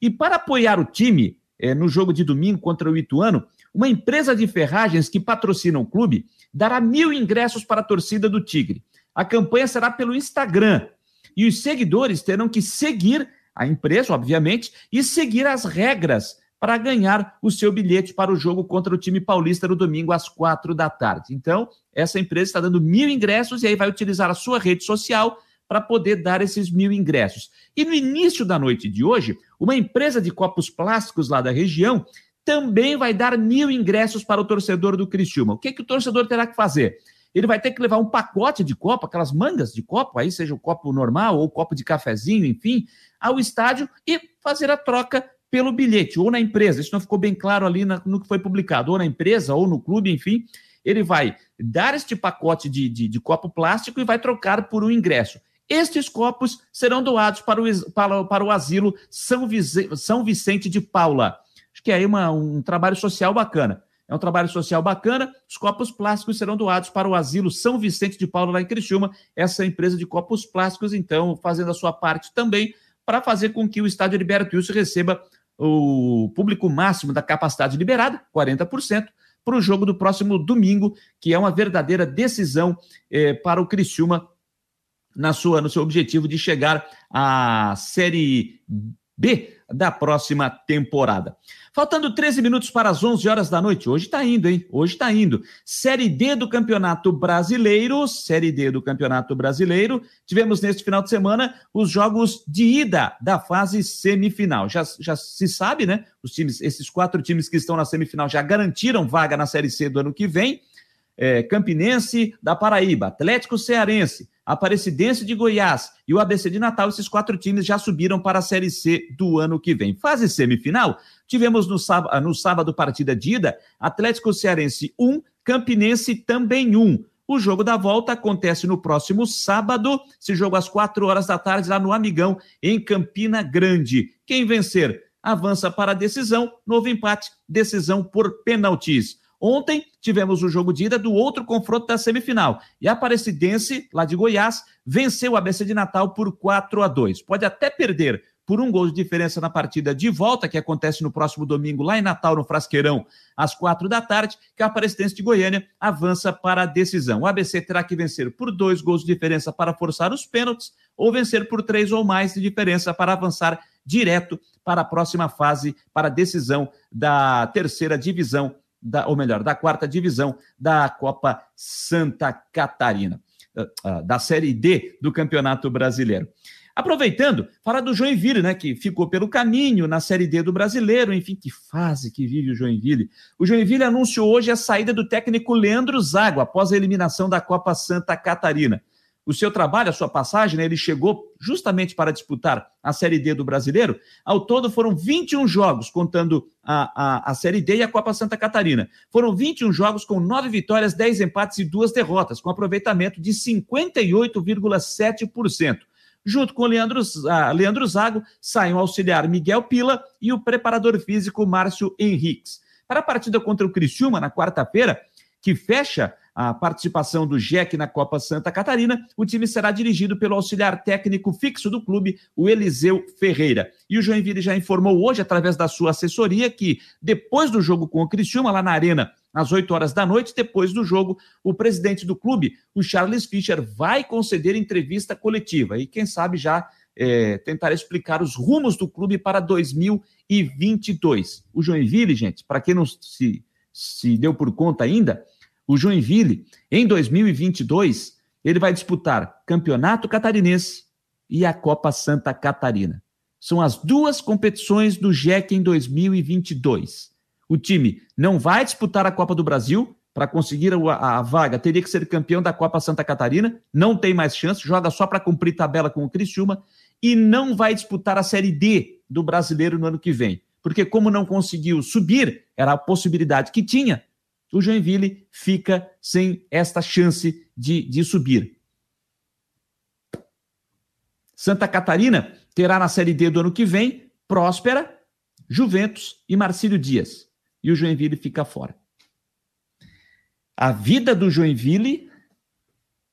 E para apoiar o time é, no jogo de domingo contra o Ituano, uma empresa de ferragens que patrocina o clube dará mil ingressos para a torcida do Tigre. A campanha será pelo Instagram e os seguidores terão que seguir a empresa, obviamente, e seguir as regras para ganhar o seu bilhete para o jogo contra o time paulista no domingo às quatro da tarde. Então, essa empresa está dando mil ingressos e aí vai utilizar a sua rede social para poder dar esses mil ingressos. E no início da noite de hoje, uma empresa de copos plásticos lá da região também vai dar mil ingressos para o torcedor do Criciúma. O que, que o torcedor terá que fazer? Ele vai ter que levar um pacote de copo, aquelas mangas de copo, aí seja o copo normal ou o copo de cafezinho, enfim, ao estádio e fazer a troca pelo bilhete, ou na empresa. Isso não ficou bem claro ali no que foi publicado, ou na empresa, ou no clube, enfim. Ele vai dar este pacote de, de, de copo plástico e vai trocar por um ingresso. Estes copos serão doados para o, para, para o asilo São, São Vicente de Paula. Acho que é aí uma, um trabalho social bacana. É um trabalho social bacana. Os copos plásticos serão doados para o Asilo São Vicente de Paulo, lá em Criciúma. Essa empresa de copos plásticos, então, fazendo a sua parte também para fazer com que o estádio Liberto Wilson receba o público máximo da capacidade liberada, 40%, para o jogo do próximo domingo, que é uma verdadeira decisão eh, para o Criciúma na sua, no seu objetivo de chegar à Série B da próxima temporada. Faltando 13 minutos para as 11 horas da noite. Hoje está indo, hein? Hoje está indo. Série D do Campeonato Brasileiro. Série D do Campeonato Brasileiro. Tivemos neste final de semana os jogos de ida da fase semifinal. Já, já se sabe, né? Os times, esses quatro times que estão na semifinal já garantiram vaga na Série C do ano que vem. É, Campinense da Paraíba, Atlético Cearense, Aparecidense de Goiás e o ABC de Natal, esses quatro times já subiram para a Série C do ano que vem. Fase semifinal, tivemos no sábado, no sábado partida de ida, Atlético Cearense 1, Campinense também 1. O jogo da volta acontece no próximo sábado, esse jogo às quatro horas da tarde, lá no Amigão, em Campina Grande. Quem vencer avança para a decisão, novo empate, decisão por penaltis. Ontem tivemos o jogo de ida do outro confronto da semifinal. E a Aparecidense, lá de Goiás, venceu a ABC de Natal por 4 a 2. Pode até perder por um gol de diferença na partida de volta, que acontece no próximo domingo, lá em Natal, no Frasqueirão, às quatro da tarde, que a Aparecidense de Goiânia avança para a decisão. O ABC terá que vencer por dois gols de diferença para forçar os pênaltis, ou vencer por três ou mais de diferença para avançar direto para a próxima fase, para a decisão da terceira divisão, da, ou melhor, da quarta divisão da Copa Santa Catarina, ah, ah, da Série D do Campeonato Brasileiro. Aproveitando, falar do Joinville, né, que ficou pelo caminho na Série D do Brasileiro, enfim, que fase que vive o Joinville. O Joinville anunciou hoje a saída do técnico Leandro Zago após a eliminação da Copa Santa Catarina. O seu trabalho, a sua passagem, né, ele chegou justamente para disputar a Série D do Brasileiro. Ao todo foram 21 jogos, contando a, a, a Série D e a Copa Santa Catarina. Foram 21 jogos com 9 vitórias, 10 empates e 2 derrotas, com aproveitamento de 58,7%. Junto com Leandro, uh, Leandro Zago, saem o auxiliar Miguel Pila e o preparador físico Márcio Henriques. Para a partida contra o Criciúma, na quarta-feira, que fecha a participação do Jack na Copa Santa Catarina, o time será dirigido pelo auxiliar técnico fixo do clube, o Eliseu Ferreira. E o Joinville já informou hoje, através da sua assessoria, que depois do jogo com o Criciúma, lá na Arena, às 8 horas da noite, depois do jogo, o presidente do clube, o Charles Fischer, vai conceder entrevista coletiva. E quem sabe já é, tentar explicar os rumos do clube para 2022. O Joinville, gente, para quem não se, se deu por conta ainda, o Joinville, em 2022, ele vai disputar Campeonato Catarinense e a Copa Santa Catarina. São as duas competições do JEC em 2022. O time não vai disputar a Copa do Brasil, para conseguir a, a, vaga, teria que ser campeão da Copa Santa Catarina, não tem mais chance, joga só para cumprir tabela com o Criciúma e não vai disputar a Série D do Brasileiro no ano que vem. Porque como não conseguiu subir, era a possibilidade que tinha, o Joinville fica sem esta chance de, de subir. Santa Catarina terá na Série D do ano que vem Próspera, Juventus e Marcílio Dias. E o Joinville fica fora. A vida do Joinville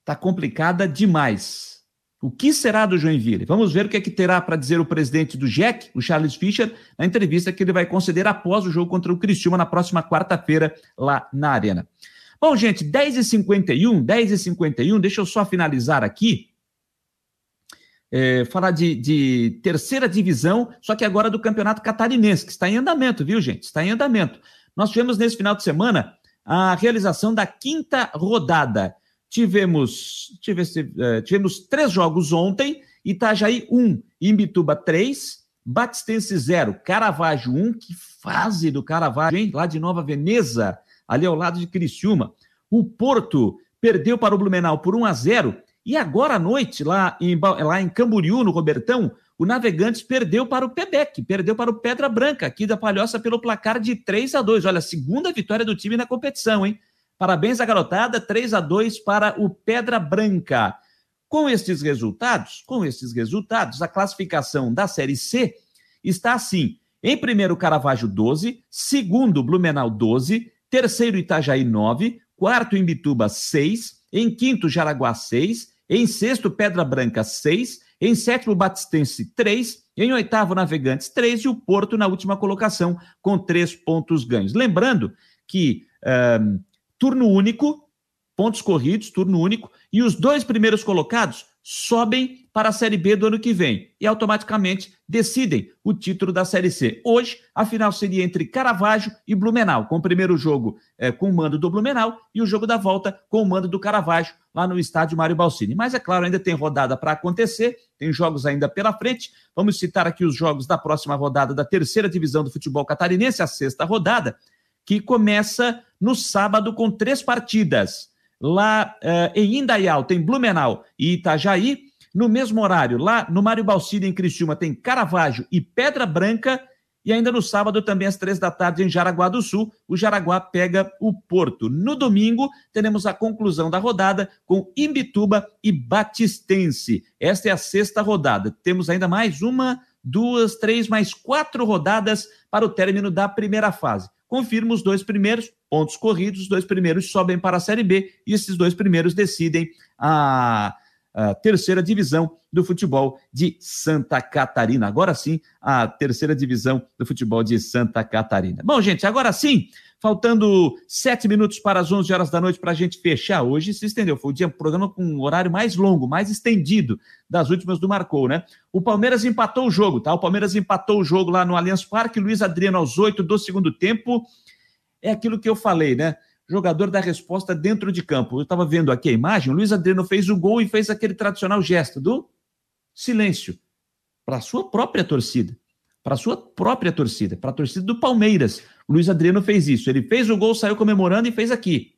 está complicada demais. O que será do Joinville? Vamos ver o que é que terá para dizer o presidente do JEC, o Charles Fischer, na entrevista que ele vai conceder após o jogo contra o Criciúma na próxima quarta-feira, lá na Arena. Bom, gente, 10h51, 10h51, deixa eu só finalizar aqui. É, falar de, de terceira divisão, só que agora do Campeonato Catarinense, que está em andamento, viu, gente? Está em andamento. Nós tivemos nesse final de semana a realização da quinta rodada. Tivemos, tivemos, uh, tivemos três jogos ontem, Itajaí 1, Imbituba 3, Batistense 0, Caravaggio 1, que fase do Caravaggio, hein? Lá de Nova Veneza, ali ao lado de Criciúma. O Porto perdeu para o Blumenau por 1 a 0 e agora à noite, lá em, lá em Camboriú, no Robertão, o Navegantes perdeu para o Pebec, perdeu para o Pedra Branca, aqui da Palhoça, pelo placar de 3 a 2 Olha, segunda vitória do time na competição, hein? Parabéns à garotada, 3 a 2 para o Pedra Branca. Com estes resultados, com estes resultados, a classificação da Série C está assim: em primeiro Caravaggio 12, segundo Blumenau 12, terceiro Itajaí 9, quarto Imbituba 6, em quinto Jaraguá 6, em sexto Pedra Branca 6, em sétimo Batistense 3, em oitavo Navegantes 3 e o Porto na última colocação com três pontos ganhos. Lembrando que um, turno único, pontos corridos, turno único, e os dois primeiros colocados sobem para a Série B do ano que vem e automaticamente decidem o título da Série C. Hoje, a final seria entre Caravaggio e Blumenau, com o primeiro jogo é, com o mando do Blumenau e o jogo da volta com o mando do Caravaggio, lá no estádio Mário Balsini. Mas, é claro, ainda tem rodada para acontecer, tem jogos ainda pela frente. Vamos citar aqui os jogos da próxima rodada da terceira divisão do futebol catarinense, a sexta rodada que começa no sábado com três partidas. Lá uh, em Indaial tem Blumenau e Itajaí. No mesmo horário, lá no Mário Balsida, em Criciúma, tem Caravaggio e Pedra Branca. E ainda no sábado, também às três da tarde, em Jaraguá do Sul, o Jaraguá pega o Porto. No domingo, teremos a conclusão da rodada com Imbituba e Batistense. Esta é a sexta rodada. Temos ainda mais uma, duas, três, mais quatro rodadas para o término da primeira fase confirma os dois primeiros, pontos corridos, os dois primeiros sobem para a Série B e esses dois primeiros decidem a, a terceira divisão do futebol de Santa Catarina. Agora sim, a terceira divisão do futebol de Santa Catarina. Bom, gente, agora sim, faltando sete minutos para as onze horas da noite para a gente fechar. Hoje se estendeu, foi o dia programa com um horário mais longo, mais estendido das últimas do Marcou, né? O Palmeiras empatou o jogo, tá? O Palmeiras empatou o jogo lá no Allianz Parque, Luiz Adriano aos oito do segundo tempo. É aquilo que eu falei, né? jogador da resposta dentro de campo. Eu estava vendo aqui a imagem, o Luiz Adriano fez o gol e fez aquele tradicional gesto do silêncio para a sua própria torcida. Para sua própria torcida, para a torcida do Palmeiras. O Luiz Adriano fez isso. Ele fez o gol, saiu comemorando e fez aqui.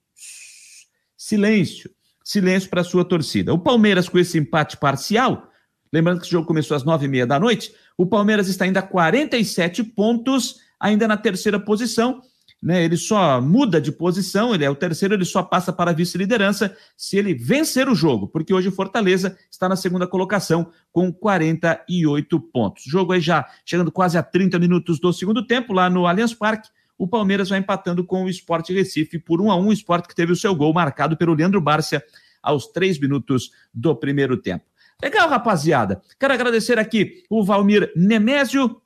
Silêncio. Silêncio para a sua torcida. O Palmeiras, com esse empate parcial, lembrando que esse jogo começou às nove e meia da noite, o Palmeiras está ainda a 47 pontos, ainda na terceira posição né, ele só muda de posição, ele é o terceiro, ele só passa para a vice-liderança se ele vencer o jogo, porque hoje o Fortaleza está na segunda colocação com 48 pontos. O jogo aí já chegando quase a 30 minutos do segundo tempo, lá no Allianz Parque, o Palmeiras vai empatando com o Sport Recife por 1 a 1 o Sport que teve o seu gol marcado pelo Leandro Bárcia aos três minutos do primeiro tempo. Legal, rapaziada. Quero agradecer aqui o Valmir Nemésio,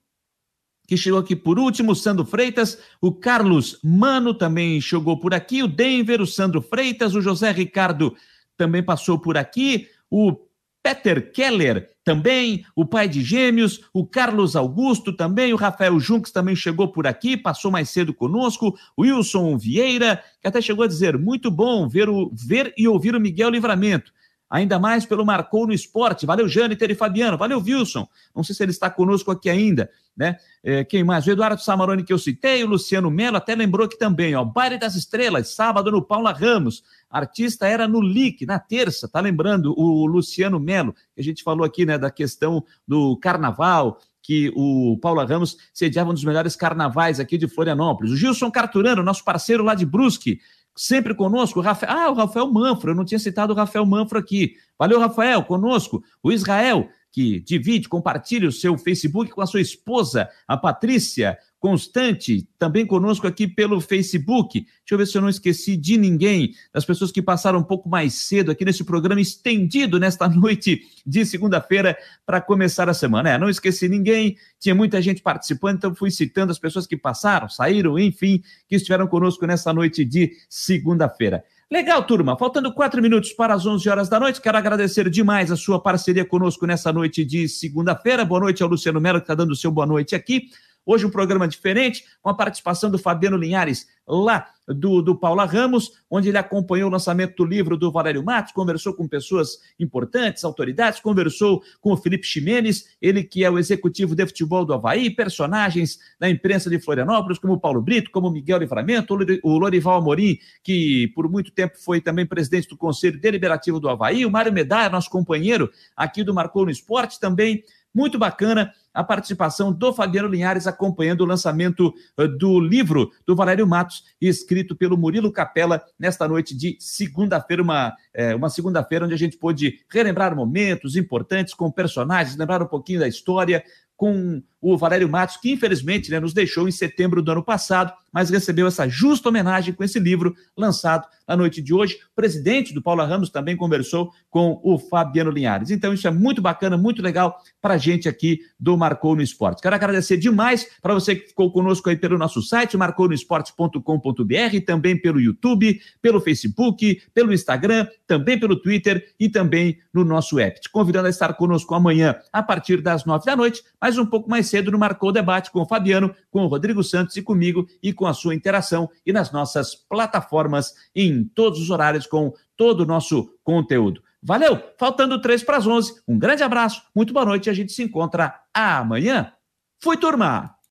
que chegou aqui por último, Sandro Freitas, o Carlos Mano também chegou por aqui, o Denver, o Sandro Freitas, o José Ricardo também passou por aqui, o Peter Keller também, o pai de gêmeos, o Carlos Augusto também, o Rafael Junques também chegou por aqui, passou mais cedo conosco, o Wilson Vieira, que até chegou a dizer, muito bom ver, o, ver e ouvir o Miguel Livramento ainda mais pelo Marcou no Esporte. Valeu, Jâniter e Fabiano. Valeu, Wilson. Não sei se ele está conosco aqui ainda, né? É, quem mais? O Eduardo Samaroni, que eu citei, o Luciano Melo até lembrou aqui também, ó. Baile das Estrelas, sábado no Paula Ramos. Artista era no LIC, na terça, tá lembrando? O Luciano Melo, que a gente falou aqui, né, da questão do carnaval, que o Paula Ramos sediava um dos melhores carnavais aqui de Florianópolis. O Gilson Carturano, nosso parceiro lá de Brusque, sempre conosco. Rafael, ah, o Rafael Manfro, eu não tinha citado o Rafael Manfro aqui. Valeu, Rafael, conosco. O Israel, que divide, compartilha o seu Facebook com a sua esposa, a Patrícia Constante, também conosco aqui pelo Facebook. Deixa eu ver se eu não esqueci de ninguém, das pessoas que passaram um pouco mais cedo aqui nesse programa estendido nesta [laughs] noite de segunda-feira para começar a semana. É, não esqueci ninguém, tinha muita gente participando, então fui citando as pessoas que passaram, saíram, enfim, que estiveram conosco nessa noite de segunda-feira. Legal, turma. Faltando quatro minutos para as 11 horas da noite, quero agradecer demais a sua parceria conosco nessa noite de segunda-feira. Boa noite ao Luciano Melo, que está dando o seu boa noite aqui. Hoje um programa diferente, com a participação do Fabiano Linhares, lá do, do Paula Ramos, onde ele acompanhou o lançamento do livro do Valério Matos, conversou com pessoas importantes, autoridades, conversou com o Felipe Ximenes, ele que é o executivo de futebol do Havaí, personagens da imprensa de Florianópolis, como Paulo Brito, como Miguel Livramento, o Lorival Amorim, que por muito tempo foi também presidente do Conselho Deliberativo do Havaí, o Mário Medalha, nosso companheiro aqui do Marcou no Esporte, também muito bacana a participação do Fabiano Linhares acompanhando o lançamento eh, do livro do Valério Matos, escrito pelo Murilo Capella, nesta noite de segunda-feira, uma, é, uma segunda-feira onde a gente pôde relembrar momentos importantes com personagens, lembrar um pouquinho da história, com o Valério Matos, que infelizmente né, nos deixou em setembro do ano passado, mas recebeu essa justa homenagem com esse livro lançado na noite de hoje. O presidente do Paula Ramos também conversou com o Fabiano Linhares. Então, isso é muito bacana, muito legal para a gente aqui do Marcou no Esporte. Quero agradecer demais para você que ficou conosco aí pelo nosso site, marcounoesporte.com.br, também pelo YouTube, pelo Facebook, pelo Instagram, também pelo Twitter e também no nosso app. Te convidando a estar conosco amanhã a partir das nove da noite, mas um pouco mais cedo no Marcou Debate com o Fabiano, com o Rodrigo Santos e comigo e com a sua interação e nas nossas plataformas em todos os horários com todo o nosso conteúdo. Valeu! Faltando três para as onze. Um grande abraço, muito boa noite e a gente se encontra amanhã. Fui, turma!